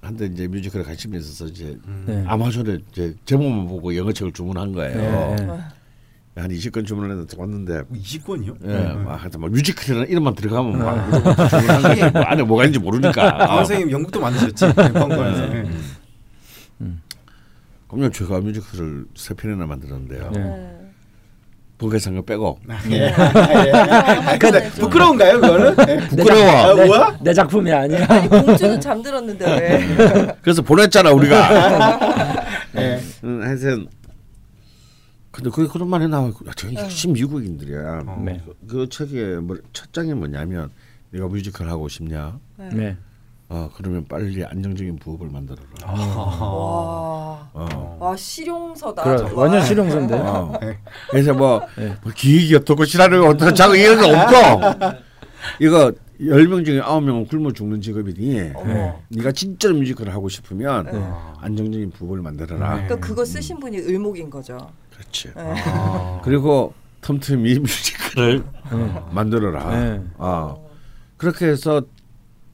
한때 이제 뮤지컬에 관심이 있어서 이제 네. 아마존에 이제 제목만 보고 영어책을 주문한 거예요. 네. 네. 한 20권 주문했는데 왔는데 20권이요? 예, 막 하여튼 막 뮤지컬이라는 이름만 들어가면 막 무조건 주문한 거지. 뭐 안에 뭐가 있는지 모르니까. 아, 선생님 연극도 만드셨지 광고에서. 네. 네. 그러면 제가 뮤지컬을 세 편이나 만들었는데요. 네. 네. bun가에서 거 빼고 아, 근데 부끄러운가요 그거는? 네. 부끄러워. 아, 뭐야? 내 작품이 아니야. 아니 공주는 잠들었는데 왜? 그래서 보냈잖아 우리가. 네. 음, 하여튼 근데 그게 그런 말이 나와요. 저희 핵심 미국인들이야. 네. 그, 그 책의 뭐, 첫 장이 뭐냐면 네가 뮤지컬 하고 싶냐? 네. 어 그러면 빨리 안정적인 부업을 만들어라. 와, 어. 와 실용서다. 그래, 정말. 완전 실용서인데. 어. 그래서 뭐, 네. 뭐 기획이 어떻고 거 어떻고 자꾸 이런 거 없고 이거 열 명 중에 아홉 명은 굶어 죽는 직업이니 어머. 네가 진짜로 뮤지컬을 하고 싶으면 네. 안정적인 부업을 만들어라. 네. 그러니까 그거 쓰신 분이 을목인 거죠. 그렇지. 네. 그리고 틈틈이 뮤지컬을 네. 만들어라. 네. 아 그렇게 해서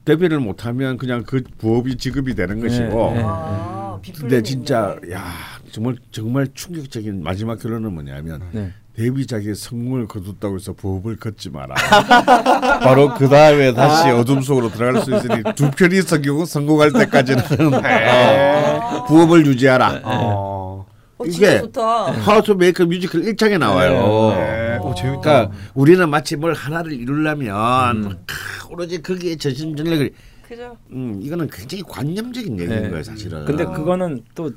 데뷔를 못하면 그냥 그 부업이 직업이 되는 것이고. 네. 아, 근데 진짜. 야 정말 정말 충격적인 마지막 결론은 뭐냐면 네. 데뷔작에 성공을 거뒀다고 해서 부업을 걷지 마라. 바로 그 다음에 다시 어둠 속으로 들어갈 수 있으니 두 편이 성공 성공할 때까지는 어, 부업을 유지하라. 어. 어, 이게 to Make a Musical 1장에 나와요. 네. 오, 재밌다. 그러니까 우리는 마치 뭘 하나를 이루려면 크, 오로지 거기에 전심전력을 그죠? 음, 이거는 굉장히 관념적인 얘기인 네. 거예요, 사실은. 근데 그거는 또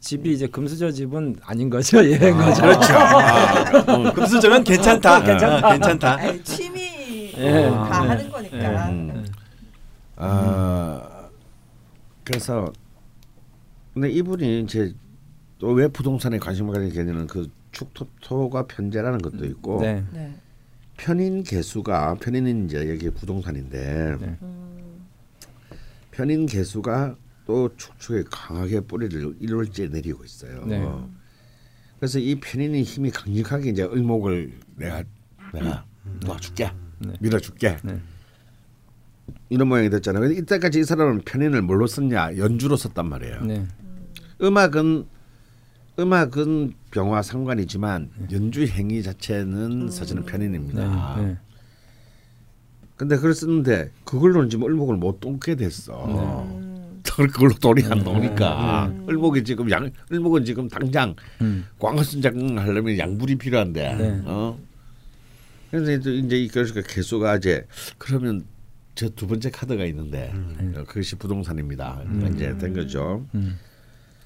집이 이제 금수저 집은 아닌 거죠. 얘인 거죠. 그렇죠. 아, 어, 금수저는 괜찮다. 괜찮다. 괜찮다. 아니, 취미 예. 다 네. 하는 거니까. 음. 아 그래서 근데 이분이 이제 또 왜 부동산에 관심을 가지게 되냐는 그 축토토가 편제라는 것도 있고 네. 네. 편인 개수가 편인은 이제 여기 부동산인데 네. 음, 편인 개수가 또 축축에 강하게 뿌리를 일월째 내리고 있어요. 네. 그래서 이 편인의 힘이 강력하게 이제 을목을 내가 내가 놔줄게 네. 밀어줄게 네. 이런 모양이 됐잖아요. 근데 이때까지 이 사람은 편인을 뭘로 썼냐 연주로 썼단 말이에요. 네. 음악은 음악은 병화 상관이지만 연주 행위 자체는 사실은 네. 편인입니다. 네. 근데 그걸 쓰는데 그걸로는 지금 을목을 못 돕게 됐어. 음, 그걸로 돈이 안 나오니까 네. 을목이 지금 양 을목은 지금 당장 음. 광화순장 하려면 양불이 필요한데 네. 어 그래서 이제 이 그러니까 개수가 이제 그러면 제 두 번째 카드가 있는데 어, 그것이 부동산입니다 그러니까 이제 된 거죠 음.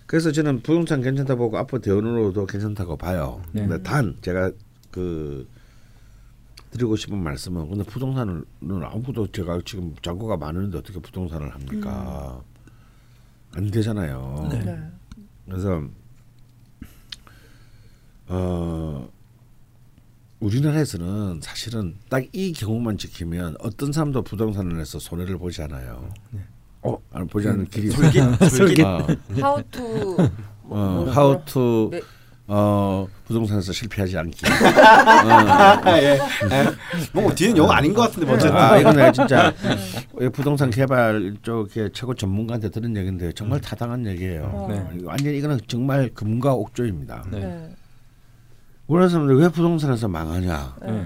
그래서 저는 부동산 괜찮다 보고 앞으로 대원으로도 괜찮다고 봐요 네. 근데 단 제가 그 드리고 싶은 말씀은 근데 부동산은 아무도 제가 지금 잔고가 많은데 어떻게 부동산을 합니까 안 되잖아요 네. 그래서 어 우리나라에서는 사실은 딱 이 경우만 지키면 어떤 사람도 부동산을 해서 손해를 보지 않아요. 어, 보지 않는 길이 솔깃, 솔깃. 어, How to 뭐, 어, how to 네. 어 부동산에서 실패하지 않기. 예. 예. 뭐 뒤엔 영어 아닌 것 같은데 먼저. 아 이건 내가 진짜 이 부동산 개발 쪽에 최고 전문가한테 들은 얘기인데 정말 타당한 얘기예요. 네. 완전 히 이거는 정말 금과 옥조입니다. 네. 네. 우리나라 사람들 왜 부동산에서 망하냐? 네.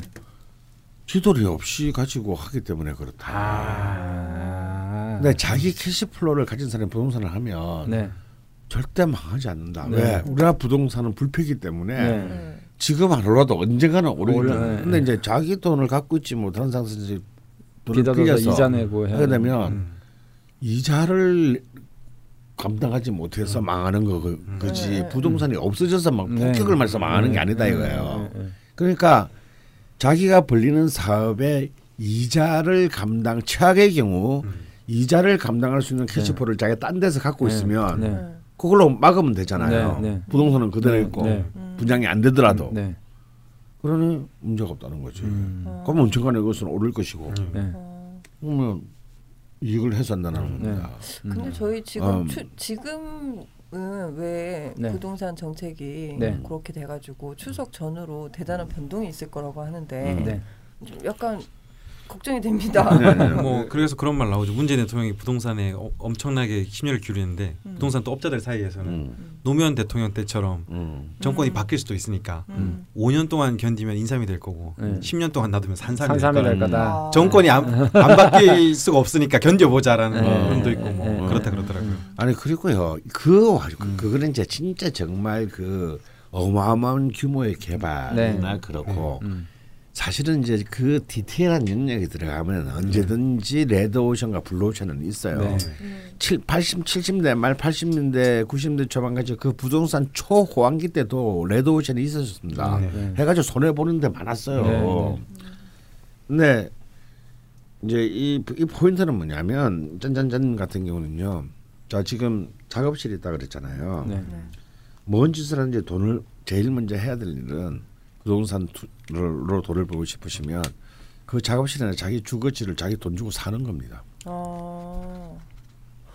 지 돈이 없이 가지고 하기 때문에 그렇다. 아. 근데 자기 cash flow를 가진 사람이 부동산을 하면 네. 절대 망하지 않는다. 네. 왜? 우리나라 부동산은 불패기 때문에 네. 네. 지금 안 올라도 언젠가는 오르거든. 네. 근데 이제 자기 돈을 갖고 있지 못하는 상태에서 이제 돈을 빌려서 이자 내고 해야 하게 되면 음. 이자를 감당하지 못해서 망하는 거 그- 그지 네. 부동산이 없어져서 막 네. 폭격을 맞아서 망하는 게 네. 아니다 네. 이거예요. 네. 네. 그러니까 자기가 벌리는 사업의 이자를 감당 최악의 경우 이자를 감당할 수 있는 캐시플로를 자기가 딴 데서 갖고 네. 있으면 네. 네. 그걸로 막으면 되잖아요. 네, 네. 부동산은 그대로 네, 있고 네. 분양이 안 되더라도 네. 그러니 문제가 없다는 거지. 음. 그러면 언젠가는 이것은 오를 것이고 네. 어, 그러면 이익을 해소한다는 네. 겁니다. 근데 음. 저희 지금 음. 추, 지금 은 왜 네. 부동산 정책이 네. 그렇게 돼가지고 추석 전후로 대단한 변동이 있을 거라고 하는데 음. 네. 좀 약간 걱정이 됩니다. 네, 네. 뭐 그래서 그런 말 나오죠. 문재인 대통령이 부동산에 어, 엄청나게 심려를 기울이는데 음. 부동산 또 업자들 사이에서는 음, 노무현 대통령 때처럼 음. 정권이 음. 바뀔 수도 있으니까 음. 5년 동안 견디면 인삼이 될 거고 네. 10년 동안 놔두면 산삼이 될 산삼이 거다. 될 거다. 아. 정권이 안, 안 바뀔 수가 없으니까 견뎌보자라는 네. 그런도 있고 뭐 네. 그렇다 그러더라고요. 아니 그리고요 그 와- 그- 음. 그거는 이제 진짜 정말 그 어마어마한 규모의 개발이나 네. 그렇고 음. 사실은 이제 그 디테일한 영역이 들어가면 언제든지 레드오션과 블루오션은 있어요. 네. 음. 칠 80, 70대 말 80년대 90년대 초반까지 그 부동산 초호황기 때도 레드오션이 있었습니다. 네. 네. 해가지고 손해 보는 데 많았어요. 네, 네. 근데 이제 이, 이 포인트는 뭐냐면 짠짠짠 같은 경우는요. 자 지금 작업실이 있다 그랬잖아요. 네. 네. 뭔 짓을 하는지 돈을 제일 먼저 해야 될 일은 부동산으로 돈을 벌고 싶으시면 그 작업실에는 자기 주거지를 자기 돈 주고 사는 겁니다. 어.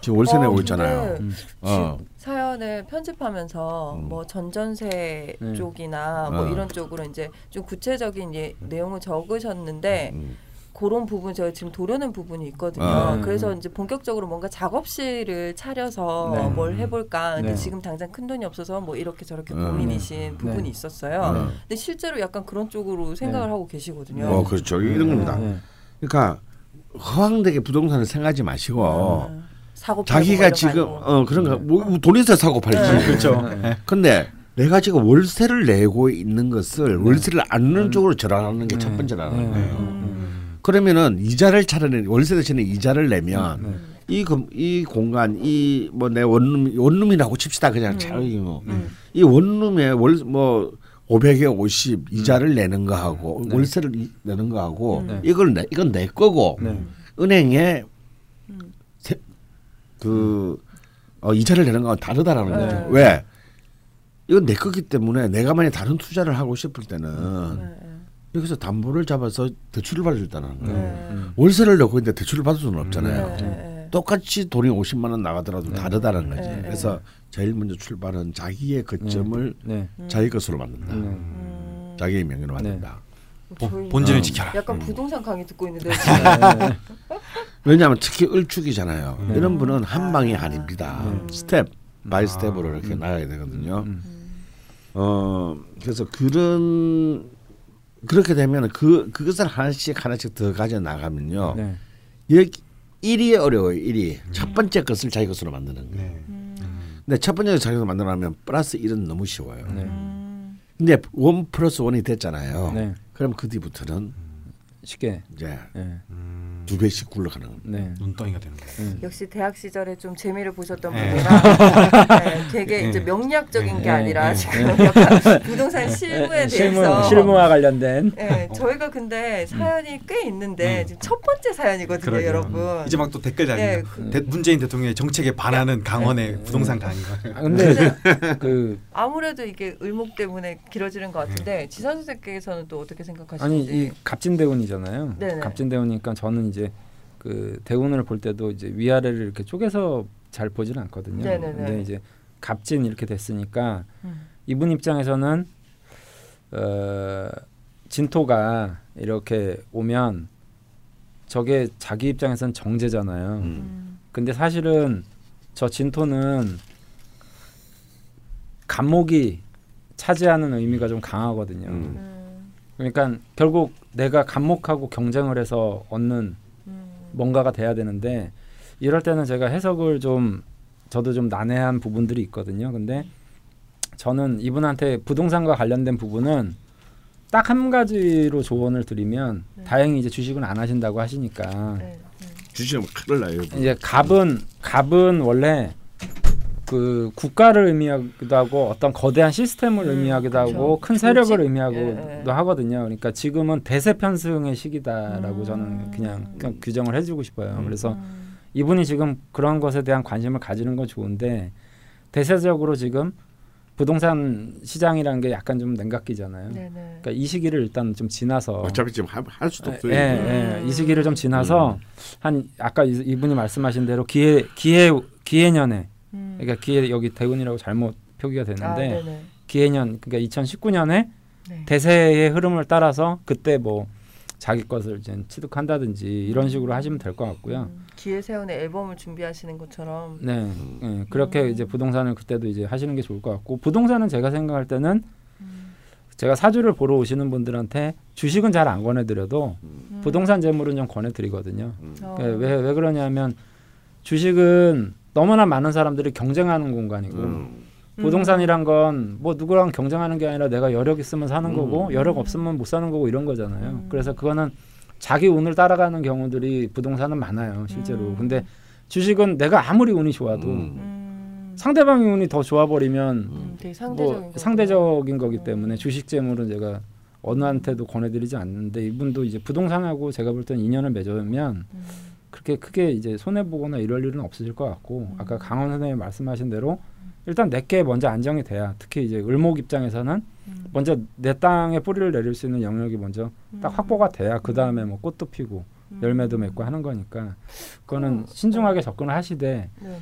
지금 월세 어, 내고 있잖아요. 음. 어. 지- 사연을 편집하면서 음. 뭐 전전세 네. 쪽이나 뭐 어. 이런 쪽으로 이제 좀 구체적인 예, 내용을 적으셨는데 음. 그런 부분 제가 지금 도려낸 부분이 있거든요. 아. 그래서 이제 본격적으로 뭔가 작업실을 차려서 네. 뭘 해볼까. 근데 네. 지금 당장 큰 돈이 없어서 뭐 이렇게 저렇게 음. 고민이신 부분이 네. 있었어요. 어. 근데 실제로 약간 그런 쪽으로 생각을 네. 하고 계시거든요. 어 그렇죠. 이런 겁니다. 네. 그러니까 허황되게 부동산을 생각하지 마시고 음. 뭐 자기가 이런 지금 말고. 어 그런 거뭐 돈 있어 사고 팔지. 네. 그렇죠. 네. 근데 내가 지금 월세를 내고 있는 것을 월세를 안 내는 쪽으로 전환하는 게첫 네. 번째라는 네. 거예요. 음. 그러면은 이자를 차라리 월세 대신에 이자를 내면 네. 이, 금- 이 공간 이 뭐 내 원룸 원룸이라고 칩시다 그냥 음. 차라리 뭐. 음. 이 원룸에 월 뭐 500에 50 이자를 내는 거 하고 네. 월세를 이- 내는 거 하고 네. 이걸 내 이건 내 거고 네. 은행에 음. 세, 그 어, 이자를 내는 거와 다르다라는 네. 거죠. 왜? 이건 내 거기 때문에 내가 만약 다른 투자를 하고 싶을 때는 네, 네. 여기서 담보를 잡아서 대출을 받을 수 있다는 거예요. 네. 음. 월세를 내고 있는데 대출을 받을 수는 없잖아요. 네, 네, 네. 똑같이 돈이 50만 원 나가더라도 네. 다르다는 거지. 네, 네. 그래서 제일 먼저 출발은 자기의 거점을 네. 자기 것으로 만든다. 네. 음. 자기의 명의로 만든다. 저희 본진을 어. 지켜라. 약간 음. 부동산 강의 듣고 있는데 네. 왜냐하면 특히 을축이잖아요. 네. 이런 분은 한 방이 아닙니다. 음. step by 아. step으로 이렇게 나가야 되거든요. 음. 어 그래서 그런 그렇게 되면 그 그것을 하나씩 하나씩 더 가져 나가면요. 네. 여기 일이 어려워요. 일이 첫 번째 것을 자기 것으로 만드는 거예요. 네. 근데 첫 번째 자기 것으로 만들어면 플러스 일은 너무 쉬워요. 네. 음. 근데 원 플러스 원이 됐잖아요. 네. 그럼 그 뒤부터는 쉽게. 이제 네. 음, 두 배씩 굴러가는. 네. 눈덩이가 되는 거예요. 네. 역시 대학 시절에 좀 재미를 보셨던 네. 분이라 네, 되게 네. 이제 명리학적인 게 네. 아니라 네. 지금 약간 부동산 실무에 실무 대해서 실무 와 관련된 네, 저희가 근데 사연이 꽤 있는데 음. 지금 첫 번째 사연이거든요, 그러게요. 여러분. 이제 막 또 댓글 달리고 네, 그- 대- 문재인 대통령의 정책에 반하는 강원의 부동산 강의가 아, 근데 그 아무래도 이게 을목 때문에 길어지는 것 같은데 지선 선생께서는 또 어떻게 생각하시는지? 아니 이 갑진대운이잖아요. 갑진대운이니까 저는 이제 그 대운을 볼 때도 이제 위아래를 이렇게 쪼개서 잘 보지는 않거든요. 네네네. 근데 이제 갑진 이렇게 됐으니까 음. 이분 입장에서는 어, 진토가 이렇게 오면 저게 자기 입장에서는 정제잖아요. 음. 음. 근데 사실은 저 진토는 간목이 차지하는 의미가 좀 강하거든요. 음. 음. 그러니까 결국 내가 간목하고 경쟁을 해서 얻는 음. 뭔가가 돼야 되는데 이럴 때는 제가 해석을 좀 저도 좀 난해한 부분들이 있거든요. 근데 저는 이분한테 부동산과 관련된 부분은 딱 한 가지로 조언을 드리면 네. 다행히 이제 주식은 안 하신다고 하시니까 네, 네. 주시면 큰일 나요. 이제 갑은 갑은 원래 그 국가를 의미하기도 하고 어떤 거대한 시스템을 음, 의미하기도 그쵸. 하고 큰 세력을 조직? 의미하기도 예, 예. 하거든요. 그러니까 지금은 대세 편승의 시기다라고 음. 저는 그냥, 그냥 규정을 해주고 싶어요. 음. 그래서 음. 이분이 지금 그런 것에 대한 관심을 가지는 건 좋은데 대세적으로 지금 부동산 시장이라는 게 약간 좀 냉각기잖아요. 네네. 그러니까 이 시기를 일단 좀 지나서 어차피 지금 할, 할 수도 예, 없어요. 예, 이 시기를 좀 지나서 한 아까 이- 이분이 말씀하신 대로 기해 기해 기해년에 음. 그러니까 기해 여기 대운이라고 잘못 표기가 아, 됐는데 네네. 기해년 그러니까 2019년에 네. 대세의 흐름을 따라서 그때 뭐 자기 것을 이제 취득한다든지 이런 식으로 하시면 될 것 같고요. 음, 기회세운의 앨범을 준비하시는 것처럼 네, 예, 그렇게 음. 이제 부동산을 그때도 이제 하시는 게 좋을 것 같고 부동산은 제가 생각할 때는 음. 제가 사주를 보러 오시는 분들한테 주식은 잘 안 권해드려도 음. 부동산 재물은 좀 권해드리거든요. 어. 예, 왜, 왜 그러냐면 주식은 너무나 많은 사람들이 경쟁하는 공간이고 음. 부동산이란 건 뭐 누구랑 경쟁하는 게 아니라 내가 여력 있으면 사는 음. 거고 여력 없으면 못 사는 거고 이런 거잖아요. 음. 그래서 그거는 자기 운을 따라가는 경우들이 부동산은 많아요, 실제로. 음. 근데 주식은 내가 아무리 운이 좋아도 음. 음. 상대방의 운이 더 좋아 버리면 음, 뭐. 상대적인 거기 음. 때문에 주식 재물은 제가 어느한테도 권해드리지 않는데 이분도 이제 부동산하고 제가 볼 때는 인연을 맺으면 음. 그렇게 크게 이제 손해 보거나 이럴 일은 없으실 것 같고 음. 아까 강원 선생님이 말씀하신 대로 일단 내게 먼저 안정이 돼야 특히 이제 을목 입장에서는 음. 먼저 내 땅에 뿌리를 내릴 수 있는 영역이 먼저 딱 음. 확보가 돼야 그 다음에 뭐 꽃도 피고 음. 열매도 맺고 하는 거니까 그거는 어, 신중하게 접근을 하시되 네 네.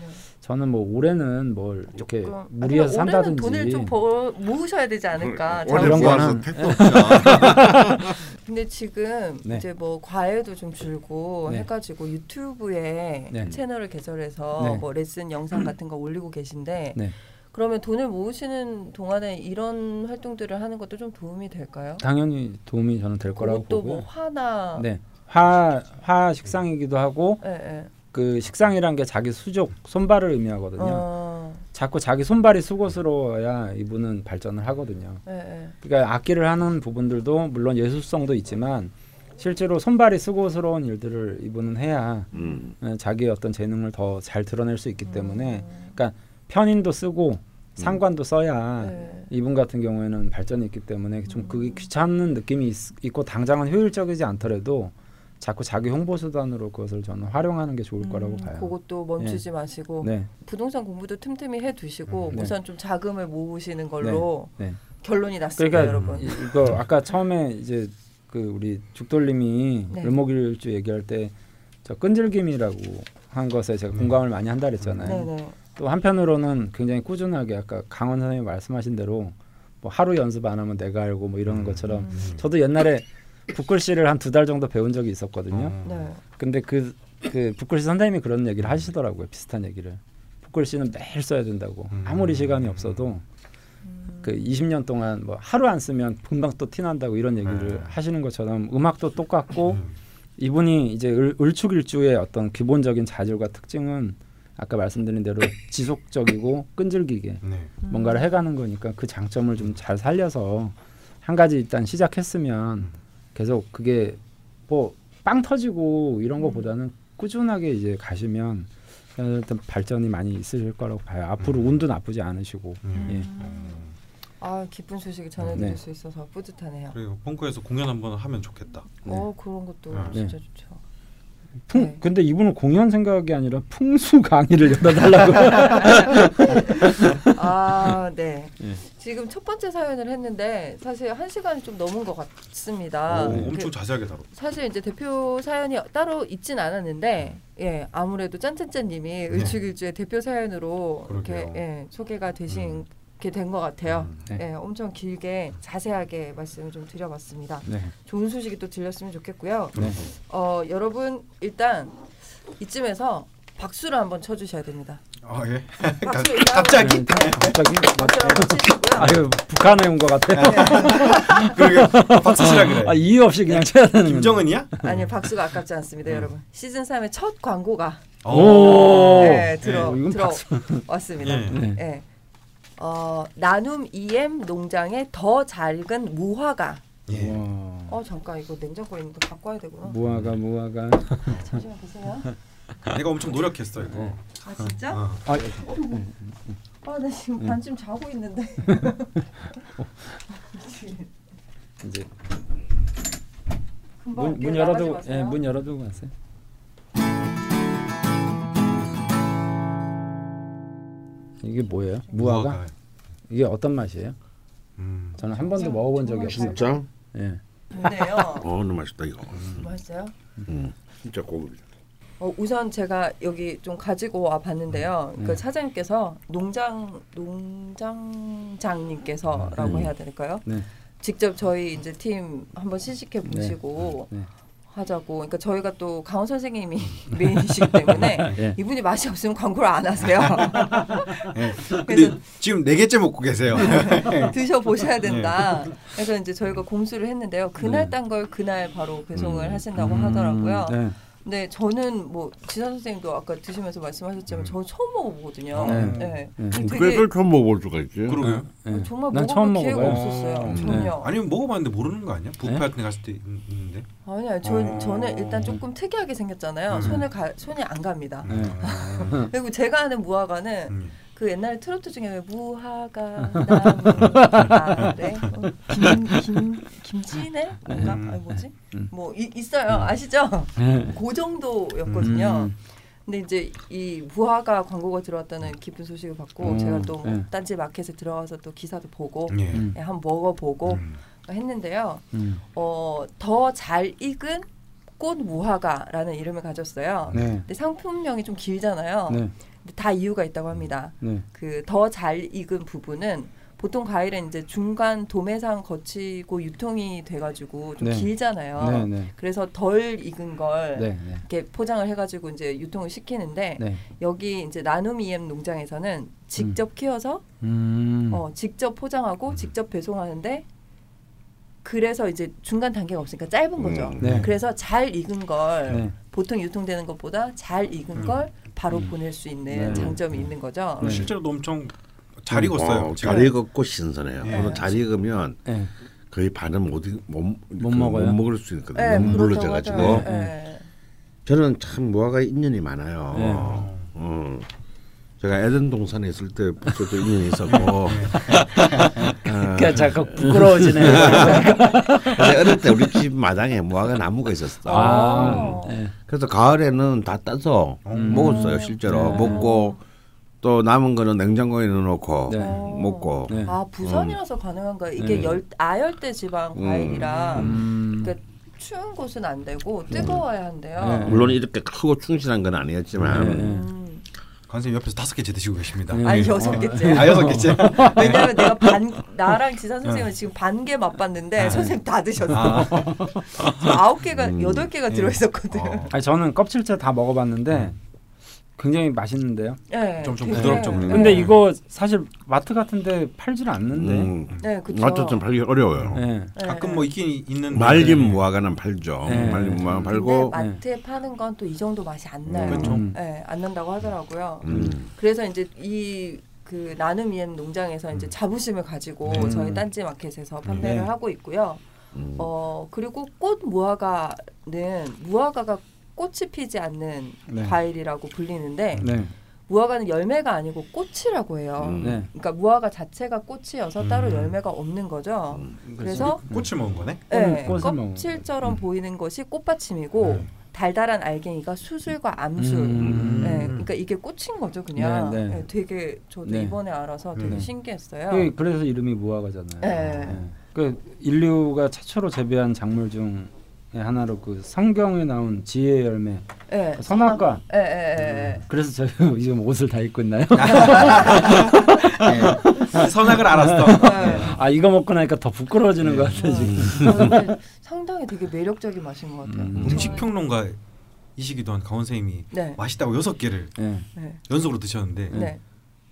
저는 뭐 올해는 뭘 이렇게 조금- 무리해서 산다든지 돈을 좀 벌, 모으셔야 되지 않을까. 이런 자금- 모아서 거는- 택도 없잖아. 근데 지금 네. 이제 뭐 과외도 좀 줄고 네. 해가지고 유튜브에 네. 채널을 개설해서 네. 뭐 레슨 영상 같은 거 올리고 계신데 네. 그러면 돈을 모으시는 동안에 이런 활동들을 하는 것도 좀 도움이 될까요? 당연히 도움이 저는 될 거라고 그것도 보고요. 뭐 화나 네. 화, 화 식상이기도 하고 예, 예. 그 식상이란 게 자기 수족 손발을 의미하거든요. 어, 자꾸 자기 손발이 수고스러워야 이분은 발전을 하거든요. 예, 예. 그러니까 악기를 하는 부분들도 물론 예술성도 있지만 실제로 손발이 수고스러운 일들을 이분은 해야 음. 어, 자기의 어떤 재능을 더 잘 드러낼 수 있기 때문에 음, 그러니까 편인도 쓰고 상관도 써야 네. 이분 같은 경우에는 발전이 있기 때문에 좀 그게 귀찮은 느낌이 있, 있고 당장은 효율적이지 않더라도 자꾸 자기 홍보 수단으로 그것을 저는 활용하는 게 좋을 거라고 음, 봐요. 그것도 멈추지 마시고 네, 부동산 공부도 틈틈이 해 두시고 음, 네. 우선 좀 자금을 모으시는 걸로 네. 결론이 났습니다, 그러니까 여러분. 이- 이거 아까 처음에 이제 그 우리 죽돌님이 네. 을목일주 얘기할 때 저 끈질김이라고 한 것에 제가 공감을 많이 한다 그랬잖아요. 네네. 또 한편으로는 굉장히 꾸준하게 아까 강원 선생님이 말씀하신 대로 뭐 하루 연습 안 하면 내가 알고 뭐 이러는 것처럼 음, 저도 옛날에 붓글씨를 한 두 달 정도 배운 적이 있었거든요. 네. 근데 그, 그 붓글씨 선생님이 그런 얘기를 하시더라고요. 비슷한 얘기를. 붓글씨는 매일 써야 된다고. 음. 아무리 시간이 없어도 음, 그 20년 동안 뭐 하루 안 쓰면 금방 또 티난다고 이런 얘기를 네. 하시는 것처럼 음악도 똑같고 음. 이분이 이제 을, 을축일주의 어떤 기본적인 자질과 특징은 아까 말씀드린 대로 지속적이고 끈질기게 네. 뭔가를 해가는 거니까 그 장점을 좀 잘 살려서 한 가지 일단 시작했으면 계속 그게 뭐 빵 터지고 이런 거보다는 꾸준하게 이제 가시면 일단 발전이 많이 있으실 거라고 봐요. 앞으로 음. 운도 나쁘지 않으시고. 음. 예. 아 기쁜 소식을 전해드릴 네. 수 있어서 뿌듯하네요. 그리고 펑크에서 공연 한번 하면 좋겠다. 네. 어 그런 것도 네. 진짜 좋죠. 풍, 네. 근데 이분은 공연 생각이 아니라 풍수 강의를 열어달라고. 아 네. 예. 지금 첫 번째 사연을 했는데 사실 한 시간이 좀 넘은 것 같습니다. 오, 그- 엄청 자세하게 다뤘. 사실 이제 대표 사연이 따로 있진 않았는데 예 아무래도 짠짠짠님이 을축일주의 대표 사연으로 이렇게 네. 그러게요. 예, 소개가 되신 음. 게 된 것 같아요. 음. 네. 예 엄청 길게 자세하게 말씀을 좀 드려봤습니다. 네. 좋은 소식이 또 들렸으면 좋겠고요. 네. 어 여러분 일단 이쯤에서 박수를 한번 쳐주셔야 됩니다. 아 예. 박수 갑자기? 네, 갑자기. 아유 북한에 온 것 같아. 그러게 박수 치라 그래. 아 이유 없이 그냥 쳐야 되는. 김정은이야? 아니요 박수가 아깝지 않습니다, 음. 여러분. 시즌 3의 첫 광고가 오. 네, 들어 어, 이건 들어. 왔습니다. 네. 네. 예. 어, 나눔 EM 농장의 더 작은 무화과. 예. 와. 어 잠깐 이거 냉장고에 있는 거 와야 되구나. 무화과 무화과. 잠시만 보세요. 내가 엄청 노력했어 이거. 아 진짜? 어. 아, 아나 지금 음. 반쯤 자고 있는데. 이제 문. 문 열어두고. 예, 문 열어두고 가세요. 이게 뭐예요? 무화과? 이게 어떤 맛이에요? 음. 저는 한 번도 먹어본 적이 없어요. 진짜? 예. 좋네요. 어, 너무 맛있다 이거. 맛있어요? 음, 진짜 고급. 어, 우선 제가 여기 좀 가지고 와 봤는데요. 음. 그 사장님께서 농장 농장장님께서라고 음. 해야 될까요? 네. 직접 저희 이제 팀 한번 시식해 보시고 네. 하자고. 그러니까 저희가 또 강원 선생님이 메인이시기 때문에 예. 이분이 맛이 없으면 광고를 안 하세요. 네. 그래서 지금 네 개째 먹고 계세요. 드셔 보셔야 된다. 그래서 이제 저희가 공수를 했는데요. 그날 네. 딴걸 그날 바로 배송을 음. 하신다고 음, 하더라고요. 네. 근데 저는 뭐 지사 선생님도 아까 드시면서 말씀하셨지만 저는 처음 먹어보거든요. 네. 네. 네. 되게 그걸 처음 먹어볼 수가 있지. 그러게요. 네. 정말 난 먹어볼 처음 기회가 먹어봐요. 없었어요. 네. 전혀. 아니면 먹어봤는데 모르는 거 아니야? 뷔페 네? 같은 데 갔을 때 있- 있는데. 아니요, 저, 어. 저는 일단 조금 특이하게 생겼잖아요. 음. 손을 가, 손이 안 갑니다. 네. 그리고 제가 아는 무화과는 음. 그 옛날에 트로트 중에 왜 무화과 나무 아래 어, 김, 김, 김치네? 뭔가? 음. 아니 뭐지? 음. 뭐 이, 있어요. 아시죠? 네. 그 정도였거든요. 음. 근데 이제 이 무화과 광고가 들어왔다는 기쁜 소식을 받고 음, 제가 또 네. 딴지 마켓에 들어가서 또 기사도 보고 예. 음. 예, 한번 먹어보고 음. 했는데요. 음. 어, 더 잘 익은 꽃 무화과라는 이름을 가졌어요. 네. 근데 상품명이 좀 길잖아요. 네. 다 이유가 있다고 합니다. 네. 그더 잘 익은 부분은 보통 과일은 이제 중간 도매상 거치고 유통이 돼가지고 좀 네. 길잖아요. 네. 네. 그래서 덜 익은 걸 네. 네. 이렇게 포장을 해가지고 이제 유통을 시키는데 네. 여기 이제 나눔 EM 농장에서는 직접 키워서 음. 어, 직접 포장하고 직접 배송하는데 그래서 이제 중간 단계가 없으니까 짧은 거죠. 음. 네. 그래서 잘 익은 걸 네. 보통 유통되는 것보다 잘 익은 걸 바로 음. 보낼 수 있는 네. 장점이 있는 거죠. 네. 실제로도 엄청 잘 익었어요. 어. 잘 익었고 신선해요. 네. 오늘 잘 익으면 네. 거의 반은 못, 익- 못, 못그 먹어요? 못 먹을 수 있거든요. 네. 네. 네. 저는 참 무화과 인연이 많아요. 네. 어. 제가 에덴 동산에 있을 때부터도 인연이 있었고. 아, 그러니까 자꾸 부끄러워지네. 어릴 때 우리 집 마당에 무화과 나무가 있었어. 아. 네. 그래서 가을에는 다 따서 음. 먹었어요 실제로 네. 먹고 또 남은 거는 냉장고에 넣어놓고 네. 먹고. 네. 아 부산이라서 가능한가요? 이게 네. 열 아열대 지방 음. 과일이라 음. 그러니까 추운 곳은 안 되고 뜨거워야 한대요. 네. 물론 이렇게 크고 충실한 건 아니었지만 네. 음. 관생님 옆에서 다섯 개째 드시고 계십니다. 네. 아니 여섯 개째. 아 여섯 개째. 왜냐면 내가 반 나랑 지산 선생님은 지금 반 개 맛봤는데 아. 선생님 다 드셨어. 아. 저 아홉 개가 음. 여덟 개가 네. 들어있었거든. 어. 아니 저는 껍질째 다 먹어봤는데 굉장히 맛있는데요. 네, 좀- 좀 되게- 부드럽죠, 네. 근데 이거 사실 마트 같은데 팔질 않는데. 음. 네, 그쵸. 마트 좀 팔기 어려워요. 네. 네. 가끔 뭐 있긴 있는데 말린 무화과는 팔죠. 네. 말린 무화과 근데 팔고. 마트에 파는 건 또 이 정도 맛이 안 나요. 그쵸. 음. 네, 안 난다고 하더라고요. 음. 그래서 이제 이 그 나눔 이엠 농장에서 이제 자부심을 가지고 네. 저희 딴지 마켓에서 판매를 네. 하고 있고요. 음. 어 그리고 꽃 무화과는 무화과가 꽃이 피지 않는 네. 과일이라고 불리는데 네. 무화과는 열매가 아니고 꽃이라고 해요. 음. 네. 그러니까 무화과 자체가 꽃이어서 따로 음. 열매가 없는 거죠. 음. 그래서 꽃을 먹은 거네. 네, 껍질처럼 음. 보이는 것이 꽃받침이고 네. 달달한 알갱이가 수술과 암술. 음. 네, 그러니까 이게 꽃인 거죠, 그냥. 네, 네. 네, 되게 저도 네. 이번에 알아서 되게 네. 신기했어요. 그- 그래서 이름이 무화과잖아요. 네. 그 인류가 최초로 재배한 작물 중에 하나로 그 성경에 나온 지혜의 열매 네, 선악과. 예, 예, 예. 그래서 저희 지금 옷을 다 입고 있나요? 선악을 알았어. 네. 아 이거 먹고 나니까 더 부끄러워지는 것 같아 지금. 저는 상당히 되게 매력적인 맛인 것 같아요. 음. 음식 평론가 이시기도 한 강원 선생님이 네. 맛있다고 여섯 개를 네. 네. 연속으로 드셨는데 네.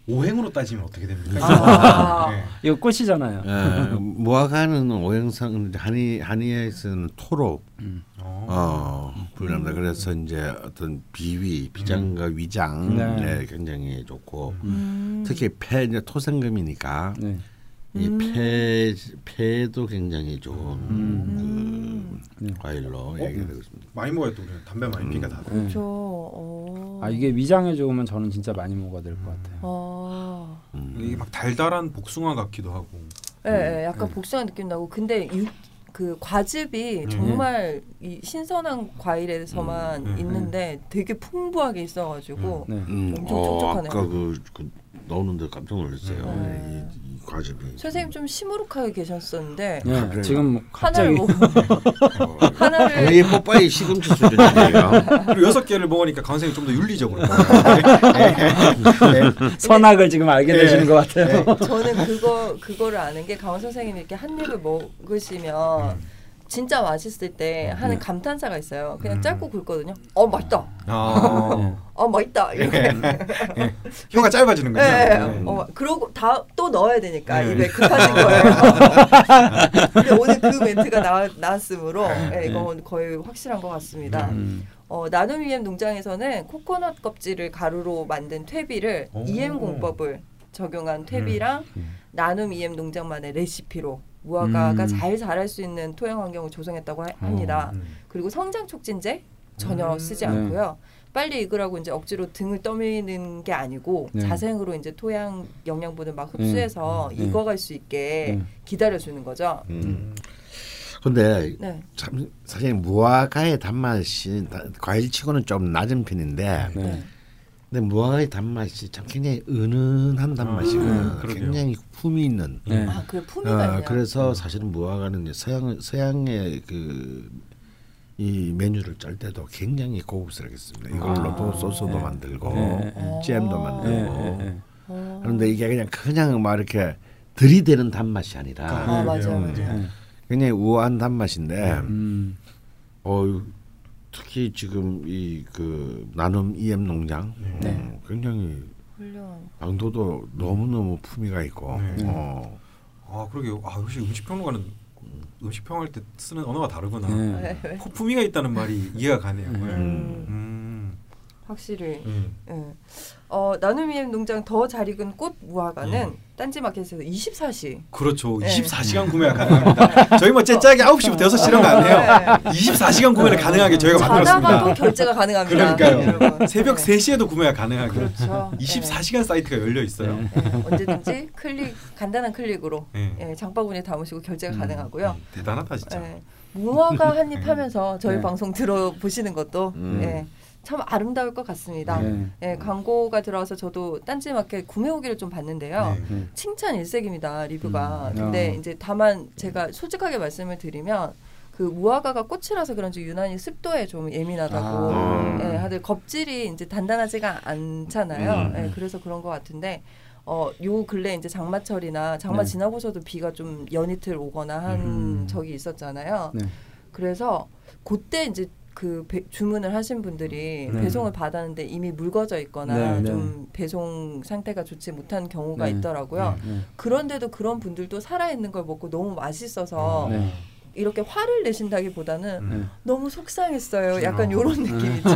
오행으로 따지면 어떻게 됩니까? 아. 네. 이거 꽃이잖아요. 예, 무화과는 오행상 한의 한의에서는 토로 어. 어 불린다. 그래서 이제 어떤 비위, 비장과 위장 네. 네, 굉장히 좋고 음. 특히 폐 이제 토생금이니까 네. 이 음. 폐 폐도 굉장히 좋은 음. 그 네. 과일로 얘기가 되고 있습니다. 많이 먹어야 또 우리 담배 많이 피니까 다. 네. 저, 어. 아 이게 위장에 좋으면 저는 진짜 많이 먹어야 될 것 같아요. 어. 음. 이게 막 달달한 복숭아 같기도 하고. 예, 예, 약간 네. 복숭아 느낌 나고 근데 육, 그 과즙이 정말 이 신선한 과일에서만 음, 네. 있는데 되게 풍부하게 있어가지고 네. 음, 엄청 어, 촉촉하네요. 아까 그, 그 나오는데 깜짝 놀랐어요. 네. 이, 이 과즙이. 선생님 좀 시무룩하게 계셨었는데 네, 아, 그래요? 지금 하나를 갑자기 뭐 하나를 이 뽀빠이 시금치 수준이에요. 그리고 여섯 개를 먹으니까 강생이 좀더 윤리적으로. 선악을 지금 알게 네. 되시는 것 같아요. 저는 그거 그거를 아는 게 강원 선생님이 이렇게 한 입을 먹으시면 진짜 맛있을 때 하는 감탄사가 있어요. 그냥 음. 짧고 굵거든요. 어 맛있다. 아, 어 맛있다. 이렇게. 혀가 짧아지는군요. 네. 네. 어, 그러고 다 또 넣어야 되니까 네. 입에 급하신 거예요. 근데 오늘 그 멘트가 나, 나왔으므로 네, 이건 거의 확실한 것 같습니다. 음. 어, 나눔 EM 농장에서는 코코넛 껍질을 가루로 만든 퇴비를 오. EM 공법을 적용한 퇴비랑 나눔 EM 농장만의 레시피로 무화과가 음. 잘 자랄 수 있는 토양 환경을 조성했다고 하- 합니다. 음. 그리고 성장 촉진제 전혀 음. 쓰지 네. 않고요. 빨리 익으라고 이제 억지로 등을 떠미는 게 아니고 네. 자생으로 이제 토양 영양분을 막 흡수해서 네. 익어갈 수 있게 네. 기다려 주는 거죠. 음. 근데 네. 참 사실 무화과의 단맛이 다- 과일치고는 좀 낮은 편인데 네. 근데 무화과의 단맛이 참 굉장히 은은한 단맛이거든요. 음, 그러게요. 굉장히 품이 있는. 네. 아, 그 어, 있네요. 그래서 사실은 무화과는 이제 서양 서양의 그 이 메뉴를 짤 때도 굉장히 고급스럽겠습니다. 이걸로도 아. 소스도 네. 만들고 네. 어. 잼도 네, 만들고. 네, 네. 어. 그런데 이게 그냥 그냥 막 이렇게 들이대는 단맛이 아니라 아, 맞아요, 음, 맞아요. 굉장히 우아한 단맛인데 음. 어 특히 지금 이 그 나눔 EM 농장 네. 음, 굉장히 훌륭한. 당도도 너무 너무 품위가 있고 네. 어, 아 그러게요. 아 역시 음식 평론가는 음식 평할 때 쓰는 언어가 다르구나. 네. 네. 품위가 있다는 말이 이해가 가네요. 네. 음, 음. 확실히. 음. 예. 어, 나눔 EM 농장 더 잘 익은 꽃 무화과는 음. 딴지마켓에서 24시. 그렇죠. 네. 24시간 구매가 가능합니다. 저희 뭐 째짜게 9시부터 6시 이런 거안 해요. 네. 24시간 구매를 가능하게 저희가 자다가도 만들었습니다. 결제가 가능합니다. 그러니까요. 여러분. 새벽 네. 3시에도 구매가 가능하게. 그렇죠. 24시간 사이트가 열려 있어요. 네. 네, 언제든지 클릭 간단한 클릭으로 네. 예, 장바구니에 담으시고 결제가 음. 가능하고요. 음, 대단하다 진짜. 예, 무화과 한입 하면서 저희 네. 방송 들어보시는 것도 음. 예, 참 아름다울 것 같습니다. 네. 예, 광고가 들어와서 저도 딴지마켓 구매 후기를 좀 봤는데요. 네. 네. 칭찬 일색입니다 리뷰가. 음. 근데 아. 이제 다만 제가 솔직하게 말씀을 드리면 그 무화과가 꽃이라서 그런지 유난히 습도에 좀 예민하다고. 아. 예, 다들 껍질이 이제 단단하지가 않잖아요. 음. 예, 그래서 그런 것 같은데. 어, 요 근래 이제 장마철이나 장마 네. 지나고서도 비가 좀 연이틀 오거나 한 음. 적이 있었잖아요. 네. 그래서 그때 이제 그 배- 주문을 하신 분들이 네. 배송을 받았는데 이미 묽어져 있거나 네, 네. 좀 배송 상태가 좋지 못한 경우가 네. 있더라고요. 네. 그런데도 그런 분들도 살아있는 걸 먹고 너무 맛있어서 네. 이렇게 화를 내신다기보다는 음. 네. 너무 속상했어요. 약간 어. 이런 느낌 있죠.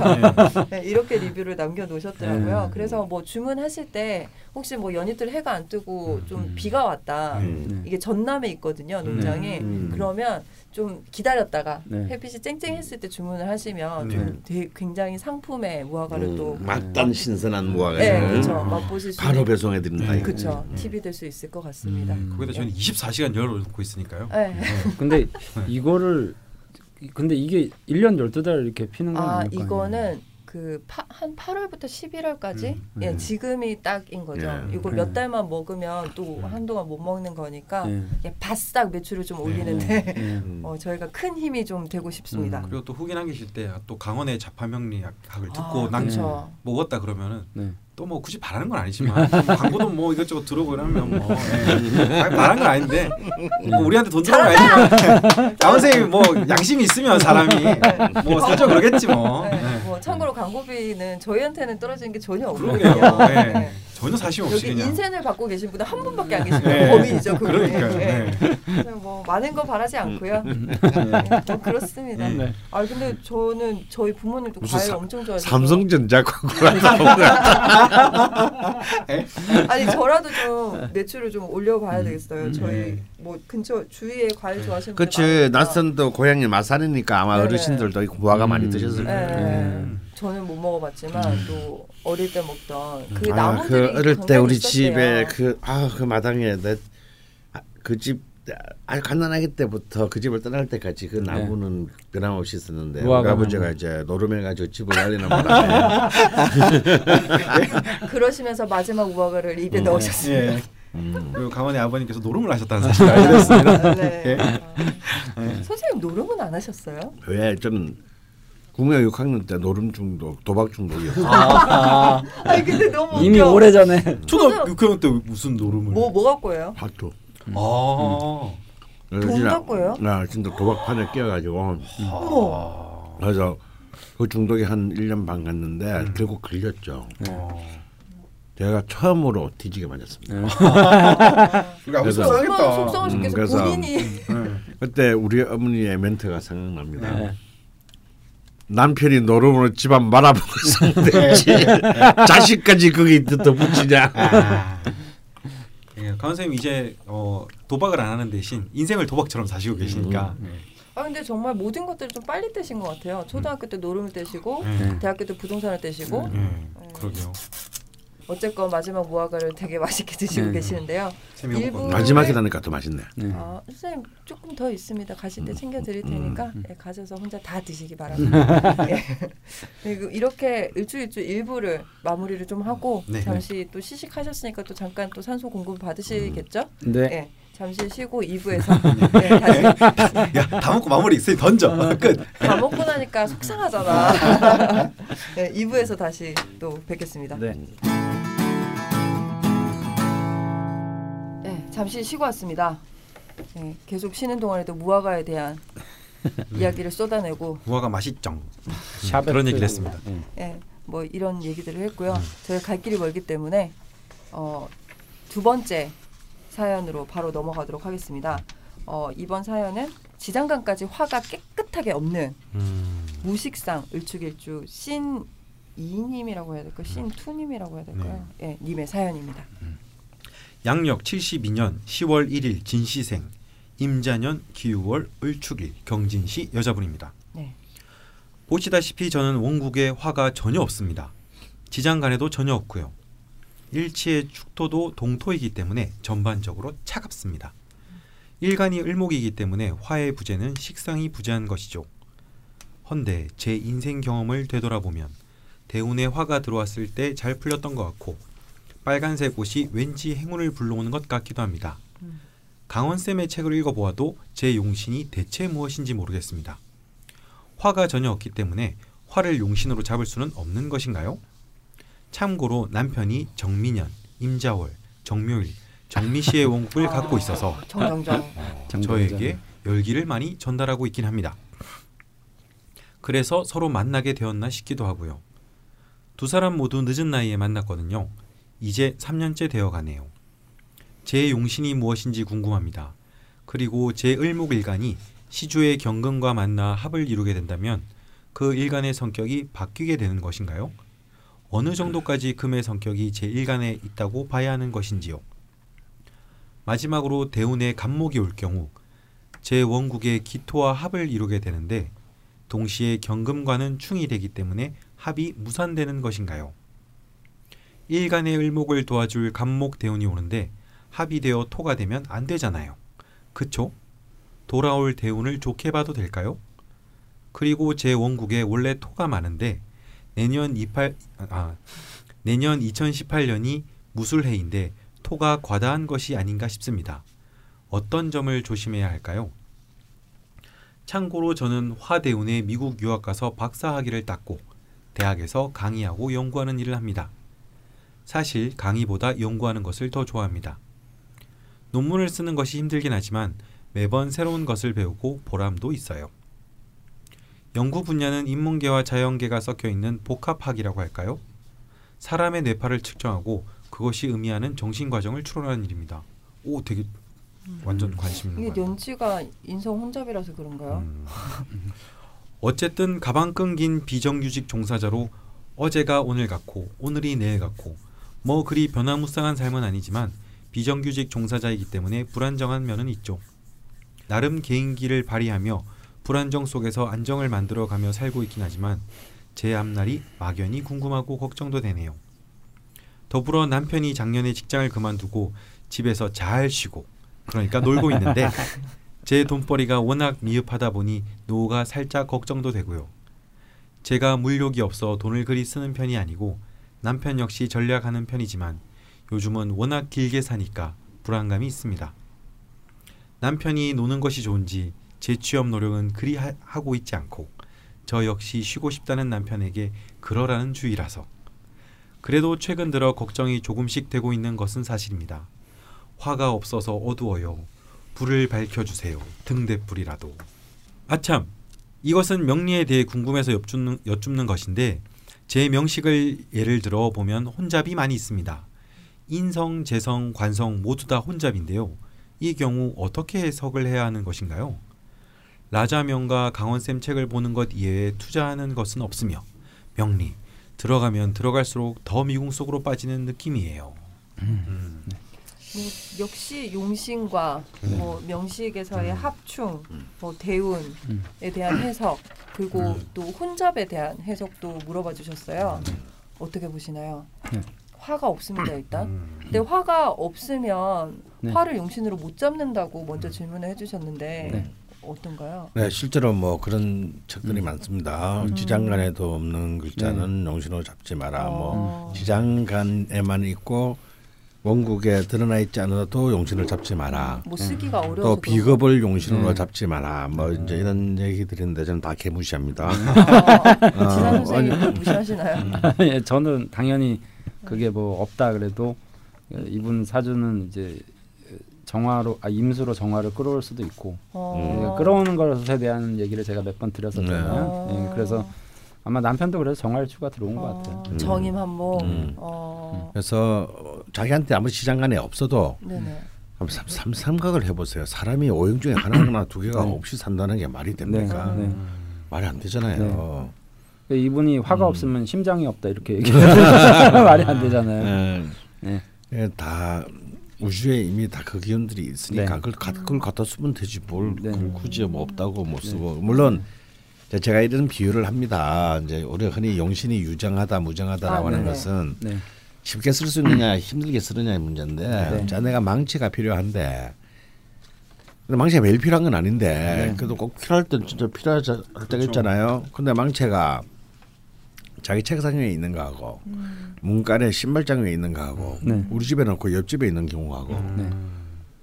네, 이렇게 리뷰를 남겨놓으셨더라고요. 네. 그래서 뭐 주문하실 때 혹시 뭐 연이틀 해가 안 뜨고 좀 음. 비가 왔다. 음. 네. 이게 전남에 있거든요, 농장이. 음. 그러면 좀 기다렸다가 네. 햇빛이 쨍쨍했을 때 주문을 하시면 네. 좀 되게 굉장히 상품의 무화과를 또 음, 맛단 신선한 무화과 네, 음. 그렇죠. 맛보실 수 바로 배송해 드린다. 네. 그렇죠. 음. 팁이 될 수 있을 것 같습니다. 음. 거기다 저는 24시간 열어놓고 있으니까요. 네. 근데 이거를 근데 이게 1년 12달 이렇게 피는 건 아. 이거는 그한 8월부터 11월까지 음, 예 음. 지금이 딱인 거죠. 예. 이거 네. 몇 달만 먹으면 또 음. 한동안 못 먹는 거니까 네. 예, 바싹 매출을 좀 네. 올리는데 네. 음. 어, 저희가 큰 힘이 좀 되고 싶습니다. 음. 그리고 또 후기 남기실 때 또 강원의 자파명리학을 듣고 아, 남 그렇죠. 먹었다 그러면은 네. 또 뭐 굳이 바라는 건 아니지만 광고도 뭐 이것저것 들어오고 이러면 뭐 예. 바라는 건 아닌데 뭐 우리한테 돈 들어온 건 아니지만 강 선생님 뭐 양심이 있으면 사람이 뭐 사죠 그러겠지 뭐 네, 예. 뭐 참고로 광고비는 저희한테는 떨어지는 게 전혀 그러게요 없거든요. 예. 네. 전혀 사심 없이 여기 그냥 인센을 받고 계신 분은 한 분밖에 안 계시고 네. 범인이죠. 그분이. 그러니까요 네. 네. 뭐 많은 거 바라지 않고요. 네. 뭐 그렇습니다. 음. 네. 아 근데 저는 저희 부모님도 무슨 과일 사- 엄청 좋아해서 삼성전자 거야. 아니 저라도 좀 매출을 좀 올려봐야 되겠어요. 저희 네. 뭐 근처 주위에 과일 좋아하시는 분들. 많으니까. 낯선도 고향이 마산이니까 아마 네. 어르신들도 무화과 많이 음. 드셨을 네. 거예요. 네. 저는 못 먹어봤지만 또 어릴 때 먹던 그 아, 나무들이 그 어릴 때 우리 있었대요. 집에 그 아 그 마당에 내그집 아주 갓난아기 때부터 그 집을 떠날 때까지 그 나무는 변함없이 있었는데 우리 아버지가 나무. 이제 노름해 가지고 집을 날리는 바람에 그러시면서 마지막 우화가를 입에 음. 넣으셨어요. 예. 그리고 강원의 아버님께서 노름을 하셨다는 사실을 알게 됐습니다. 네. 예. 아. 선생님 노름은 안 하셨어요? 왜 좀 국내 6학년 때 노름 중독, 도박 중독이었어. 아, 아니 근데 너무 이미 웃겨. 오래 전에 초등학교 6학년 때 무슨 노름을? 뭐 뭐 갖고 해요? 하도. 아. 돈 갖고요? 나 진짜 도박판에 끼어가지고 어머. 그래서 그 중독이 한 1년 반 갔는데 결국 걸렸죠. 어. 제가 처음으로 뒤지게 맞았습니다. 우리 아버지 그래서- 얼마나 속상하겠다. 속상하셨겠어 음, 그래서- 본인이 그때 우리 어머니의 멘트가 생각납니다. 네. 남편이 노름으로 집안 말아먹었으면 됐지. 자식까지 거기 더 붙이냐. 아. 예, 강원 선생님 이제 어, 도박을 안 하는 대신 인생을 도박처럼 사시고 계시니까. 아 근데 정말 모든 것들을 좀 빨리 떼신 것 같아요. 초등학교 때 노름을 떼시고 예. 대학교 때 부동산을 떼시고 예, 그러게요. 어쨌건 마지막 무화과를 되게 맛있게 드시고 네. 계시는데요. 재미없고. 일부- 마지막에 나니까 더 맛있네. 네. 아, 선생님 조금 더 있습니다. 가실 음. 때 챙겨 드릴 테니까 예, 가셔서 혼자 다 드시기 바랍니다. 예. 그리고 이렇게 일주일주 일부를 마무리를 좀 하고 네. 잠시 또 시식하셨으니까 또 잠깐 또 산소 공급 받으시겠죠? 네. 예. 잠시 쉬고 2부에서 예, 다시 야, 다 먹고 마무리 있으니 던져. 끝. 다 먹고 나니까 속상하잖아. 네, 2부에서 다시 또 뵙겠습니다. 네. 네. 잠시 쉬고 왔습니다. 네, 계속 쉬는 동안에도 무화과에 대한 이야기를 쏟아내고 무화과 맛있죠. 샤베트. 그런 얘기를 했습니다. 네. 예, 뭐 이런 얘기들을 했고요. 저희 갈 길이 멀기 때문에 어, 두 번째 사연으로 바로 넘어가도록 하겠습니다. 어, 이번 사연은 지장간까지 화가 깨끗하게 없는 음. 무식상 을축일주 신 이님이라고 해야 될까요? 신 투님이라고 해야 될까요? 예, 님의 사연입니다. 양력 72년 10월 1일 진시생 임자년 기우월 을축일 경진시 여자분입니다. 네. 보시다시피 저는 원국에 화가 전혀 없습니다. 지장간에도 전혀 없고요. 일치의 축토도 동토이기 때문에 전반적으로 차갑습니다. 일간이 을목이기 때문에 화의 부재는 식상이 부재한 것이죠. 헌데 제 인생 경험을 되돌아보면 대운에 화가 들어왔을 때 잘 풀렸던 것 같고 빨간색 옷이 왠지 행운을 불러오는 것 같기도 합니다. 음. 강원쌤의 책을 읽어보아도 제 용신이 대체 무엇인지 모르겠습니다. 화가 전혀 없기 때문에 화를 용신으로 잡을 수는 없는 것인가요? 참고로 남편이 정민년, 임자월, 정묘일, 정미시의 원국을 갖고 있어서 정정정. 정정정. 저에게 열기를 많이 전달하고 있긴 합니다. 그래서 서로 만나게 되었나 싶기도 하고요. 두 사람 모두 늦은 나이에 만났거든요. 이제 3년째 되어 가네요. 제 용신이 무엇인지 궁금합니다. 그리고 제 을목일간이 시주의 경금과 만나 합을 이루게 된다면 그 일간의 성격이 바뀌게 되는 것인가요? 어느 정도까지 금의 성격이 제 일간에 있다고 봐야 하는 것인지요? 마지막으로 대운의 간목이 올 경우 제 원국의 기토와 합을 이루게 되는데 동시에 경금과는 충이 되기 때문에 합이 무산되는 것인가요? 일간의 을목을 도와줄 간목 대운이 오는데 합이 되어 토가 되면 안 되잖아요. 그쵸? 돌아올 대운을 좋게 봐도 될까요? 그리고 제 원국에 원래 토가 많은데 내년 28 아, 내년 2018년이 무술해인데 토가 과다한 것이 아닌가 싶습니다. 어떤 점을 조심해야 할까요? 참고로 저는 화대운에 미국 유학 가서 박사 학위를 땄고 대학에서 강의하고 연구하는 일을 합니다. 사실 강의보다 연구하는 것을 더 좋아합니다. 논문을 쓰는 것이 힘들긴 하지만 매번 새로운 것을 배우고 보람도 있어요. 연구 분야는 인문계와 자연계가 섞여 있는 복합학이라고 할까요? 사람의 뇌파를 측정하고 그것이 의미하는 정신 과정을 추론하는 일입니다. 오, 되게 완전 관심 있는 이게 거예요. 년치가 인성 혼잡이라서 그런가요? 음. 어쨌든 가방 끈 긴 비정규직 종사자로 어제가 오늘 같고 오늘이 내일 같고 뭐 그리 변화무쌍한 삶은 아니지만 비정규직 종사자이기 때문에 불안정한 면은 있죠. 나름 개인기를 발휘하며 불안정 속에서 안정을 만들어 가며 살고 있긴 하지만 제 앞날이 막연히 궁금하고 걱정도 되네요. 더불어 남편이 작년에 직장을 그만두고 집에서 잘 쉬고 그러니까 놀고 있는데 제 돈벌이가 워낙 미흡하다 보니 노후가 살짝 걱정도 되고요. 제가 물욕이 없어 돈을 그리 쓰는 편이 아니고 남편 역시 전략하는 편이지만 요즘은 워낙 길게 사니까 불안감이 있습니다. 남편이 노는 것이 좋은지 제 취업 노력은 그리 하, 하고 있지 않고 저 역시 쉬고 싶다는 남편에게 그러라는 주의라서 그래도 최근 들어 걱정이 조금씩 되고 있는 것은 사실입니다. 화가 없어서 어두워요. 불을 밝혀주세요. 등대불이라도. 아참, 이것은 명리에 대해 궁금해서 여쭙는, 여쭙는 것인데 제 명식을 예를 들어 보면 혼잡이 많이 있습니다. 인성, 재성, 관성 모두 다 혼잡인데요. 이 경우 어떻게 해석을 해야 하는 것인가요? 라자명과 강원쌤 책을 보는 것 이외에 투자하는 것은 없으며 명리 들어가면 들어갈수록 더 미궁 속으로 빠지는 느낌이에요. 음. 뭐 역시 용신과 네. 뭐 명식에서의 합충, 뭐 대운에 음. 대한 해석 그리고 또 혼잡에 대한 해석도 물어봐 주셨어요. 어떻게 보시나요? 네. 화가 없습니다 일단. 음. 근데 화가 없으면 네. 화를 용신으로 못 잡는다고 먼저 질문을 해주셨는데 네. 어떤가요? 네, 실제로 뭐 그런 책들이 많습니다. 음. 지장간에도 없는 글자는 용신으로 잡지 마라. 뭐 어. 지장간에만 있고 원국에 드러나 있지 않아도 용신을 잡지 마라. 뭐 쓰기가 어려워서 또 비겁을 용신으로 네. 잡지 마라. 뭐 이제 이런 얘기들인데 저는 다 개무시합니다. 거. 어, 어, 진한 선생님 무시하시나요? 예, 저는 당연히 그게 뭐 없다 그래도 예, 이분 사주는 이제 정화로 아 임수로 정화를 끌어올 수도 있고 어. 예, 끌어오는 것에 대한 얘기를 제가 몇 번 드렸었잖아요. 네. 예, 그래서 아마 남편도 그래서 정화일추가 들어온 것 같아요. 어, 정임 한몫. 음. 어. 그래서 어, 자기한테 아무리 지장간에 없어도 네네. 한번 삼, 삼, 삼각을 해보세요. 사람이 오행 중에 하나나 두 개가 네. 없이 산다는 게 말이 됩니까? 네, 네. 말이 안 되잖아요. 그 이분이 화가 음. 없으면 심장이 없다 이렇게 얘기하면 말이 안 되잖아요. 네. 네. 예, 다 우주에 이미 다 그 기운들이 있으니까 네. 그걸, 가, 그걸 갖다 쓰면 되지 뭘 네. 굳이 뭐 없다고 못 쓰고 물론 제가 이런 비유를 합니다. 이제 우리 흔히 용신이 유정하다 무정하다라고 아, 하는 네네. 것은 네. 쉽게 쓸 수 있느냐 힘들게 쓰느냐의 문제인데 네. 자 내가 망치가 필요한데 근데 망치가 매일 필요한 건 아닌데 네. 그래도 꼭 필요할 때 진짜 필요할 때 때가 있잖아요. 근데 망치가 자기 책상 위에 있는 거하고 음. 문간에 신발장 위에 있는 거하고 네. 우리 집에 놓고 옆집에 있는 경우하고 네.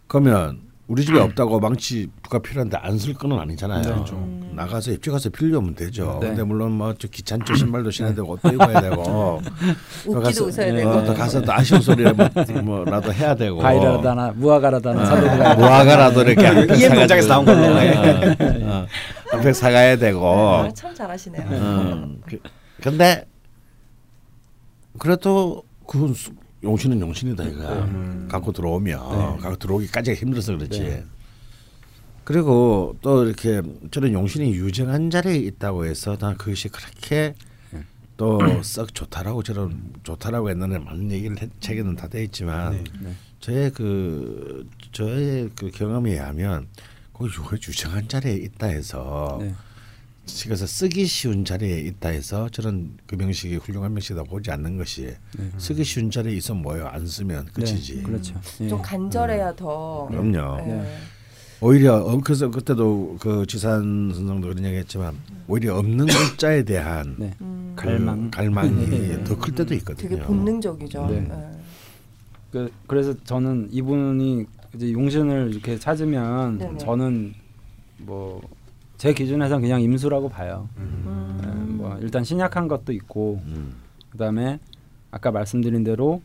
그러면 우리 집에 없다고 망치가 필요한데 안 쓸 거는 아니잖아요. 네. 음. 나가서 옆집 가서 빌려오면 되죠. 네. 근데 물론 뭐 저 귀찮죠 신발도 신어야 되고 옷도 입어야 되고 웃기도 가서- 웃어야 네. 되고. 어, 또 가서 또 아쉬운 소리를 뭐, 뭐라도 해야 되고 과일이라도 하나 무화과라도 하나 사들고 가야 돼. 무화과라도 이렇게 사가지고- 농장에서 나온 걸로. 어, 어, 한팩 사가야 되고 아, 참 잘하시네요. 음, 그, 근데 그래도 그건 수- 용신은 용신이다 이거야. 갖고 들어오면 갖고 들어오기까지가 힘들어서 그렇지. 네. 그리고 또 이렇게 저는 용신이 유정한 자리에 있다고 해서 난 그것이 그렇게 또썩 좋다라고 저는 좋다라고 옛날에 많은 얘기를 했, 책에는 다 돼 있지만 네. 저의 그 저의 그 경험에 의하면 그 유- 유정한 자리에 있다 해서 네. 그래서 쓰기 쉬운 자리에 있다 해서 저는 그 명식이 훌륭한 명식이다 보지 않는 것이 쓰기 쉬운 자리에 있어 뭐요 안 쓰면 끝이지. 네. 그렇죠. 예. 좀 간절해야 더. 그럼요. 네. 오히려 어, 그래서 그때도 그 지산 선생도 그런 얘기했지만 오히려 없는 글자에 대한 네. 음, 그 갈망. 갈망이 더 클 때도 있거든요. 되게 본능적이죠. 네. 네. 그 그래서 저는 이분이 이제 용신을 이렇게 찾으면 네네. 저는 뭐 제 기준에선 그냥 임수라고 봐요. 음. 예, 뭐 일단 신약한 것도 있고 음. 그다음에 아까 말씀드린 대로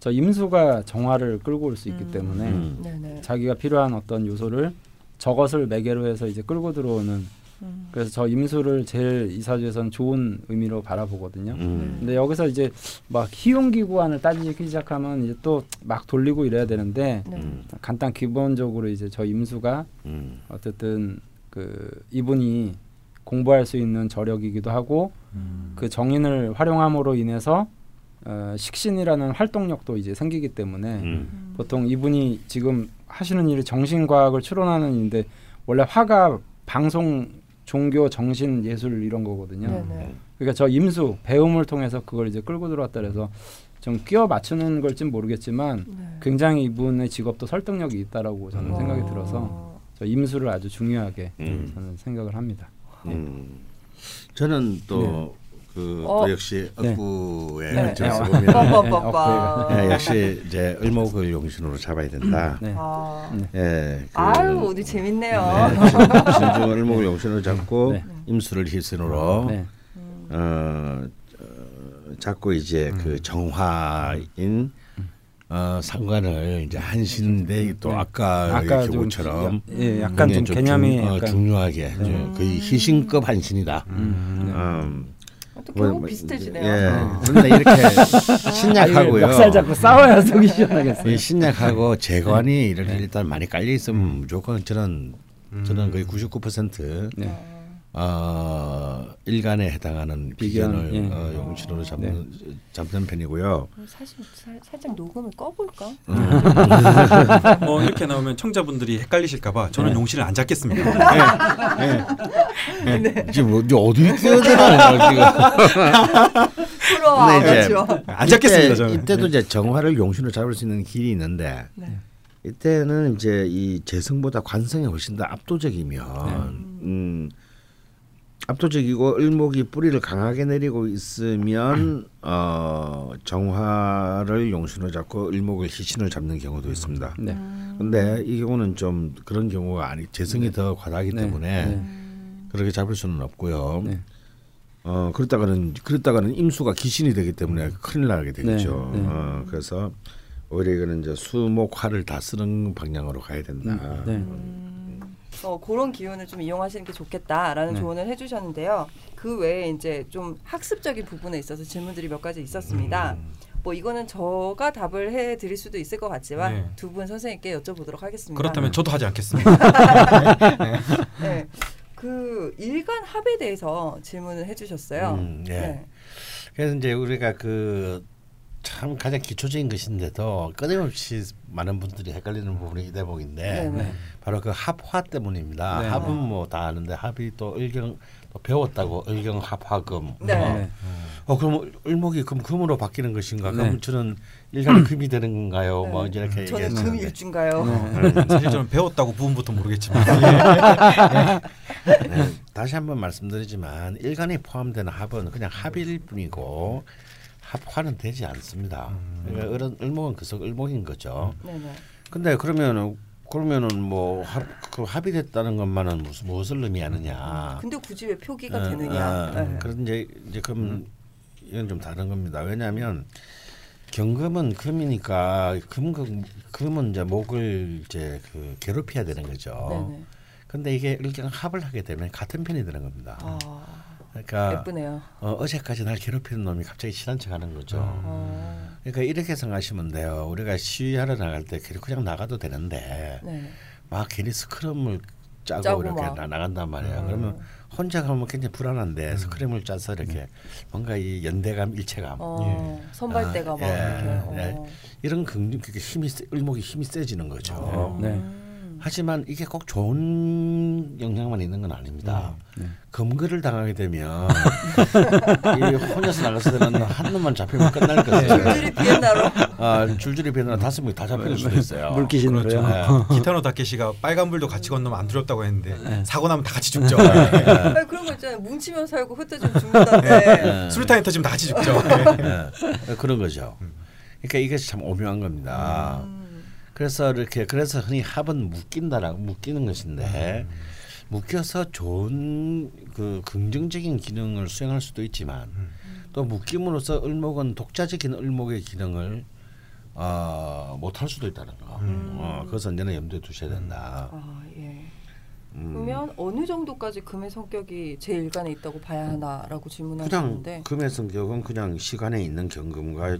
저 임수가 정화를 끌고 올 수 있기 음. 때문에 음. 자기가 필요한 어떤 요소를 저것을 매개로 해서 이제 끌고 들어오는 음. 그래서 저 임수를 제일 이 사주에서는 좋은 의미로 바라보거든요. 음. 근데 여기서 이제 막 희용기구안을 따지기 시작하면 이제 또 막 돌리고 이래야 되는데 네. 음. 간단 기본적으로 이제 저 임수가 음. 어쨌든 그 이분이 공부할 수 있는 저력이기도 하고 그 정인을 활용함으로 인해서 어, 식신이라는 활동력도 이제 생기기 때문에 음. 보통 이분이 지금 하시는 일이 정신과학을 추론하는 일인데 원래 화가 방송 종교, 정신, 예술 이런 거거든요. 네네. 그러니까 저 임수 배움을 통해서 그걸 이제 끌고 들어왔다 그래서 좀 끼워 맞추는 걸진 모르겠지만 네. 굉장히 이분의 직업도 설득력이 있다라고 저는 음. 생각이 어. 들어서 저 임수를 아주 중요하게 음. 저는 생각을 합니다. 음. 저는 또 그 어. 또 역시 네. 억구의 네. 네. 보면 빠빠빠빠. 예, 역시 이제 을목을 용신으로 잡아야 된다. 네. 아. 네. 예, 그, 아유 오늘 재밌네요. 네, 신- 신중을 을목을 용신으로 잡고 네. 임수를 희순으로 네. 어, 어, 잡고 이제 그 정화인 어, 상관을 이제 한신인데 또 네. 아까, 아까 좀 것처럼 예, 약간 좀 굉장히 개념이 중, 어, 약간 중요하게 좀 거의 희신급 한신이다. 음, 네. 음, 또 뭐, 결국 뭐, 비슷해지네요. 예. 어. 그런데 이렇게 아, 신약하고요. 멱살 잡고 싸워야 속이 시원하겠어요. 이 신약하고 재관이 이렇게 일단 많이 깔려 있으면 무조건 저는 저는 거의 99% 네. 어, 일간에 해당하는 비견, 비견을 예. 어, 용신으로 잡는 잡는 편이고요. 그럼 사실 살, 살짝 녹음을 꺼볼까? 뭐 이렇게 나오면 청자분들이 헷갈리실까봐 저는 네. 용신을 안 잡겠습니다. 지금 뭐 이제 어디 뛰어드나요 지금? 풀어와 근데 이제 그렇죠. 안 잡겠습니다 이때, 저는. 이때도 이제 정화를 용신으로 잡을 수 있는 길이 있는데 네. 이때는 이제 이 재성보다 관성이 훨씬 더 압도적이면 네. 음, 압도적이고 을목이 뿌리를 강하게 내리고 있으면 어, 정화를 용신으로 잡고 을목을 희신을 잡는 경우도 있습니다. 네. 근데 이 경우는 좀 그런 경우가 아니 재성이 더 과다하기 네. 때문에 네. 그렇게 잡을 수는 없고요. 네. 어 그렇다가는 그렇다가는 임수가 기신이 되기 때문에 큰일 나게 되겠죠. 네, 네. 어 그래서 오히려 이거는 이제 수목화를 다 쓰는 방향으로 가야 된다. 네. 어, 그런 기운을 좀 이용하시는 게 좋겠다라는 네. 조언을 해주셨는데요. 그 외에 이제 좀 학습적인 부분에 있어서 질문들이 몇 가지 있었습니다. 음. 뭐 이거는 저가 답을 해 드릴 수도 있을 것 같지만 네. 두분 선생님께 여쭤보도록 하겠습니다. 그렇다면 저도 하지 않겠습니다. 네. 그 일간 합에 대해서 질문을 해주셨어요. 음, 예. 네. 그래서 이제 우리가 그 참 가장 기초적인 것인데도 끊임없이 많은 분들이 헷갈리는 부분이 이 대목인데 네, 네. 바로 그 합화 때문입니다. 네. 합은 뭐 다 아는데 합이 또 을경 또 배웠다고 을경 합화금. 네. 어. 네. 어 그럼 을목이 금 금으로 바뀌는 것인가? 네. 그럼 저는 일간 금이 되는 건가요? 네. 뭐 이제 이렇게 저는 금 얘기했는데. 일주인가요? 네. 사실 저는 배웠다고 부분부터 모르겠지만 네, 다시 한번 말씀드리지만 일간이 포함되는 합은 그냥 합일 뿐이고 합화는 되지 않습니다. 그러니까 을은 을목은 그속 을목인 거죠. 네네. 근데 그러면은 그러면은 뭐 합, 그 합이 됐다는 것만은 무슨 무엇을 의미하느냐? 근데 굳이 왜 표기가 어, 되느냐? 어, 네. 그런 이제 이제 그럼 이건 좀 다른 겁니다. 왜냐하면 경금은 금이니까 금 금은 이제 목을 이제 그 괴롭혀야 되는 거죠. 네네. 근데 이게 일경 합을 하게 되면 같은 편이 되는 겁니다. 아, 그러니까 예쁘네요. 어, 어제까지 날 괴롭히는 놈이 갑자기 친한 척하는 거죠. 어, 그러니까 이렇게 생각하시면 돼요. 우리가 시위하러 나갈 때 그냥 나가도 되는데 네. 막 괜히 스크럼을 짜고, 짜고 이렇게 막. 나, 나간단 말이에요. 음. 그러면 혼자 가면 굉장히 불안한데 스크럼을 짜서 이렇게 뭔가 이 연대감, 일체감 어, 선발대가 아, 막 예, 이렇게. 예. 어. 이런 긍 그게 힘이 세- 을목이 힘이 세지는 거죠. 어. 네. 하지만 이게 꼭 좋은 영향만 있는 건 아닙니다. 네. 검거를 당하게 되면 이 혼자서 때는 한 놈만 잡히면 끝날 거예요. 줄줄이 비엔나로. 아, 줄줄이 비는 다섯 명이 다 잡힐 수도 있어요. 물귀신으로요. 그렇죠. 네. 기타노 다케시가 빨간불도 같이 건너면 안 두렵다고 했는데 사고 나면 다 같이 죽죠. 아니, 그런 거 있잖아요. 뭉치면 살고 흩어지면 죽는다는데. 네. 수류탄에 터지면 다 같이 죽죠. 네. 그런 거죠. 그러니까 이게 참 오묘한 겁니다. 음. 그래서 이렇게 그래서 흔히 합은 묶인다라고 묶이는 것인데 묶여서 좋은 그 긍정적인 기능을 수행할 수도 있지만 또 묶임으로써 을목은 독자적인 을목의 기능을 어, 못할 수도 있다는 거. 어, 그것은 언제나 염두에 두셔야 된다. 아 예. 음. 그러면 어느 정도까지 금의 성격이 제 일간에 있다고 봐야 하나라고 그냥 질문하셨는데. 금의 성격은 그냥 시간에 있는 경금과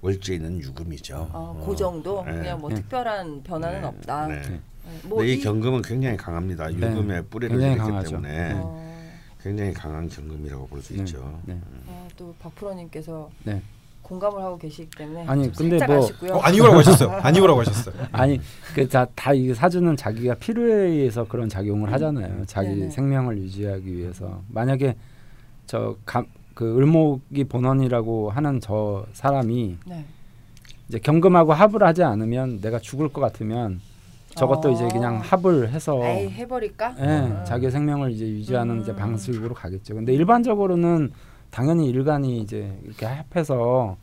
월지에 있는 유금이죠. 아, 어. 그 정도 네. 그냥 뭐 네. 특별한 변화는 네. 없다. 네. 네. 뭐 이 이- 경금은 굉장히 강합니다. 유금의 뿌리를 내기. 때문에 어, 굉장히 강한 경금이라고 볼수 네. 있죠. 네. 아, 또 박프로님께서 네. 공감을 하고 계시기 때문에 아니, 좀 근데 뭐- 아쉽고요. 어, 아니오라고 하셨어요. 아니오라고 하셨어요. 아니 그다이 사주는 자기가 필요에 의해서 그런 작용을 하잖아요. 자기 네네. 생명을 유지하기 위해서 만약에 저 그 을목이 본원이라고 하는 저 사람이 네. 이제 경금하고 합을 하지 않으면 내가 죽을 것 같으면 저것도 어. 이제 그냥 합을 해서 에이 해버릴까? 예, 음. 자기 생명을 이제 유지하는 이제 음. 방식으로 가겠죠. 근데 일반적으로는 당연히 일간이 이제 이렇게 합해서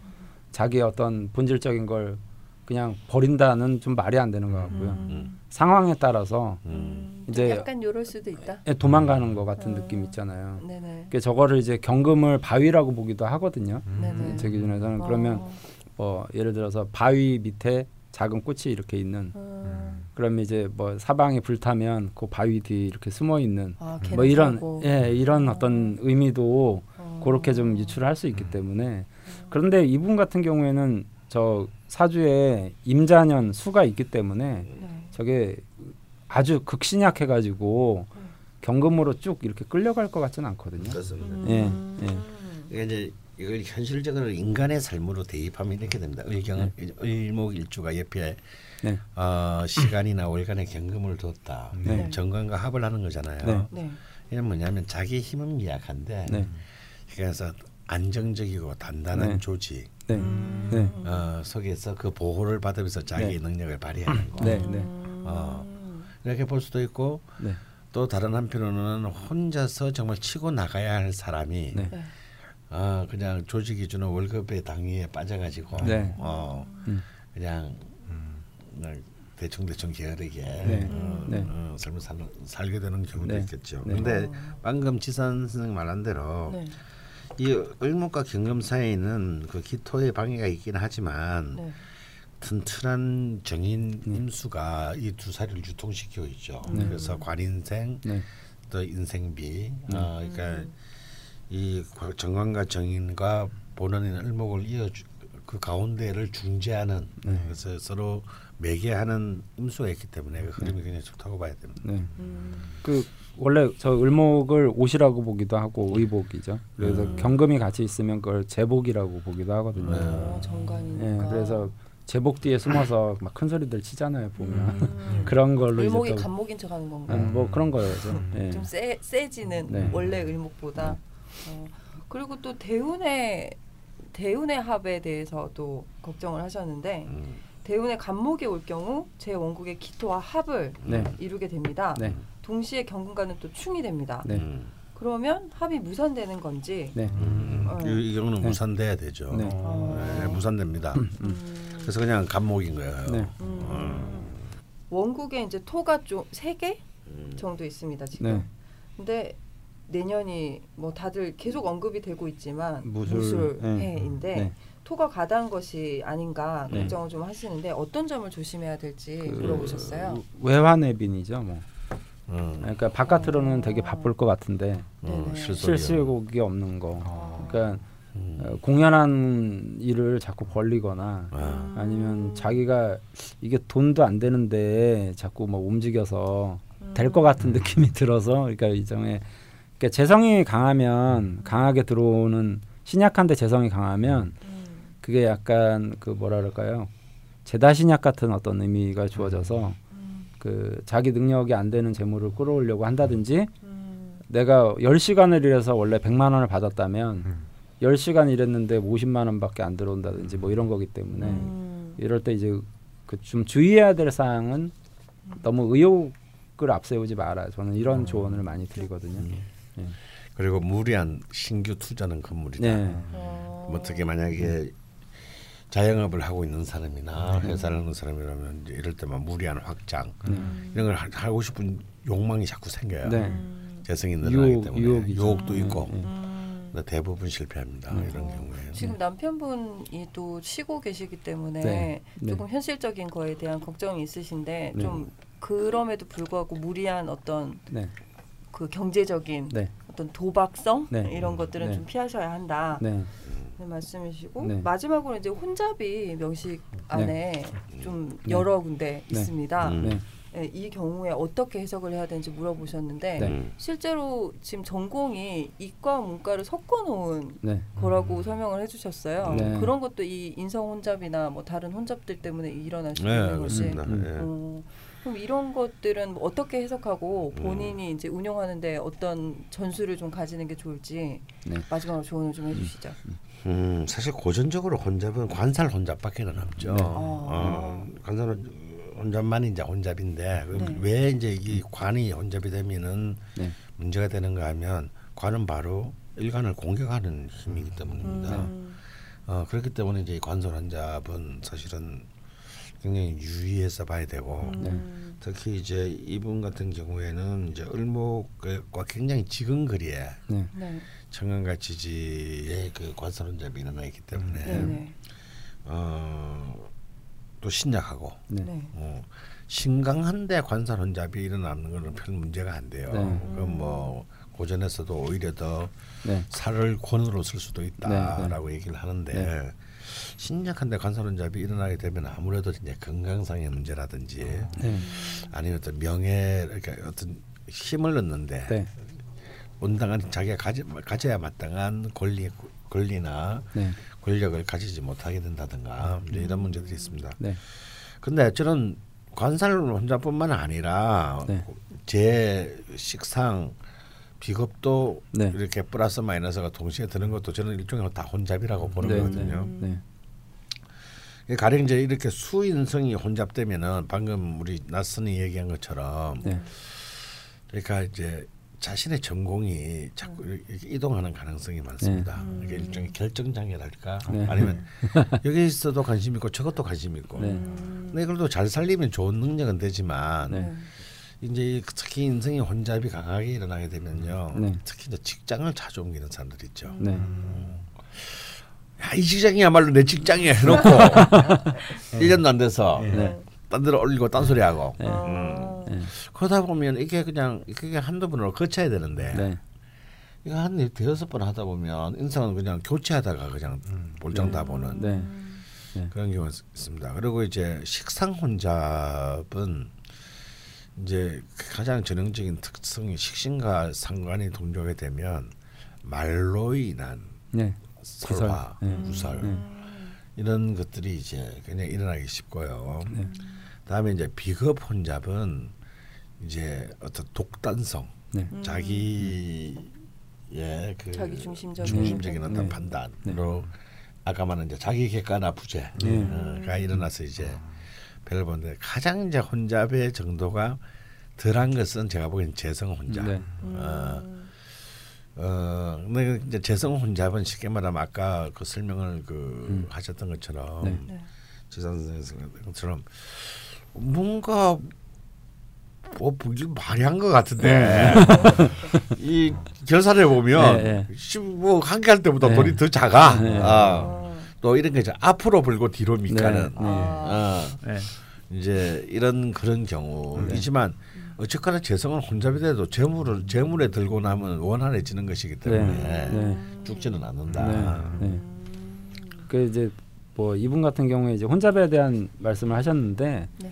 자기 어떤 본질적인 걸 그냥 버린다는 좀 말이 안 되는 것 같고요. 음. 상황에 따라서 음. 이제- 약간 요럴 수도 있다. 예, 도망가는 것 같은 음. 느낌 있잖아요. 네네. 그 저거를 이제 경금을 바위라고 보기도 하거든요. 네네. 제 기준에서는 그러면 어. 뭐 예를 들어서 바위 밑에 작은 꽃이 이렇게 있는 음. 그러면 이제 뭐 사방에 불타면 그 바위 뒤에 이렇게 숨어 있는 아, 뭐 이런. 예 이런 어떤 의미도 어. 그렇게 좀 유출할 수 있기 때문에 그런데 이분 같은 경우에는 저 사주에 임자년 수가 있기 때문에 네. 저게 아주 극신약해가지고 경금으로 쭉 이렇게 끌려갈 것 같지는 않거든요. 그렇습니다. 예, 음. 이게 이제 이걸 현실적으로 인간의 삶으로 대입하면 이렇게 됩니다. 의경 을목일주가 옆에 네. 어, 시간이나 월간의 경금을 뒀다. 네. 정관과 합을 하는 거잖아요. 네. 네. 이건 뭐냐면 자기 힘은 미약한데 네. 그래서 안정적이고 단단한 네. 조직 네, 음. 네, 어, 속에서 그 보호를 받으면서 자기의 네. 능력을 발휘하는 거. 네, 네, 어. 이렇게 볼 수도 있고 네, 또 다른 한편으로는 혼자서 정말 치고 나가야 할 사람이 네. 네. 어, 그냥 조직이 주는 월급의 당위에 빠져가지고 네. 어, 음. 그냥 그냥 대충 대충 게으르게 네. 어, 네. 어, 삶을 살, 살게 되는 경우도 네. 있겠죠. 네. 근데 어. 방금 지산 선생 말한 대로 네. 이 을목과 경금 사이에는 그 기토의 방해가 있긴 하지만 네. 튼튼한 정인 임수가 이 두 사리를 유통시키고 있죠. 그래서 관인생 네, 또 인생비 어, 그러니까 이 과- 정관과 정인과 본원인 을목을 이어 그 가운데를 중재하는 그래서 서로 매개하는 임수가 있기 때문에 그 흐름이 굉장히 좋다고 봐야 됩니다. 네. 음. 그 원래 저 을목을 옷이라고 보기도 하고 의복이죠. 그래서 음. 경금이 같이 있으면 그걸 제복이라고 보기도 하거든요. 어, 정관이니까. 예, 그래서 제복 뒤에 숨어서 막 큰 소리들 치잖아요 보면 음. 그런 걸로 을목이 또 간목인 척하는 건가? 음, 뭐 그런 거죠. 예. 좀 세, 세지는 네. 원래 을목보다. 어, 그리고 또 대운의 대운의 합에 대해서도 걱정을 하셨는데 음. 대운의 간목이 올 경우 제 원국의 기토와 합을 네, 이루게 됩니다. 네, 동시에 경금과는 또 충이 됩니다. 네. 음. 그러면 합이 무산되는 건지. 네, 음. 어. 이, 이 경우는 네. 무산돼야 되죠. 네. 어. 네, 무산됩니다. 음. 그래서 그냥 간목인 거예요. 네. 음. 원국에 이제 토가 좀 세개 음. 정도 있습니다 지금. 네. 근데 내년이 뭐 다들 계속 언급이 되고 있지만 무술, 무술해인데 네. 토가 가다한 것이 아닌가 네. 걱정을 좀 하시는데 어떤 점을 조심해야 될지 그 물어보셨어요. 외환외빈이죠. 뭐. 음. 그러니까 바깥으로는 되게 바쁠 것 같은데. 실속이요. 실수곡이 없는 거. 어. 그러니까 음. 어, 공연한 일을 자꾸 벌리거나 아. 아니면 자기가 이게 돈도 안 되는데 자꾸 뭐 움직여서 될것 음. 같은 느낌이 들어서 그러니까 이정에 그러니까 재성이 강하면 강하게 들어오는 신약한데 재성이 강하면 음. 그게 약간 그 뭐라 그럴까요 제다신약 같은 어떤 의미가 주어져서 음. 그 자기 능력이 안 되는 재물을 끌어오려고 한다든지 음. 내가 10시간을 일해서 원래 100만 원을 받았다면 음. 10시간 일했는데 50만 원밖에 안 들어온다든지 뭐 이런 거기 때문에 음. 이럴 때 이제 그 좀 주의해야 될 사항은 너무 의욕을 앞세우지 마라. 저는 이런 조언을 많이 드리거든요. 그리고 무리한 신규 투자는 건물이다. 네. 어. 뭐 어떻게 만약에 자영업을 하고 있는 사람이나 회사를 하는 사람이라면 이제 이럴 때만 무리한 확장 음. 이런 걸 하- 하고 싶은 욕망이 자꾸 생겨요. 네. 음. 재성이 늘어나기 유혹, 때문에 유혹이죠. 유혹도 있고 네. 음. 근데 대부분 실패합니다. 이런 어, 경우에. 지금 남편분이 또 쉬고 계시기 때문에 네. 네. 조금 현실적인 거에 대한 걱정이 있으신데 네. 좀 그럼에도 불구하고 무리한 어떤 네. 그 경제적인 네. 어떤 도박성 네. 이런 것들은 네. 좀 피하셔야 한다. 네. 는 말씀이시고 네. 마지막으로 이제 혼잡이 명식 안에 좀 네. 여러 군데 네. 있습니다. 음. 네. 예, 이 경우에 어떻게 해석을 해야 되는지 물어보셨는데 네. 음. 실제로 지금 전공이 이과 문과를 섞어 놓은 네. 거라고 설명을 해주셨어요. 네. 그런 것도 이 인성 혼잡이나 뭐 다른 혼잡들 때문에 일어날 수 네, 있는. 그렇습니다. 음. 예. 어, 그럼 이런 것들은 뭐 어떻게 해석하고 음. 본인이 이제 운영하는데 어떤 전술을 좀 가지는 게 좋을지 네. 마지막으로 조언을 좀 해주시죠. 음, 사실 고전적으로 혼잡은 관살 혼잡밖에는 없죠. 네. 어, 관살 혼잡만이 이제 혼잡인데 그 네. 왜 이제 이 관이 혼잡이 되면은 네. 문제가 되는가 하면 관은 바로 일관을 공격하는 힘이기 때문입니다. 음. 어, 그렇기 때문에 이제 이 관설 혼잡은 사실은 굉장히 유의해서 봐야 되고 음. 특히 이제 이분 같은 경우에는 이제 을목과 굉장히 지근 거리에 네. 네. 청강과 지지의 그 관설 혼잡이 일어나 있기 때문에 네. 네. 어, 또 신약하고 네. 네. 어, 신강한데 관살 혼잡이 일어나는 거는 별 문제가 안 돼요. 네. 그럼 뭐 고전에서도 오히려 더 네. 살을 권으로 쓸 수도 있다라고 얘기를 하는데 네. 신약한데 관살 혼잡이 일어나게 되면 아무래도 이제 건강상의 문제라든지 네. 아니면 어떤 명예 그러니까 어떤 힘을 넣는데 네. 온당한 자기가 가지, 가져야 마땅한 권리 권리나 네. 권력을 가지지 못하게 된다든가 이제 이런 문제들이 있습니다. 네. 근데 저는 관살 혼자뿐만 아니라 네. 제 식상 비겁도 네. 이렇게 플러스 마이너스가 동시에 드는 것도 저는 일종의 다 혼잡이라고 보는 네. 거거든요. 네. 네. 가령 이제 이렇게 수인성이 혼잡되면은 방금 우리 낯선이 얘기한 것처럼 네. 그러니까 이제 자신의 전공이 자꾸 이렇게 이동하는 가능성이 많습니다. 이게 일종의 결정 장애랄까 네. 아니면 여기 있어도 관심 있고 저것도 관심 있고. 네. 근데 이걸도 잘 살리면 좋은 능력은 되지만 네. 이제 특히 인생의 혼잡이 강하게 일어나게 되면요. 네. 특히 이제 직장을 자주 옮기는 사람들 있죠. 네. 야, 이 직장이야말로 내 직장이야 해놓고 1년도 안 돼서 네. 딴 데로 올리고 딴소리 하고 네. 아. 네. 그러다 보면 이게 그냥 그게 한두 번으로 거쳐야 되는데 네. 이거 한 대여섯 번 하다 보면 인상은 그냥 교체하다가 그냥 볼장 다 보는 네. 그런 경우가 있- 있습니다. 그리고 이제 식상 혼잡은 이제 가장 전형적인 특성이 식신과 상관이 동조하게 되면 말로 인한 네. 설화, 구설. 네. 네. 이런 것들이 이제 그냥 일어나기 쉽고요. 네. 다음에 이제 비겁 혼잡은 이제 어떤 독단성, 네. 자기의 그 자기 중심적인 중심적인 네. 어떤 네. 판단으로 아까 말한 이제 자기 객관화 부재가 네. 일어나서 이제 별을 보는데 가장 이제 혼잡의 정도가 덜한 것은 제가 보기엔 재성 혼잡. 네. 어, 어, 근데 이제 재성 혼잡은 쉽게 말하면 아까 그 설명을 그 하셨던 것처럼 네. 네. 지산 선생님처럼 뭔가 뭐 많이 한 것 같은데 이 결산해 보면 네, 뭐 한개 할 때보다 네. 돈이 더 작아. 네. 아, 어. 또 이런 게 이제 앞으로 불고 뒤로 밑가는 네. 어, 네. 이제 이런 그런 경우이지만 어쨌거나 재성은 혼잡이 돼도 재물을 재물에 들고 나면 원활해지는 것이기 때문에 네. 네. 죽지는 않는다. 네. 네. 그 이제 뭐 이분 같은 경우에 이제 혼잡에 대한 말씀을 하셨는데 네.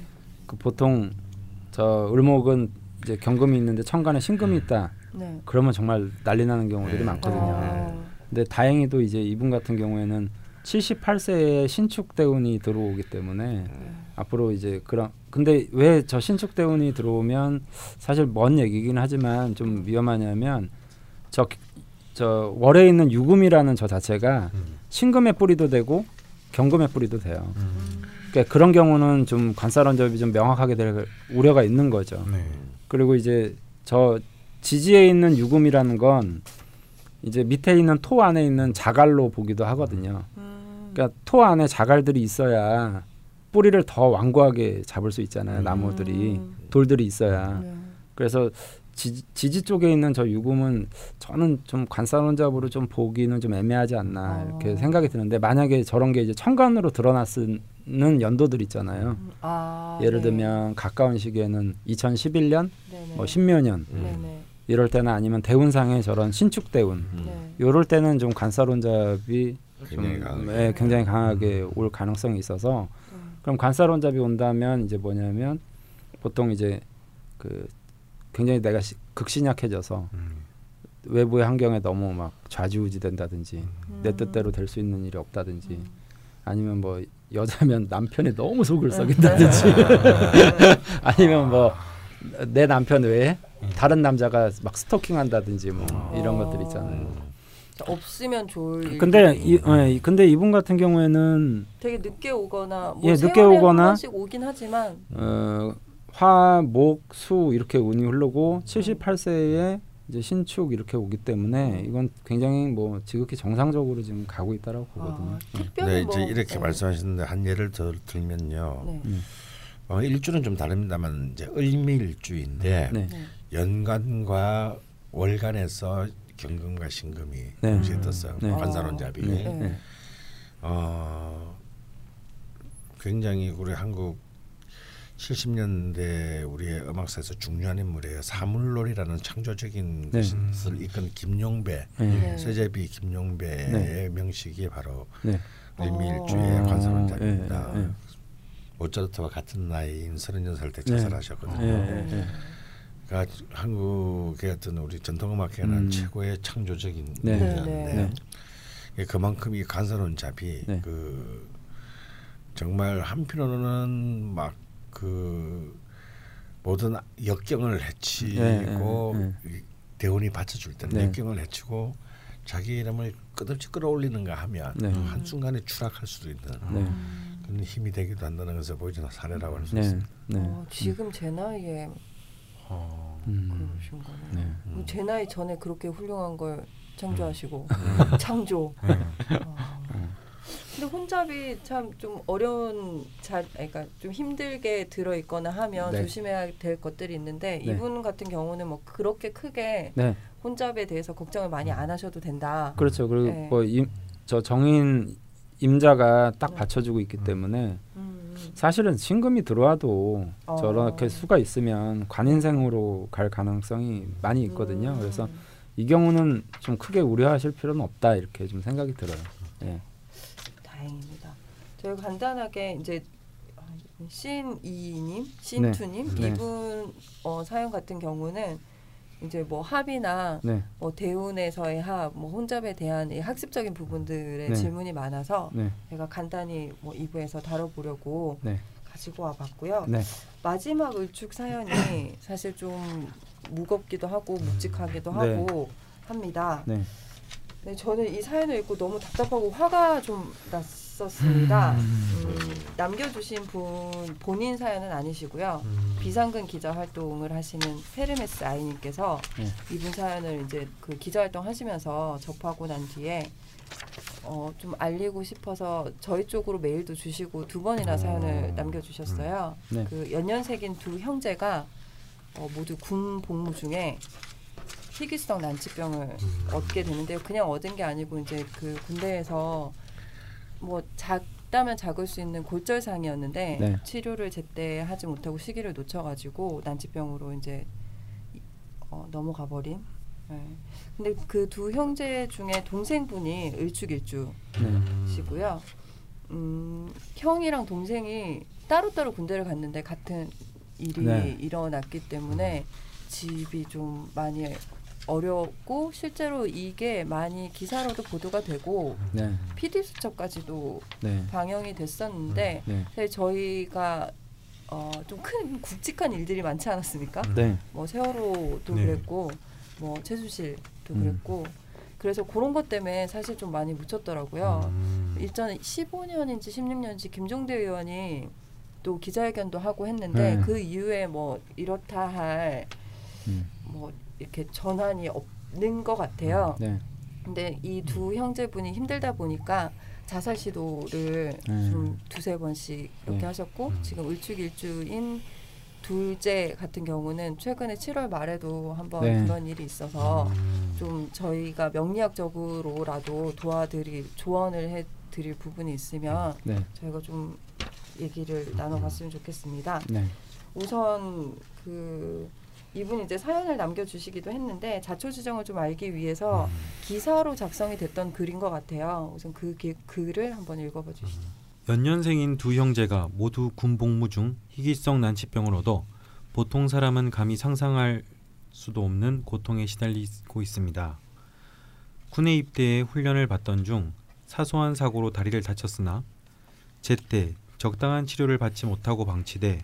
그 보통 저 을목은 이제 경금이 있는데 천간에 신금이 있다. 네. 그러면 정말 난리 나는 경우들이 네. 많거든요. 아. 근데 다행히도 이제 이분 같은 경우에는 78세에 신축 대운이 들어오기 때문에 앞으로 이제 그런 근데 왜 저 신축 대운이 들어오면 사실 먼 얘기긴 하지만 좀 위험하냐면 저 저 월에 있는 유금이라는 저 자체가 신금의 뿌리도 되고 경금의 뿌리도 돼요. 그러니까 그런 경우는 좀 관살원접이 좀 명확하게 될 우려가 있는 거죠. 네. 그리고 이제 저 지지에 있는 유금이라는 건 이제 밑에 있는 토 안에 있는 자갈로 보기도 하거든요. 음. 그러니까 토 안에 자갈들이 있어야 뿌리를 더 완고하게 잡을 수 있잖아요. 나무들이 음. 돌들이 있어야. 네. 그래서 지, 지지 쪽에 있는 저 유금은 저는 좀 관살원잡으로 좀 보기는 좀 애매하지 않나 이렇게 어. 생각이 드는데 만약에 저런 게 이제 천간으로 드러났 는 연도들 있잖아요. 음. 아, 예를 네. 들면 가까운 시기에는 2011년, 네네. 뭐 십몇년 네네. 이럴 때는 아니면 대운상의 저런 신축 대운 네. 요럴 때는 좀 관살원잡이 굉장히 좀, 강하게. 예, 굉장히 강하게 올 가능성이 있어서 그럼 관살원잡이 온다면 이제 뭐냐면 보통 이제 그 굉장히 내가 시, 극신약해져서 음. 외부의 환경에 너무 막 좌지우지 된다든지 음. 내 뜻대로 될 수 있는 일이 없다든지 아니면 뭐 여자면 남편이 너무 속을 썩인다든지 아니면 뭐 내 남편 외에 다른 남자가 막 스토킹한다든지 뭐 이런 어. 것들 있잖아요. 자, 없으면 좋을. 근데 이 예, 근데 이분 같은 경우에는 되게 늦게 오거나 뭐 예, 늦게 오거나 한 번씩 오긴 하지만 어, 화, 목, 수 이렇게 운이 흐르고 78세에 이제 신축 이렇게 오기 때문에 이건 굉장히 뭐 지극히 정상적으로 지금 가고 있다라고 보거든요. 아, 예. 특별히 네, 뭐 이제 이렇게 네. 말씀하시는데 한 예를 더 들면요. 네. 어, 일주는 좀 다릅니다만 이제 을미일주인데 네. 네. 연간과 월간에서 경금과 신금이 네. 동시에 떴어요. 네. 네. 어, 굉장히 우리 한국 70년대 우리의 음악사에서 중요한 인물이에요. 사물놀이라는 창조적인 네. 것을 이끈 김용배, 네. 네. 세제비 김용배의 네. 명식이 바로 네. 을미일주의 어, 관사론잡입니다. 예, 예. 모차르트와 같은 나이인 36살 때 네. 자살하셨거든요. 예. 그러니까 한국의 어떤 우리 전통음악계는 음. 최고의 창조적인 네. 분야인데 네. 예, 그만큼 이 네. 그 정말 한편으로는 막 그 모든 역경을 해치고 네, 이 대운이 받쳐줄 때는 네. 역경을 해치고 자기 이름을 끝없이 끌어올리는가 하면 네. 한 순간에 추락할 수도 있는 네. 그런 힘이 되기도 한다는 것을 보여주는 사례라고 할수 네. 있습니다. 네. 어, 지금 제 나이에 음. 그러신 거네요. 네. 뭐제 나이 전에 그렇게 훌륭한 걸 창조하시고 음. 창조. 어. 근데 혼잡이 참 좀 어려운 자, 그러니까 좀 힘들게 들어 있거나 하면 네. 조심해야 될 것들이 있는데 네. 이분 같은 경우는 뭐 그렇게 크게 네. 혼잡에 대해서 걱정을 많이 안 하셔도 된다. 그렇죠. 그리고 네. 뭐저 정인 임자가 딱 네. 받쳐주고 있기 때문에 음, 사실은 신금이 들어와도 어. 저렇게 수가 있으면 관인생으로 갈 가능성이 많이 있거든요. 음. 그래서 이 경우는 좀 크게 우려하실 필요는 없다 이렇게 좀 생각이 들어요. 예. 저희 간단하게 이제 신 이님, 신 투님 네. 이분 어, 사연 같은 경우는 이제 뭐 합이나 네, 뭐 대운에서의 합, 뭐 혼잡에 대한 이 학습적인 부분들의 네. 질문이 많아서 네, 제가 간단히 뭐 2부에서 다뤄보려고 네, 가지고 와봤고요. 네, 마지막 을축 사연이 사실 좀 무겁기도 하고 묵직하기도 네. 하고 합니다. 네. 네, 저는 이 사연을 읽고 너무 답답하고 화가 좀 났 었습니다. 음, 남겨주신 분 본인 사연은 아니시고요. 비상근 기자 활동을 하시는 페르메스 아이님께서 네. 이분 사연을 이제 그 기자 활동 하시면서 접하고 난 뒤에 어, 좀 알리고 싶어서 저희 쪽으로 메일도 주시고 두 번이나 사연을 남겨주셨어요. 네. 그 연년생인 두 형제가 어, 모두 군 복무 중에 희귀성 난치병을 얻게 되는데요. 그냥 얻은 게 아니고 이제 그 군대에서 뭐 작다면 작을 수 있는 골절상이었는데 네. 치료를 제때 하지 못하고 시기를 놓쳐가지고 난치병으로 이제 이- 어, 넘어가 버린. 네. 근데 그 두 형제 중에 동생분이 을축일주시고요. 네. 음, 형이랑 동생이 따로따로 군대를 갔는데 같은 일이 네. 일어났기 때문에 집이 좀 많이 어렵고 실제로 이게 많이 기사로도 보도가 되고 네, PD 수첩까지도 네, 방영이 됐었는데 네, 사실 저희가 어, 좀 큰 굵직한 일들이 많지 않았습니까? 네, 뭐 세월호도 네. 그랬고 뭐 최수실도 음. 그랬고 그래서 그런 것 때문에 사실 좀 많이 묻혔더라고요. 음. 일전에 15년인지 16년인지 김종대 의원이 또 기자회견도 하고 했는데 네. 그 이후에 뭐 이렇다 할뭐 음, 이렇게 전환이 없는 것 같아요. 네, 근데 이 두 형제분이 힘들다 보니까 자살 시도를 음. 좀 두세 번씩 이렇게 네. 하셨고 음. 지금 을축일주인 둘째 같은 경우는 최근에 7월 말에도 한번 네. 그런 일이 있어서 음. 좀 저희가 명리학적으로라도 도와드릴 조언을 해드릴 부분이 있으면 네, 저희가 좀 얘기를 나눠봤으면 좋겠습니다. 네, 우선 그 이분이 이제 사연을 남겨주시기도 했는데 자초지정을 좀 알기 위해서 기사로 작성이 됐던 글인 것 같아요. 우선 그 기- 글을 한번 읽어봐 주시죠. 연년생인 두 형제가 모두 군 복무 중 희귀성 난치병을 얻어 보통 사람은 감히 상상할 수도 없는 고통에 시달리고 있습니다. 군에 입대해 훈련을 받던 중 사소한 사고로 다리를 다쳤으나 제때 적당한 치료를 받지 못하고 방치돼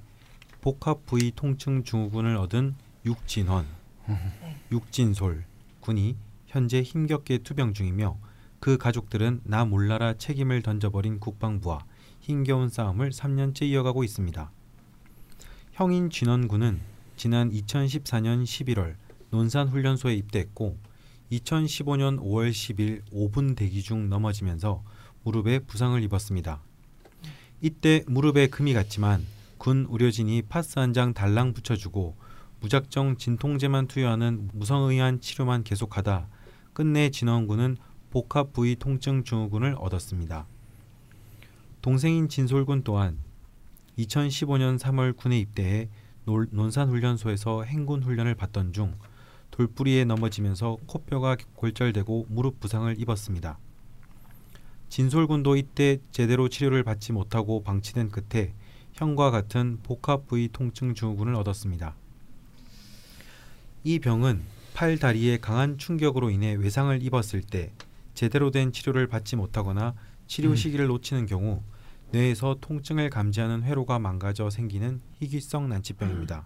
복합 부위 통증 증후군을 얻은 육진원, 육진솔 군이 현재 힘겹게 투병 중이며 그 가족들은 나 몰라라 책임을 던져버린 국방부와 힘겨운 싸움을 3년째 이어가고 있습니다. 형인 진원군은 지난 2014년 11월 논산훈련소에 입대했고 2015년 5월 10일 5분 대기 중 넘어지면서 무릎에 부상을 입었습니다. 이때 무릎에 금이 갔지만 군 의료진이 파스 한 장 달랑 붙여주고 무작정 진통제만 투여하는 무성의한 치료만 계속하다 끝내 진원군은 복합 부위 통증 증후군을 얻었습니다. 동생인 진솔군 또한 2015년 3월 군에 입대해 논산훈련소에서 행군 훈련을 받던 중 돌뿌리에 넘어지면서 코뼈가 골절되고 무릎 부상을 입었습니다. 진솔군도 이때 제대로 치료를 받지 못하고 방치된 끝에 형과 같은 복합 부위 통증 증후군을 얻었습니다. 이 병은 팔 다리에 강한 충격으로 인해 외상을 입었을 때 제대로 된 치료를 받지 못하거나 치료 시기를 놓치는 경우 뇌에서 통증을 감지하는 회로가 망가져 생기는 희귀성 난치병입니다.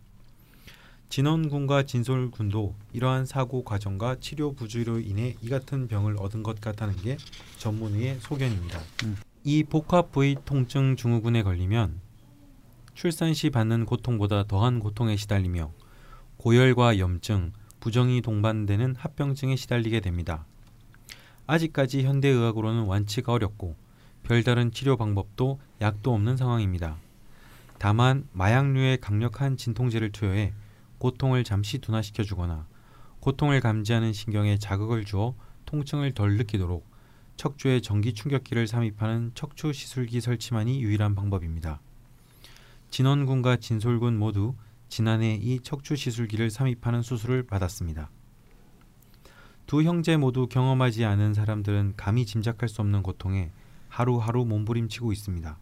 진원군과 진솔군도 이러한 사고 과정과 치료 부주의로 인해 이 같은 병을 얻은 것 같다는 게 전문의의 소견입니다. 음. 이 복합 부위 통증 증후군에 걸리면 출산 시 받는 고통보다 더한 고통에 시달리며 고열과 염증, 부정이 동반되는 합병증에 시달리게 됩니다. 아직까지 현대의학으로는 완치가 어렵고 별다른 치료 방법도 약도 없는 상황입니다. 다만 마약류의 강력한 진통제를 투여해 고통을 잠시 둔화시켜 주거나 고통을 감지하는 신경에 자극을 주어 통증을 덜 느끼도록 척추에 전기 충격기를 삽입하는 척추 시술기 설치만이 유일한 방법입니다. 진원군과 진솔군 모두 지난해 이 척추 시술기를 삽입하는 수술을 받았습니다. 두 형제 모두 경험하지 않은 사람들은 감히 짐작할 수 없는 고통에 하루하루 몸부림치고 있습니다.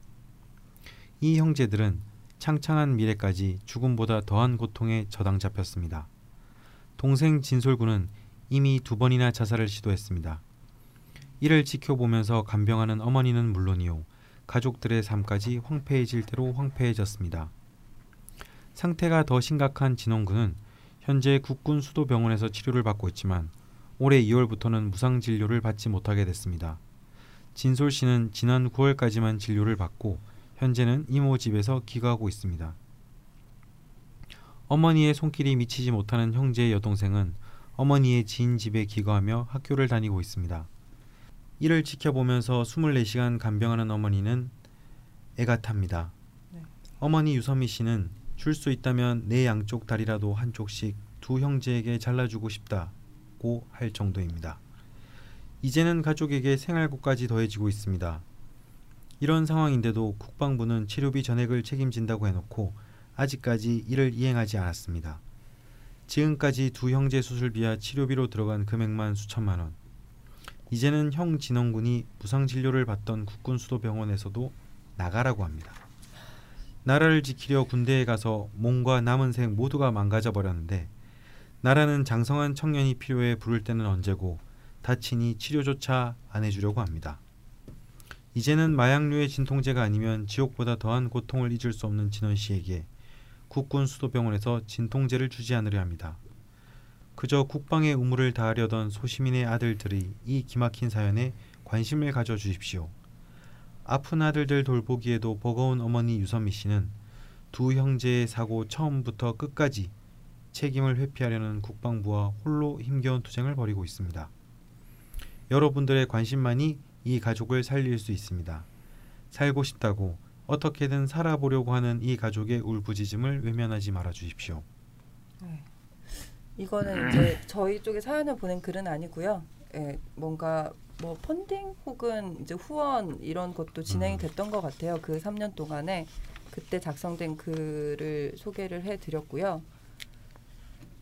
이 형제들은 창창한 미래까지 죽음보다 더한 고통에 저당 잡혔습니다. 동생 진솔군은 이미 두 번이나 자살을 시도했습니다. 이를 지켜보면서 간병하는 어머니는 물론이요 가족들의 삶까지 황폐해질 대로 황폐해졌습니다. 상태가 더 심각한 진원군은 현재 국군 수도병원에서 치료를 받고 있지만 올해 2월부터는 무상 진료를 받지 못하게 됐습니다. 진솔 씨는 지난 9월까지만 진료를 받고 현재는 이모 집에서 기거하고 있습니다. 어머니의 손길이 미치지 못하는 형제 여동생은 어머니의 지인 집에 기거하며 학교를 다니고 있습니다. 이를 지켜보면서 24시간 간병하는 어머니는 애가 탑니다. 네. 어머니 유선미 씨는 줄 수 있다면 내 양쪽 다리라도 한쪽씩 두 형제에게 잘라주고 싶다고 할 정도입니다. 이제는 가족에게 생활고까지 더해지고 있습니다. 이런 상황인데도 국방부는 치료비 전액을 책임진다고 해놓고 아직까지 이를 이행하지 않았습니다. 지금까지 두 형제 수술비와 치료비로 들어간 금액만 수천만 원. 이제는 형 진원군이 무상 진료를 받던 국군 수도병원에서도 나가라고 합니다. 나라를 지키려 군대에 가서 몸과 남은 생 모두가 망가져 버렸는데 나라는 장성한 청년이 필요해 부를 때는 언제고 다치니 치료조차 안 해주려고 합니다. 이제는 마약류의 진통제가 아니면 지옥보다 더한 고통을 잊을 수 없는 진원 씨에게 국군 수도병원에서 진통제를 주지 않으려 합니다. 그저 국방의 의무를 다하려던 소시민의 아들들이 이 기막힌 사연에 관심을 가져 주십시오. 아픈 아들들 돌보기에도 버거운 어머니 유선미 씨는 두 형제의 사고 처음부터 끝까지 책임을 회피하려는 국방부와 홀로 힘겨운 투쟁을 벌이고 있습니다. 여러분들의 관심만이 이 가족을 살릴 수 있습니다. 살고 싶다고 어떻게든 살아보려고 하는 이 가족의 울부짖음을 외면하지 말아 주십시오. 네. 이거는 이제 저희 쪽에 사연을 보낸 글은 아니고요. 예, 뭔가 뭐 펀딩 혹은 이제 후원 이런 것도 진행이 음. 됐던 것 같아요. 그 3년 동안에 그때 작성된 글을 소개를 해드렸고요.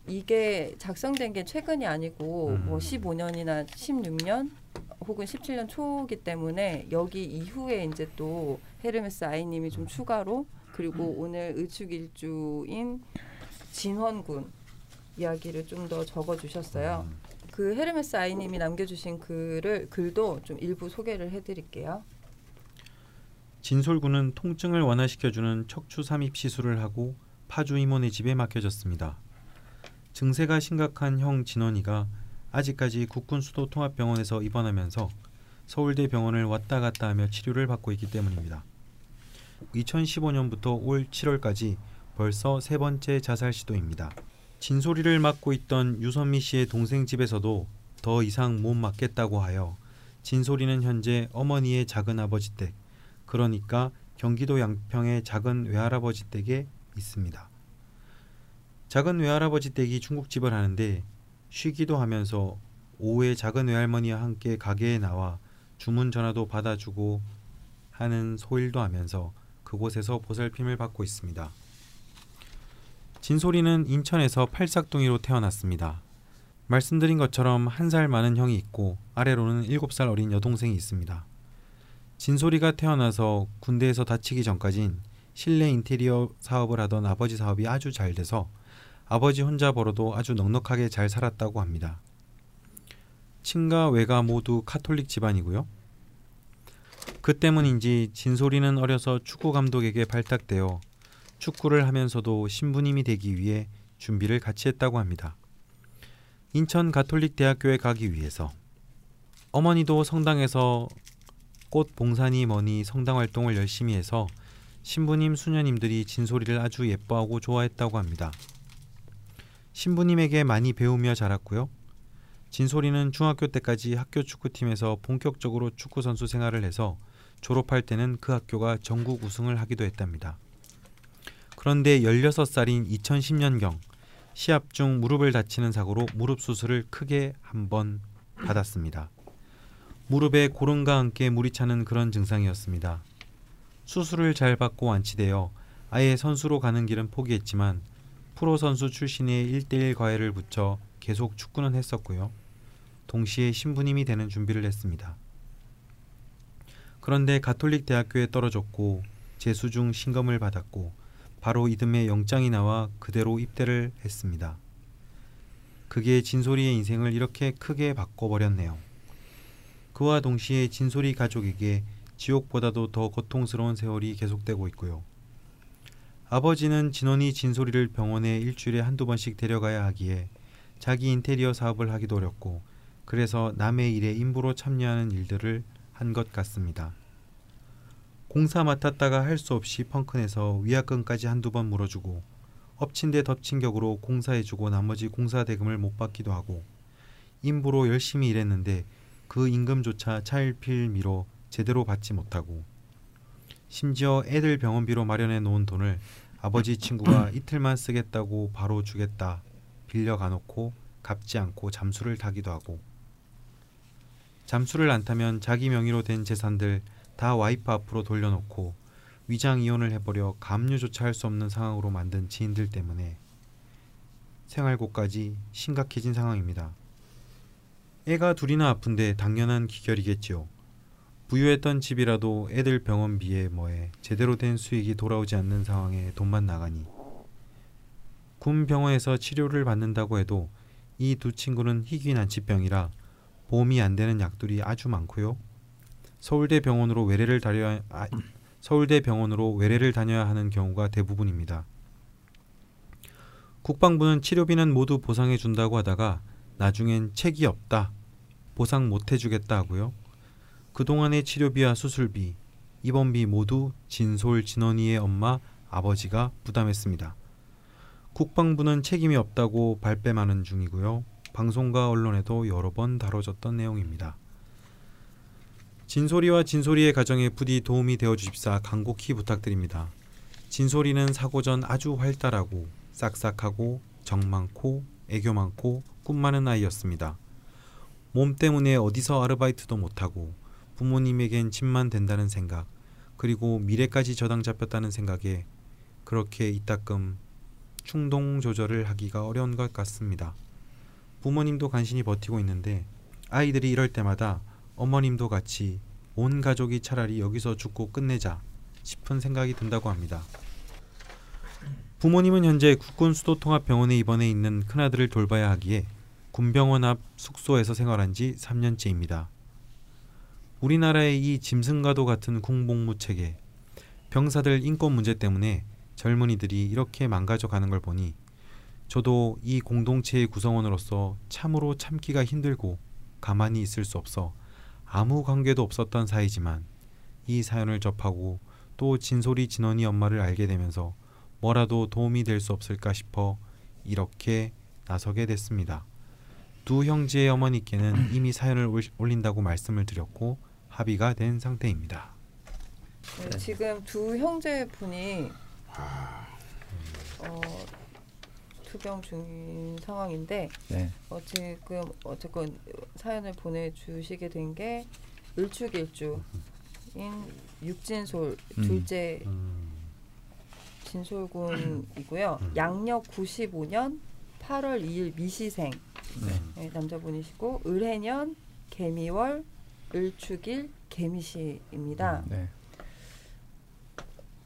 이게 작성된 게 최근이 아니고 음. 뭐 15년이나 16년 혹은 17년 초기 때문에 여기 이후에 이제 또 헤르메스 아이님이 좀 추가로 그리고 오늘 의축일주인 진원군 이야기를 좀 더 적어주셨어요. 그 헤르메스 아이님이 남겨주신 글을 글도 좀 일부 소개를 해드릴게요. 진솔군은 통증을 완화시켜주는 척추 삼입 시술을 하고 파주 임원의 집에 맡겨졌습니다. 증세가 심각한 형 진원이가 아직까지 국군 수도 통합병원에서 입원하면서 서울대 병원을 왔다 갔다 하며 치료를 받고 있기 때문입니다. 2015년부터 올 7월까지 벌써 세 번째 자살 시도입니다. 진소리를 맡고 있던 유선미 씨의 동생 집에서도 더 이상 못 맡겠다고 하여 진소리는 현재 어머니의 작은 아버지 댁, 그러니까 경기도 양평의 작은 외할아버지 댁에 있습니다. 작은 외할아버지 댁이 중국집을 하는데 쉬기도 하면서 오후에 작은 외할머니와 함께 가게에 나와 주문 전화도 받아주고 하는 소일도 하면서 그곳에서 보살핌을 받고 있습니다. 진소리는 인천에서 팔삭둥이로 태어났습니다. 말씀드린 것처럼 한 살 많은 형이 있고 아래로는 일곱 살 어린 여동생이 있습니다. 진소리가 태어나서 군대에서 다치기 전까진 실내 인테리어 사업을 하던 아버지 사업이 아주 잘 돼서 아버지 혼자 벌어도 아주 넉넉하게 잘 살았다고 합니다. 친가 외가 모두 카톨릭 집안이고요. 그 때문인지 진소리는 어려서 축구 감독에게 발탁되어 축구를 하면서도 신부님이 되기 위해 준비를 같이 했다고 합니다. 인천 가톨릭 대학교에 가기 위해서 어머니도 성당에서 꽃 봉사니 뭐니 성당 활동을 열심히 해서 신부님 수녀님들이 진소리를 아주 예뻐하고 좋아했다고 합니다. 신부님에게 많이 배우며 자랐고요. 진소리는 중학교 때까지 학교 축구팀에서 본격적으로 축구 선수 생활을 해서 졸업할 때는 그 학교가 전국 우승을 하기도 했답니다. 그런데 16살인 2010년경 시합 중 무릎을 다치는 사고로 무릎 수술을 크게 한 번 받았습니다. 무릎에 고름과 함께 물이 차는 그런 증상이었습니다. 수술을 잘 받고 완치되어 아예 선수로 가는 길은 포기했지만 프로 선수 출신의 1대1 과외를 붙여 계속 축구는 했었고요. 동시에 신부님이 되는 준비를 했습니다. 그런데 가톨릭 대학교에 떨어졌고 재수 중 신검을 받았고 바로 이듬해 영장이 나와 그대로 입대를 했습니다. 그게 진소리의 인생을 이렇게 크게 바꿔버렸네요. 그와 동시에 진소리 가족에게 지옥보다도 더 고통스러운 세월이 계속되고 있고요. 아버지는 진원이 진소리를 병원에 일주일에 한두 번씩 데려가야 하기에 자기 인테리어 사업을 하기도 어렵고 그래서 남의 일에 임부로 참여하는 일들을 한 것 같습니다. 공사 맡았다가 할 수 없이 펑크내서 위약금까지 한두 번 물어주고 엎친 데 덮친 격으로 공사해주고 나머지 공사 대금을 못 받기도 하고 임부로 열심히 일했는데 그 임금조차 차일필미로 제대로 받지 못하고 심지어 애들 병원비로 마련해 놓은 돈을 아버지 친구가 이틀만 쓰겠다고 바로 주겠다 빌려 가놓고 갚지 않고 잠수를 타기도 하고 잠수를 안 타면 자기 명의로 된 재산들 다 와이프 앞으로 돌려놓고 위장 이혼을 해버려 감유조차 할 수 없는 상황으로 만든 지인들 때문에 생활고까지 심각해진 상황입니다. 애가 둘이나 아픈데 당연한 기결이겠지요. 부유했던 집이라도 애들 병원비에 뭐에 제대로 된 수익이 돌아오지 않는 상황에 돈만 나가니 군 병원에서 치료를 받는다고 해도 이 두 친구는 희귀 난치병이라 보험이 안 되는 약들이 아주 많고요. 서울대 병원으로 외래를 다녀야 아, 서울대 병원으로 외래를 다녀야 하는 경우가 대부분입니다. 국방부는 치료비는 모두 보상해 준다고 하다가 나중엔 책이 없다. 보상 못 해주겠다 하고요. 그동안의 치료비와 수술비, 입원비 모두 진솔 진원이의 엄마 아버지가 부담했습니다. 국방부는 책임이 없다고 발뺌하는 중이고요. 방송과 언론에도 여러 번 다뤄졌던 내용입니다. 진소리와 진소리의 가정에 부디 도움이 되어 주십사 간곡히 부탁드립니다. 진소리는 사고 전 아주 활달하고 싹싹하고 정 많고 애교 많고 꿈 많은 아이였습니다. 몸 때문에 어디서 아르바이트도 못하고 부모님에겐 집만 된다는 생각 그리고 미래까지 저당 잡혔다는 생각에 그렇게 이따금 충동 조절을 하기가 어려운 것 같습니다. 부모님도 간신히 버티고 있는데 아이들이 이럴 때마다 어머님도 같이 온 가족이 차라리 여기서 죽고 끝내자 싶은 생각이 든다고 합니다. 부모님은 현재 국군 수도통합병원에 입원해 있는 큰아들을 돌봐야 하기에 군병원 앞 숙소에서 생활한 지 3년째입니다. 우리나라의 이 짐승과도 같은 군복무 체계, 병사들 인권 문제 때문에 젊은이들이 이렇게 망가져 가는 걸 보니 저도 이 공동체의 구성원으로서 참으로 참기가 힘들고 가만히 있을 수 없어 아무 관계도 없었던 사이지만 이 사연을 접하고 또 진솔이 진원이 엄마를 알게 되면서 뭐라도 도움이 될 수 없을까 싶어 이렇게 나서게 됐습니다. 두 형제의 어머니께는 이미 사연을 올- 올린다고 말씀을 드렸고 합의가 된 상태입니다. 네, 지금 두 형제 분이 어, 투병 중인 상황인데 네. 어, 지금 어쨌건 사연을 보내주시게 된 게 을축일주인 육진솔 음. 둘째 진솔군이고요. 양력 95년 8월 2일 미시생 네. 네, 남자분이시고 을해년 개미월 을축일 개미시입니다. 네.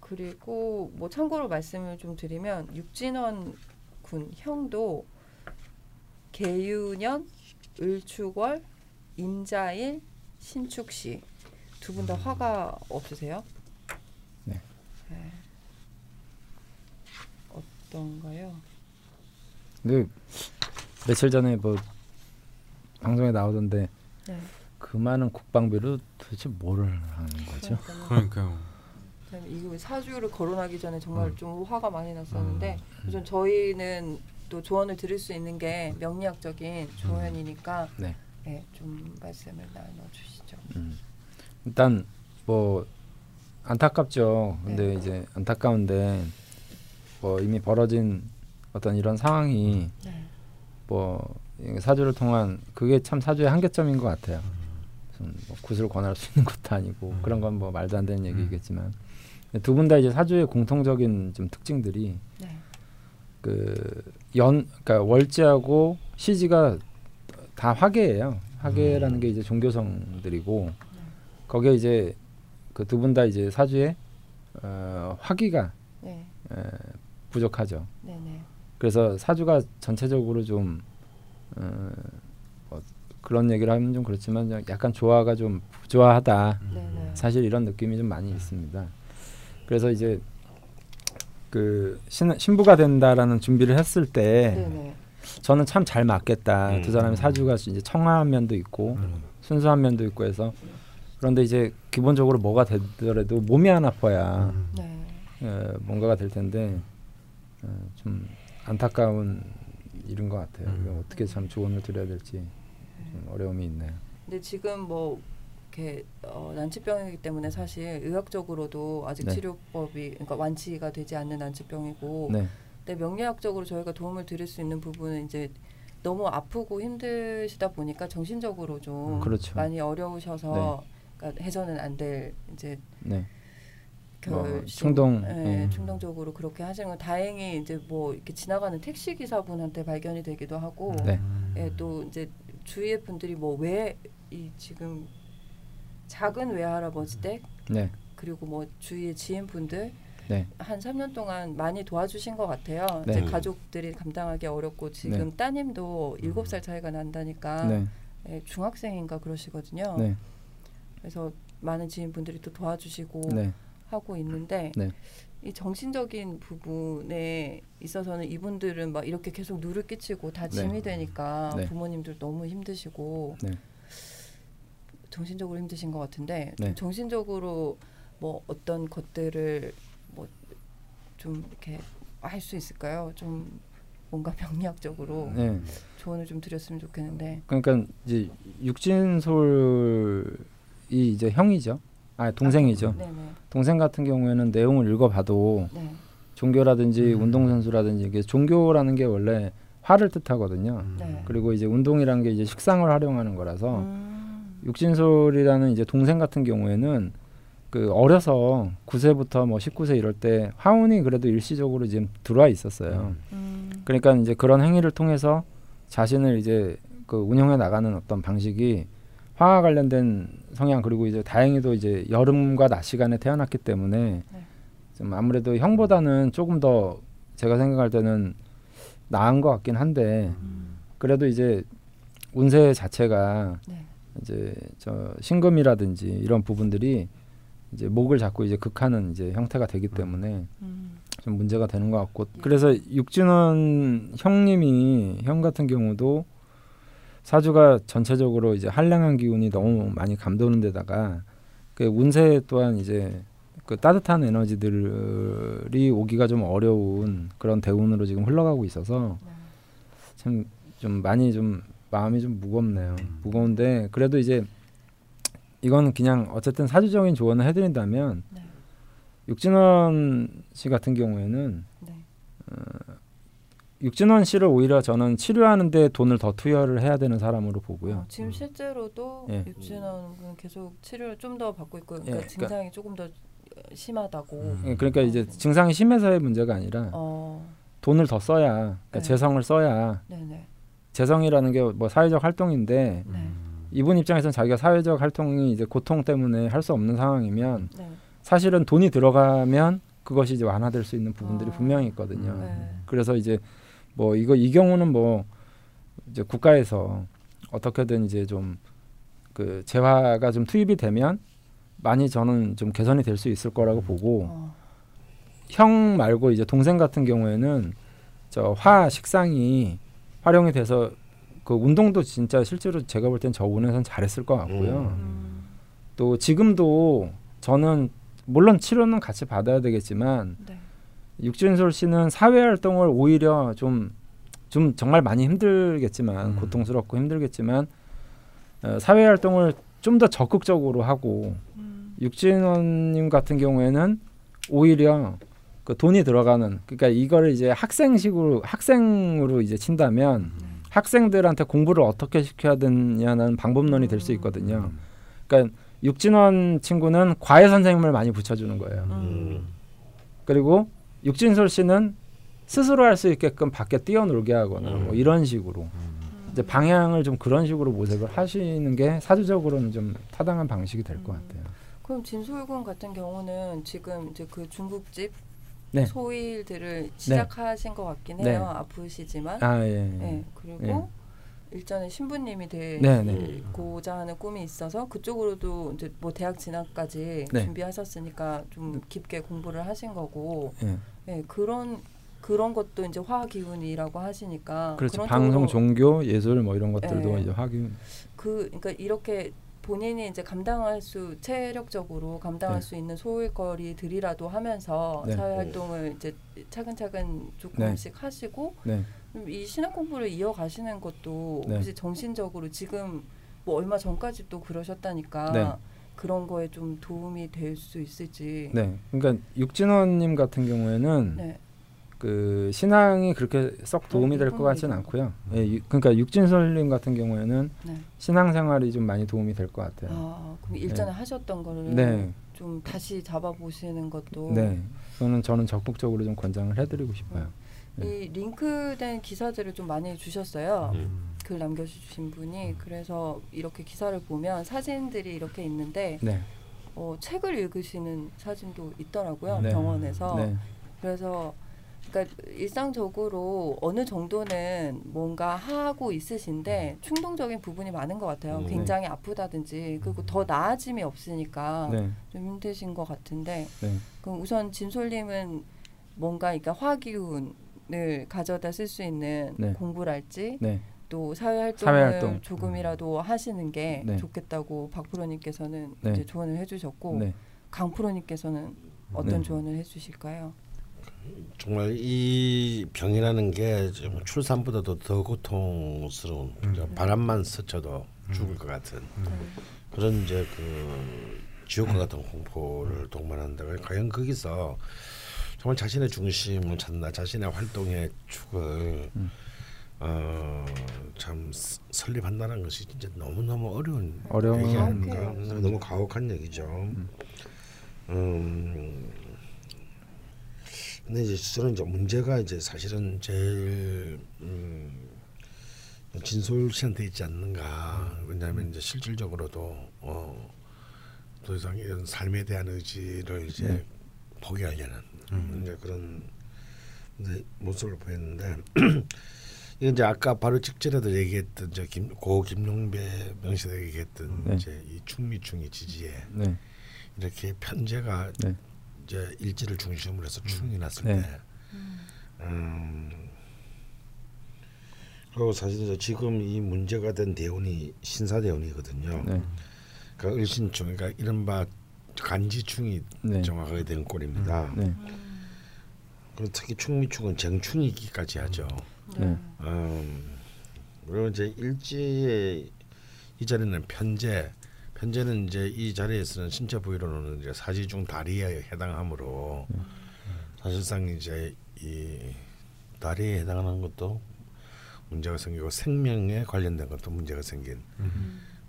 그리고 뭐 참고로 말씀을 좀 드리면 육진원 군 형도 개유년 을축월 임자일 신축시 두 분 다 화가 없으세요? 네. 네. 어떤가요? 근데 며칠 전에 뭐 방송에 나오던데 네. 그 많은 국방비로 도대체 뭐를 하는 거죠? 그러니까요. 이거 사주를 거론하기 전에 정말 음. 좀 화가 많이 났었는데 우선 저희는 또 조언을 드릴 수 있는 게 명리학적인 조언이니까 네. 네, 좀 말씀을 나눠 주시죠. 음. 일단 뭐 안타깝죠. 근데 네. 이제 안타까운데 뭐 이미 벌어진 어떤 이런 상황이 네. 뭐 사주를 통한 그게 참 사주의 한계점인 것 같아요. 무슨 뭐 굿을 권할 수 있는 것도 아니고 음. 그런 건 뭐 말도 안 되는 얘기겠지만 두 분 다 이제 사주의 공통적인 좀 특징들이 네. 그연 그러니까 월지하고 시지가 다 화계예요. 화계라는 게 이제 종교성들이고 거기에 이제 그 두 분 다 이제 사주에 어, 화기가 네. 에, 부족하죠. 네. 네. 그래서 사주가 전체적으로 좀 어, 뭐 그런 얘기를 하면 좀 그렇지만 좀 약간 조화가 좀 부조화하다. 네. 네. 사실 이런 느낌이 좀 많이 있습니다. 그래서 이제 그 신, 신부가 된다라는 준비를 했을 때 네. 네. 저는 참 잘 맞겠다. 음. 두 사람의 사주가 이제 청아한 면도 있고 음. 순수한 면도 있고 해서 그런데 이제 기본적으로 뭐가 되더라도 몸이 안 아파야 음. 네. 어, 뭔가가 될 텐데 어, 좀 안타까운 일인 것 같아요. 음. 어떻게 참 조언을 드려야 될지 좀 어려움이 있네요. 근데 지금 뭐 이렇게 어, 난치병이기 때문에 사실 의학적으로도 아직 네. 치료법이 그러니까 완치가 되지 않는 난치병이고 네, 근데 명리학적으로 저희가 도움을 드릴 수 있는 부분은 이제 너무 아프고 힘드시다 보니까 정신적으로 좀 그렇죠. 많이 어려우셔서 그러니까 해서는 안 될 이제 네, 뭐 결심, 충동, 예, 예. 충동적으로 그렇게 하시는 건 다행히 이제 뭐 이렇게 지나가는 택시 기사분한테 발견이 되기도 하고 네. 예, 또 이제 주위의 분들이 뭐 왜 이 지금 작은 외할아버지 댁 네, 그리고 뭐 주위의 지인분들 네, 한 3년 동안 많이 도와주신 것 같아요. 네. 이제 가족들이 감당하기 어렵고 지금 네. 따님도 7살 차이가 난다니까 네, 예, 중학생인가 그러시거든요. 네, 그래서 많은 지인분들이 또 도와주시고 네, 하고 있는데 네. 이 정신적인 부분에 있어서는 이분들은 막 이렇게 계속 누를 끼치고 다 네. 짐이 되니까 네. 부모님들 너무 힘드시고 네. 정신적으로 힘드신 것 같은데 네. 좀 정신적으로 뭐 어떤 것들을 뭐 좀 이렇게 할 수 있을까요? 좀 뭔가 병리학적으로 네. 조언을 좀 드렸으면 좋겠는데 그러니까 이제 육진솔이 이제 형이죠. 아 동생이죠. 네네 동생 같은 경우에는 내용을 읽어봐도 네. 종교라든지 음. 운동선수라든지 이게 종교라는 게 원래 화를 뜻하거든요. 네. 그리고 이제 운동이라는 게 이제 식상을 활용하는 거라서 음, 육진솔이라는 이제 동생 같은 경우에는 그 어려서 9세부터 뭐 19세 이럴 때 화운이 그래도 일시적으로 지금 들어와 있었어요. 음, 그러니까 이제 그런 행위를 통해서 자신을 이제 그 운영해 나가는 어떤 방식이 화와 관련된 성향 그리고 이제 다행히도 이제 여름과 낮 시간에 태어났기 때문에 네. 좀 아무래도 형보다는 조금 더 제가 생각할 때는 나은 것 같긴 한데 음. 그래도 이제 운세 자체가 네. 이제 저 신금이라든지 이런 부분들이 이제 목을 잡고 이제 극하는 이제 형태가 되기 때문에 음. 좀 문제가 되는 것 같고 그래서 육진원 형님이 형 같은 경우도 사주가 전체적으로 이제 한량한 기운이 너무 많이 감도는 데다가 그 운세 또한 이제 그 따뜻한 에너지들이 오기가 좀 어려운 그런 대운으로 지금 흘러가고 있어서 네. 참좀 많이 좀 마음이 좀 무겁네요. 무거운데 그래도 이제 이건 그냥 어쨌든 사주적인 조언을 해드린다면 네. 육진원 씨 같은 경우에는 네. 육진원 씨를 오히려 저는 치료하는데 돈을 더 투여를 해야 되는 사람으로 보고요. 어, 지금 실제로도 예. 육진원 분 계속 치료를 좀 더 받고 있고 그러니까 예, 그러니까- 증상이 조금 더 심하다고. 예, 그러니까 이제 증상이 심해서의 문제가 아니라 어, 돈을 더 써야 그러니까 네. 재성을 써야 네네. 재성이라는 게 뭐 사회적 활동인데 네. 이분 입장에서는 자기가 사회적 활동이 이제 고통 때문에 할 수 없는 상황이면 네. 사실은 돈이 들어가면 그것이 이제 완화될 수 있는 부분들이 아. 분명히 있거든요. 네. 그래서 이제 뭐 이거 이 경우는 뭐 이제 국가에서 어떻게든 이제 좀 그 재화가 좀 투입이 되면 많이 저는 좀 개선이 될 수 있을 거라고 보고 어, 형 말고 이제 동생 같은 경우에는 저 화 식상이 활용이 돼서 그 운동도 진짜 실제로 제가 볼 땐 저 운에선 잘했을 것 같고요. 음, 또 지금도 저는 물론 치료는 같이 받아야 되겠지만 네. 육진솔 씨는 사회 활동을 오히려 좀좀 정말 많이 힘들겠지만 음. 고통스럽고 힘들겠지만 어, 사회 활동을 좀 더 적극적으로 하고 음, 육진원님 같은 경우에는 오히려 그 돈이 들어가는 그러니까 이거를 이제 학생식으로 학생으로 이제 친다면 학생들한테 공부를 어떻게 시켜야 되냐는 방법론이 될 수 있거든요. 그러니까 육진원 친구는 과외 선생님을 많이 붙여주는 거예요. 음. 그리고 육진솔 씨는 스스로 할 수 있게끔 밖에 뛰어놀게 하거나 뭐 이런 식으로 이제 방향을 좀 그런 식으로 모색을 하시는 게 사주적으로는 좀 타당한 방식이 될것 음. 같아요. 그럼 진솔군 같은 경우는 지금 이제 그 중국집 네. 소일들을 시작하신 것 같긴 네. 해요. 아프시지만. 아 예. 네. 그리고 예. 일전에 신부님이 네, 네. 되고자 하는 꿈이 있어서 그쪽으로도 이제 뭐 대학 진학까지 네. 준비하셨으니까 좀 깊게 공부를 하신 거고, 예. 네, 그런 그런 것도 이제 화학 기운이라고 하시니까 그렇죠. 방송, 종교, 예술 뭐 이런 것들도 예. 이제 확인. 그 그러니까 이렇게 본인이 이제 감당할 수 체력적으로 감당할 네. 수 있는 소일거리들이라도 하면서 네. 사회 활동을 이제 차근차근 조금씩 하시고 네. 음, 이 신학 공부를 이어가시는 것도 네. 혹시 정신적으로 지금 뭐 얼마 전까지 또 그러셨다니까 네. 그런 거에 좀 도움이 될 수 있을지. 네. 그러니까 육진원님 같은 경우에는 네. 그 신앙이 그렇게 썩 도움이 될 것 같지는 않고요. 예, 유- 그러니까 육진설님 같은 경우에는 네. 신앙생활이 좀 많이 도움이 될 것 같아요. 아 그럼 일전에 하셨던 거를 네. 좀 다시 잡아보시는 것도 네. 저는 저는 적극적으로 좀 권장을 해드리고 싶어요. 이 링크된 기사들을 좀 많이 주셨어요. 음. 글 남겨주신 분이 그래서 이렇게 기사를 보면 사진들이 이렇게 있는데 네. 어, 책을 읽으시는 사진도 있더라고요 네. 병원에서 네. 그래서 그러니까 일상적으로 어느 정도는 뭔가 하고 있으신데 충동적인 부분이 많은 것 같아요. 음. 굉장히 아프다든지 그리고 더 나아짐이 없으니까 네. 좀 힘드신 것 같은데 네. 그럼 우선 진솔님은 뭔가 그러니까 화기운을 가져다 쓸 수 있는 네. 공부랄지 네. 또 사회활동을 사회활동. 조금이라도 하시는 게 네. 좋겠다고 박프로님께서는 네. 이제 조언을 해주셨고 네. 강프로님께서는 어떤 네. 조언을 해주실까요? 정말 이 병이라는 게좀 출산보다도 더 고통스러운 바람만 스쳐도 죽을 것 같은 그런 이제 그 지옥과 같은 공포를 동반한다. 과연 거기서 정말 자신의 중심을 찾나 자신의 활동의 축을 어 참 설립한다는 것이 진짜 너무 너무 어려운 어려운 얘기 같아요. 너무 가혹한 얘기죠. 음. 근데 이제 저는 이제 문제가 이제 사실은 제일 음, 진솔 씨한테 있지 않는가. 왜냐하면 이제 실질적으로도 어, 더 이상 이런 삶에 대한 의지를 이제 네. 포기하려는 이제 그런 이제 모습을 보였는데 이건 이제 아까 바로 직전에도 얘기했던 저 김 고 김용배 명시가 얘기했던 네. 이제 이 충미충이 지지에 네. 이렇게 편제가 네. 이제 일지를 중심으로 해서 충이 났을 네. 때 음, 그리고 사실 지금 이 문제가 된 대운이 신사대운이거든요. 네. 그러니까 을신충, 그러니까 이른바 간지충이 네. 정확하게 된 꼴입니다. 네. 그리고 특히 충미충은 정충이기까지 하죠. 네. 음, 그리고 이제 일지의 이 자리는 편제, 편제는 이제 이 자리에서는 신체 부위로는 이제 사지 중 다리에 해당하므로 사실상 이제 이 다리에 해당하는 것도 문제가 생기고 생명에 관련된 것도 문제가 생긴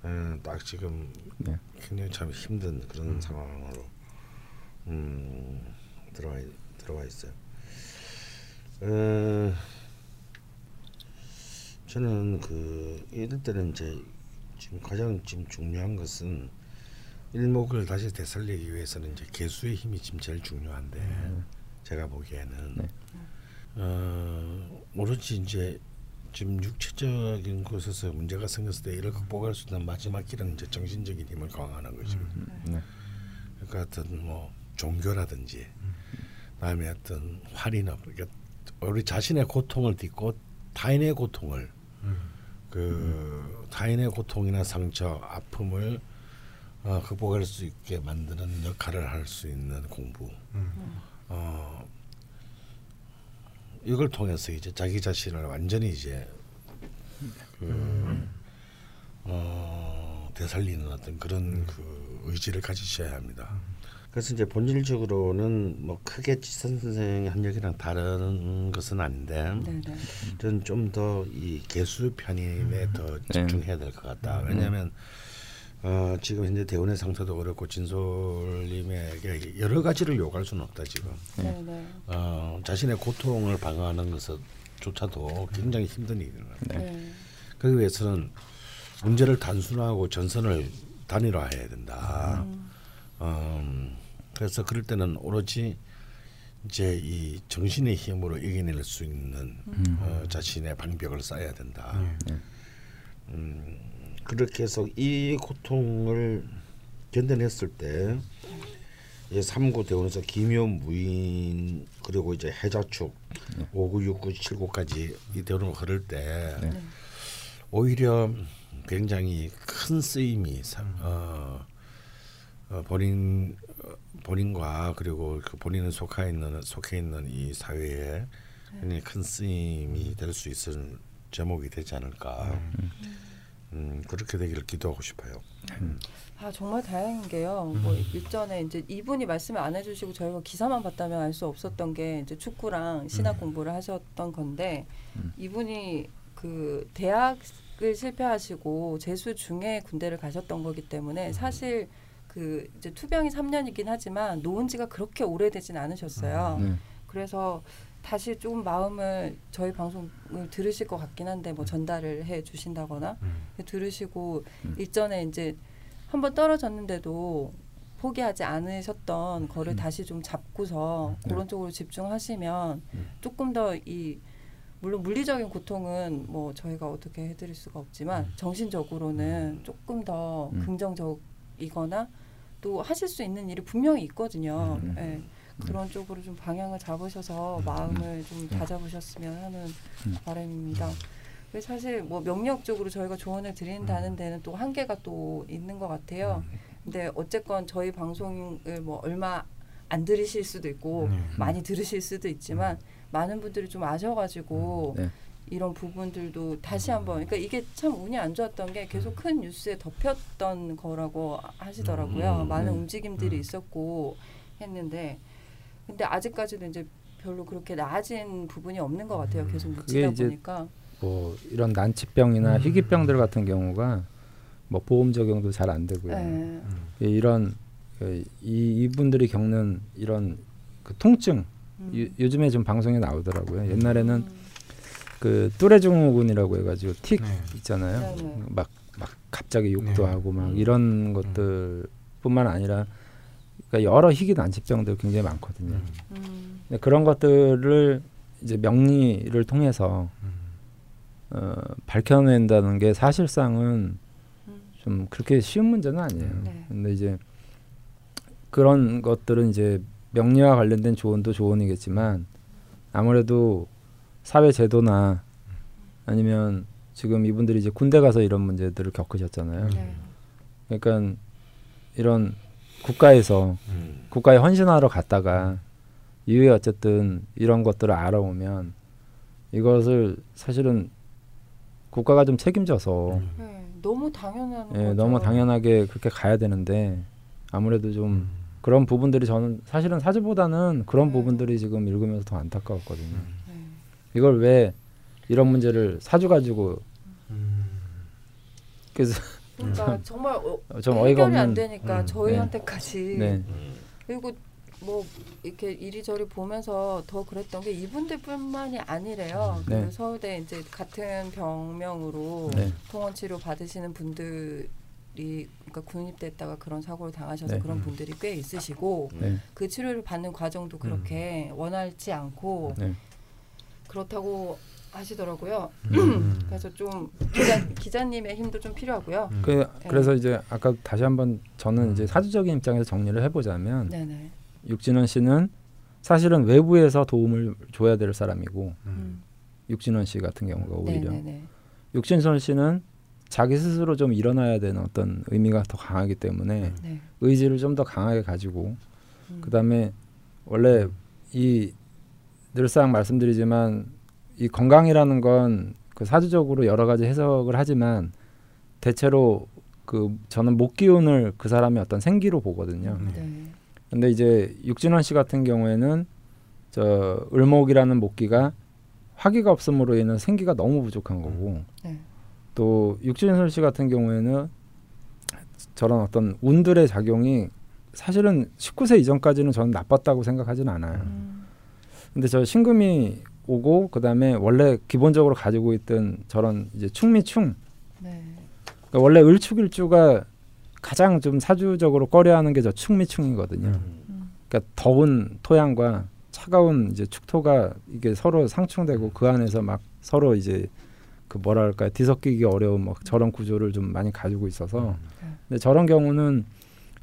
음, 딱 지금 네. 굉장히 참 힘든 그런 상황으로 음, 들어와 있- 들어와 있어요. 어, 저는 그 이럴 때는 이제 지금 가장 지금 중요한 것은 일목을 다시 되살리기 위해서는 이제 개수의 힘이 지금 제일 중요한데 제가 보기에는 네. 어, 오로지 이제 지금 육체적인 곳에서 문제가 생겼을 때 이를 극복할 수 있는 마지막 길은 이제 정신적인 힘을 강화하는 것이거든요. 네. 그러니까 어떤 뭐 종교라든지 다음에 어떤 활인업 그러니까 우리 자신의 고통을 딛고 타인의 고통을 그 타인의 고통이나 상처 아픔을 어, 극복할 수 있게 만드는 역할을 할 수 있는 공부. 어, 이걸 통해서 이제 자기 자신을 완전히 이제 그 어, 되살리는 어떤 그런 그 의지를 가지셔야 합니다. 그래서 이제 본질적으로는 뭐 크게 지선 선생의 한역이랑 다른 것은 아닌데 네네. 저는 좀 더 이 개수 편인에 더 집중해야 될 것 같다. 왜냐하면 어, 지금 현재 대운의 상태도 그렇고 진솔님에게 여러 가지를 요구할 수는 없다 지금. 네네. 어, 자신의 고통을 방어하는 것조차도 굉장히 힘든 일이에요. 네. 그러기 위해서는 문제를 단순화하고 전선을 단일화해야 된다. 음, 그래서 그럴 때는 오로지 이제 이 정신의 힘으로 이겨낼 수 있는 어, 자신의 방벽을 쌓아야 된다. 음, 그렇게 해서 이 고통을 견뎌냈을 때이 삼구 대원에서 기묘 무인 그리고 이제 해자축 오구 육구 칠구까지 이 대원을 흐를 때 오히려 굉장히 큰 쓰임이 사- 어, 어, 본인 어, 본인과 그리고 그 본인은 속해 있는 속해 있는 이 사회에 굉장히 큰 쓰임이 될 수 있을 제목이 되지 않을까. 음, 그렇게 되기를 기도하고 싶어요. 아 정말 다행인 게요. 뭐 일전에 이제 이분이 말씀을 안 해주시고 저희가 기사만 봤다면 알 수 없었던 게 이제 축구랑 신학 공부를 하셨던 건데 이분이 그 대학을 실패하시고 재수 중에 군대를 가셨던 거기 때문에 사실 그 이제 투병이 3년이긴 하지만 놓은 지가 그렇게 오래되진 않으셨어요. 네. 그래서 다시 조금 마음을 저희 방송을 들으실 것 같긴 한데 뭐 전달을 해 주신다거나 들으시고 일전에 이제 한번 떨어졌는데도 포기하지 않으셨던 거를 다시 좀 잡고서 그런 쪽으로 집중하시면 조금 더 이 물론 물리적인 고통은 뭐 저희가 어떻게 해드릴 수가 없지만 정신적으로는 조금 더 음. 긍정적이거나 또 하실 수 있는 일이 분명히 있거든요. 음. 예. 그런 쪽으로 좀 방향을 잡으셔서 마음을 좀 다잡으셨으면 하는 음. 바람입니다. 사실 뭐 명령적으로 저희가 조언을 드린다는 데는 또 한계가 또 있는 것 같아요. 근데 어쨌건 저희 방송을 뭐 얼마 안 들으실 수도 있고 많이 들으실 수도 있지만 많은 분들이 좀 아셔가지고 네. 이런 부분들도 다시 한번 그러니까 이게 참 운이 안 좋았던 게 계속 큰 뉴스에 덮였던 거라고 하시더라고요. 음, 많은 네. 움직임들이 있었고 했는데 근데 아직까지도 이제 별로 그렇게 나아진 부분이 없는 것 같아요. 계속 묻히다 이제 보니까 뭐 이런 난치병이나 희귀병들 같은 경우가 뭐 보험 적용도 잘 안 되고요. 네. 예, 이런 그이 이분들이 겪는 이런 그 통증 음. 요, 요즘에 좀 방송에 나오더라고요. 옛날에는 그 뚜레 증후군이라고 해가지고 틱 네. 있잖아요. 네네. 막막 갑자기 욕도 네. 하고 막 이런 것들뿐만 아니라 그러니까 여러 희귀 난치병들 굉장히 많거든요. 음. 근데 그런 것들을 이제 명리를 통해서 음. 어, 밝혀낸다는 게 사실상은 음. 좀 그렇게 쉬운 문제는 아니에요. 네. 근데 이제 그런 것들은 이제 명리와 관련된 조언도 조언이겠지만 아무래도 사회 제도나 아니면 지금 이분들이 이제 군대 가서 이런 문제들을 겪으셨잖아요. 네. 그러니까 이런 국가에서 음. 국가에 헌신하러 갔다가 이후에 어쨌든 이런 것들을 알아오면 이것을 사실은 국가가 좀 책임져서 음. 네, 너무 당연한 예, 거죠. 너무 당연하게 그렇게 가야 되는데 아무래도 좀 음. 그런 부분들이 저는 사실은 사주보다는 그런 네. 부분들이 지금 읽으면서 더 안타까웠거든요. 네. 이걸 왜 이런 문제를 사주 가지고 음. 그래서 그러니까 정말 어, 좀 어이가 해결이 안 없는 되니까 음, 저희한테까지 네. 그리고 뭐 이렇게 이리저리 보면서 더 그랬던 게 이분들뿐만이 아니래요. 네. 그 서울대 이제 같은 병명으로 네. 통원 치료 받으시는 분들이 그러니까 군입됐다가 그런 사고를 당하셔서 네. 그런 분들이 꽤 있으시고 네. 그 치료를 받는 과정도 그렇게 원활치 않고 네. 그렇다고 하시더라고요. 음. 그래서 좀 기자, 기자님의 힘도 좀 필요하고요. 음. 그 그래서 이제 아까 다시 한번 저는 이제 사주적인 입장에서 정리를 해보자면 네네. 육진원 씨는 사실은 외부에서 도움을 줘야 될 사람이고 음. 육진원 씨 같은 경우가 오히려 네네네. 육진선 씨는 자기 스스로 좀 일어나야 되는 어떤 의미가 더 강하기 때문에 네. 의지를 좀 더 강하게 가지고 음. 그다음에 원래 이 늘상 말씀드리지만 이 건강이라는 건 그 사주적으로 여러 가지 해석을 하지만 대체로 그 저는 목 기운을 그 사람의 어떤 생기로 보거든요. 네. 근데 이제 육진원 씨 같은 경우에는 저 을목이라는 목기가 화기가 없음으로 인해 생기가 너무 부족한 거고 네. 또 육진선 씨 같은 경우에는 저런 어떤 운들의 작용이 사실은 19세 이전까지는 저는 나빴다고 생각하지는 않아요. 음. 근데 저 신금이 오고 그다음에 원래 기본적으로 가지고 있던 저런 이제 충미충 네. 그러니까 원래 을축일주가 가장 좀 사주적으로 꺼려하는 게 저 충미충이거든요. 음. 그러니까 더운 토양과 차가운 이제 축토가 이게 서로 상충되고 그 안에서 막 서로 이제 그 뭐랄까 뒤섞이기 어려운 막 저런 구조를 좀 많이 가지고 있어서 근데 저런 경우는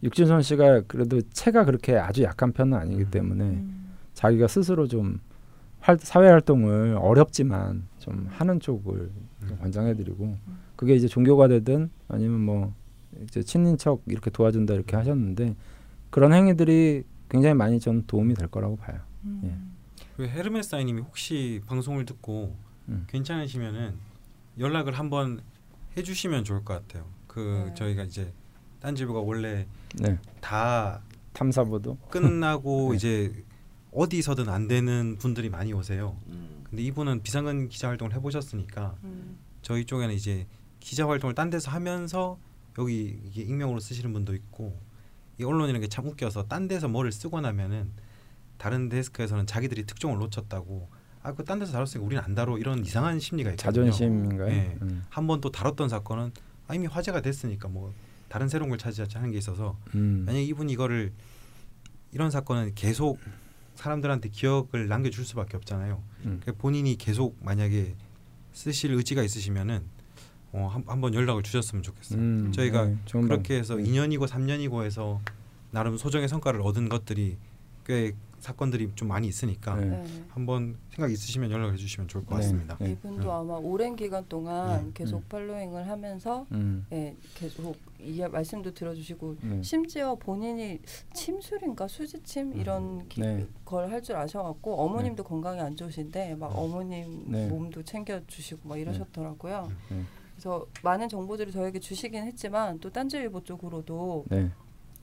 육진선 씨가 그래도 체가 그렇게 아주 약한 편은 아니기 때문에 음. 자기가 스스로 좀 활, 사회 활동을 어렵지만 좀 하는 쪽을 좀 권장해드리고 그게 이제 종교가 되든 아니면 뭐 이제 친인척 이렇게 도와준다 이렇게 하셨는데 그런 행위들이 굉장히 많이 좀 도움이 될 거라고 봐요. 음. 그 헤르메스 아이님이 혹시 방송을 듣고 음. 괜찮으시면은 연락을 한번 해주시면 좋을 것 같아요. 그 네. 저희가 이제 딴지부가 원래 네, 다 탐사보도 끝나고 네. 이제 어디서든 안 되는 분들이 많이 오세요. 음. 근데 이분은 비상근 기자 활동을 해보셨으니까 음. 저희 쪽에는 이제 기자 활동을 딴 데서 하면서 여기 이게 익명으로 쓰시는 분도 있고 이 언론이라는 게 참 웃겨서 딴 데서 뭐를 쓰고 나면은 다른 데스크에서는 자기들이 특종을 놓쳤다고 아 그 딴 데서 다뤘으니까 우리는 안 다뤄 이런 이상한 심리가 있거든요. 자존심인가요? 네. 음. 한번 또 다뤘던 사건은 아, 이미 화제가 됐으니까 뭐 다른 새로운 걸 찾으자 하는 게 있어서 음. 만약 에 이분이 이거를 이런 사건은 계속 사람들한테 기억을 남겨줄 수밖에 없잖아요. 음. 그러니까 본인이 계속 만약에 쓰실 의지가 있으시면은 어, 한, 한번 연락을 주셨으면 좋겠어요. 음, 저희가 네, 그렇게 방- 해서 네. 2년이고 3년이고 해서 나름 소정의 성과를 얻은 것들이 꽤 사건들이 좀 많이 있으니까 네. 네. 한번 생각 있으시면 연락을 해주시면 좋을 것 네, 같습니다. 네. 이분도 음. 아마 오랜 기간 동안 네. 계속 음. 팔로잉을 하면서 음. 예, 계속 이 말씀도 들어주시고 네. 심지어 본인이 침술인가 수지침 음. 이런 기- 네. 걸할 줄 아셔갖고 어머님도 건강이 안 좋으신데 막 어머님 네. 몸도 챙겨주시고 막 이러셨더라고요. 네. 그래서 많은 정보들을 저에게 주시긴 했지만 또 딴지일보 쪽으로도 네.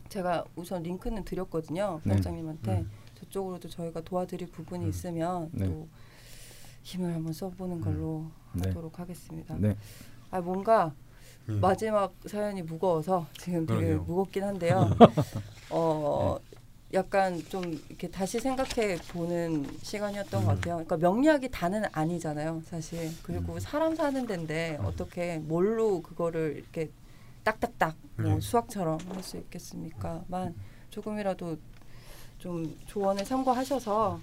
제가 우선 링크는 드렸거든요 네. 편장님한테 음. 저쪽으로도 저희가 도와드릴 부분이 음. 있으면 네. 또 힘을 한번 써보는 걸로 네. 하도록 하겠습니다. 네. 아 뭔가 음. 마지막 사연이 무거워서 지금 되게 그러게요. 무겁긴 한데요. 어 약간 좀 이렇게 다시 생각해 보는 시간이었던 것 음. 같아요. 그러니까 명리학이 다는 아니잖아요, 사실. 그리고 음. 사람 사는 데인데 어떻게 뭘로 그거를 이렇게 딱딱딱 뭐 네. 수학처럼 할 수 있겠습니까만 조금이라도 좀 조언을 참고하셔서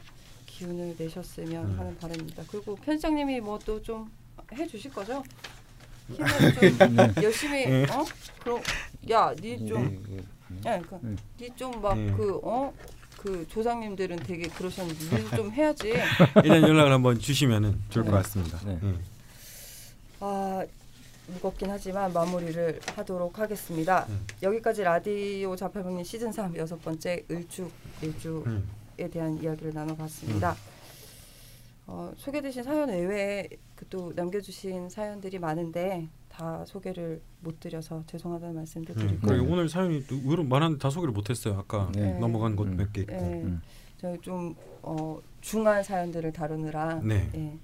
기운을 내셨으면 음. 하는 바람입니다. 그리고 편집장님이 뭐 또 좀 해주실 거죠? 힘을 좀 네. 열심히 어 그럼 야니좀 네, 야, 그러니까 음. 니좀막 음. 그 어? 그 조상님들은 되게 그러셨는데 니도 좀 해야지. 일단 연락을 한번 주시면은 좋을 것 네. 같습니다. 네. 음. 아 무겁긴 하지만 마무리를 하도록 하겠습니다. 음. 여기까지 라디오 자파명리 시즌 3 여섯 번째 을죽 일주에 음. 대한 이야기를 나눠봤습니다. 어, 소개되신 사연 외에 그 또 남겨주신 사연들이 많은데 다 소개를 못 드려서 죄송하다는 말씀도 음. 드리고 그리고 오늘 사연이 또 의외로 많은데 다 소개를 못했어요. 아까 네. 넘어간 곳 음. 몇개 있고. 예, 음. 저희 좀 어, 중한 사연들을 다루느라 네. 예.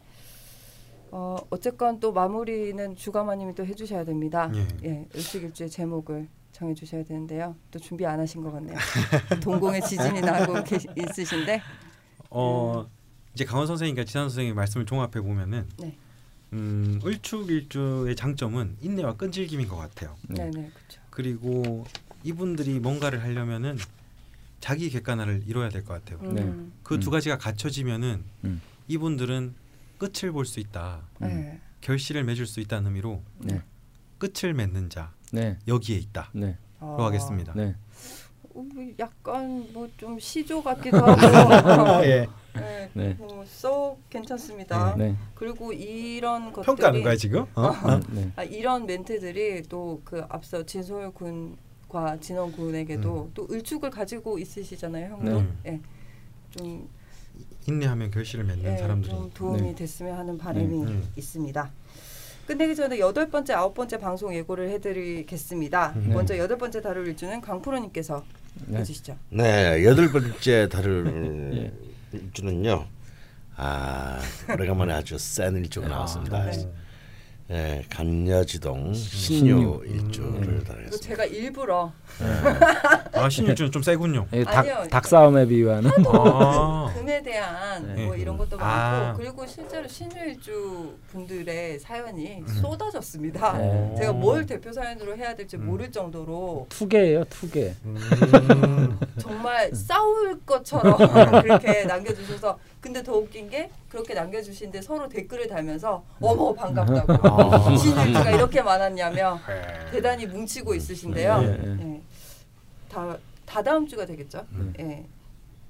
어, 어쨌건 또 마무리는 주가마님이 또 해주셔야 됩니다. 예. 예, 일주일주의 제목을 정해주셔야 되는데요. 또 준비 안 하신 것 같네요. 동공의 지진이 나고 계, 있으신데. 어 이제 강원 선생님과 지난 선생님 말씀을 종합해 보면은 네. 음, 을축일주의 장점은 인내와 끈질김인 것 같아요. 네, 네, 그렇죠. 그리고 이분들이 뭔가를 하려면은 자기 객관화를 이뤄야 될 것 같아요. 네. 음, 그두 음. 가지가 갖춰지면은 음. 이분들은 끝을 볼 수 있다. 네. 결실을 맺을 수 있다는 의미로 네. 끝을 맺는 자 네. 여기에 있다. 네. 아, 로 하겠습니다. 네. 어, 뭐 약간 뭐 좀 시조 같기도 하고. 예. 네, 네. 뭐, 썩 괜찮습니다. 네. 그리고 이런 것들이 평가하는 거야 지금? 어? 네. 아, 이런 멘트들이 또 그 앞서 진소율 군과 진원 군에게도 또 을축을 가지고 있으시잖아요, 형도. 네. 예. 좀, 인내하면 결실을 맺는 예, 사람들이. 좀 도움이 네. 됐으면 하는 바람이 네. 있습니다. 끝내기 전에 여덟 번째, 아홉 번째 방송 예고를 해드리겠습니다. 네. 먼저 여덟 번째 다룰 일주는 강프로님께서 네. 해주시죠. 네, 여덟 번째 다룰 예. 일주는요. 아, 오래간만에 아주 센 일주가 나왔습니다. 네. 예, 간여지동 신유. 신유 일주를 그리고 다루겠습니다. 제가 일부러 아 신일주는 좀 세군요. 예, 아니요. 닭, 닭 싸움에 비유하는 아. 금에 대한 네. 뭐 이런 것도 아. 많고 그리고 실제로 신유 일주 분들의 사연이 음. 쏟아졌습니다. 네. 제가 뭘 대표 사연으로 해야 될지 음. 모를 정도로 투개예요, 투개. 음. 정말 싸울 것처럼 그렇게 남겨주셔서 근데 더 웃긴 게 그렇게 남겨주신데 서로 댓글을 달면서 어머 반갑다고 아. 신일주가 이렇게 많았냐며 네. 대단히 뭉치고 있으신데요. 네, 네. 예. 다, 다 다음 주가 되겠죠. 음. 예.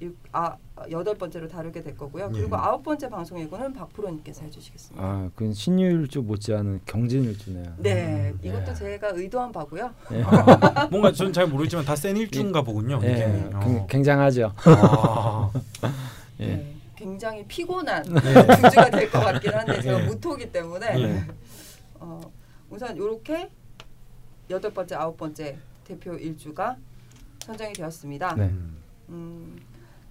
일- 아 여덟 번째로 다루게 될 거고요. 예. 그리고 아홉 번째 방송 예고는 박프로님께서 해주시겠습니다. 아, 그건 신유일주 못지않은 경진일주네요. 네, 음. 이것도 예. 제가 의도한 바고요. 예. 뭔가 저는 잘 모르지만 다 센 일주인가 보군요. 예. 굉- 어. 굉장하죠. 아. 예. 네, 굉장히 피곤한 두 주가 될 것 같긴 한데 제가 예. 무토기 때문에 예. 어, 우선 이렇게 여덟 번째, 아홉 번째 대표 일주가 선정이 되었습니다. 네. 음,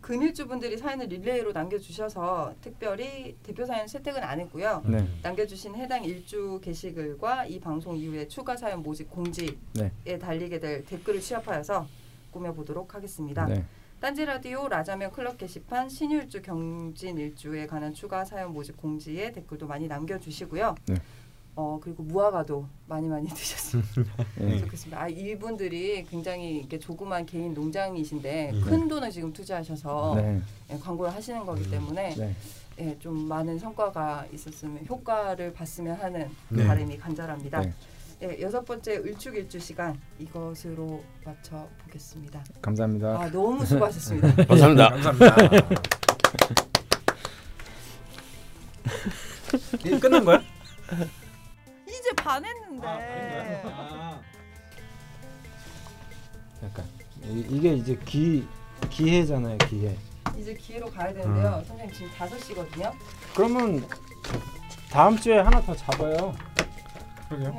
근일주 분들이 사연을 릴레이로 남겨주셔서 특별히 대표 사연 채택은 안 했고요. 네. 남겨주신 해당 일주 게시글과 이 방송 이후에 추가 사연 모집 공지에 네. 달리게 될 댓글을 취합하여서 꾸며보도록 하겠습니다. 네. 딴지 라디오 라자면 클럽 게시판 신일주 경진 일주에 관한 추가 사연 모집 공지에 댓글도 많이 남겨주시고요. 네. 어 그리고 무화과도 많이 많이 드셨으면 예. 좋겠습니다. 아 이분들이 굉장히 이렇게 조그만 개인 농장이신데 네. 큰 돈을 지금 투자하셔서 네. 예, 광고를 하시는 거기 음. 때문에 네. 예, 좀 많은 성과가 있었으면 효과를 봤으면 하는 네. 바람이 간절합니다. 네. 예, 여섯 번째 을축일주 시간 이것으로 마쳐 보겠습니다. 감사합니다. 아 너무 수고하셨습니다. 감사합니다. 감사합니다. 이게 끝난 거야? 이제 반했는데. 약간 이, 이게 이제 기 기회잖아요, 기회. 이제 기회로 가야 되는데요. 음. 선생님 지금 5시거든요. 그러면 다음 주에 하나 더 잡아요.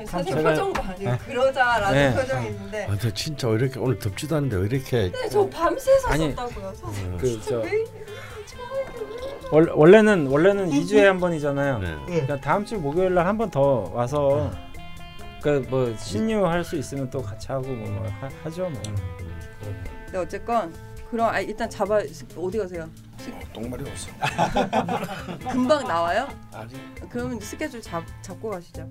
선생님 제가- 표정 봐. 지금 그러자라는 네. 표정인데. 아, 근데 진짜 왜 이렇게 오늘 덥지도 않은데 왜 이렇게 근데 저 밤새서 아니, 썼다고요. 선생님. 그저 왜? 원래는 원래는 2주에 한 번이잖아요. 네. 그러니까 다음 주 목요일 날 한 번 더 와서 그뭐 신유 할 수 있으면 또 같이 하고 뭐, 뭐 하, 하죠 뭐. 네 어쨌건 그럼 아, 일단 잡아 어디 가세요? 똥말이 없어. 금방 나와요? 아직 그러면 스케줄 잡 잡고 가시죠.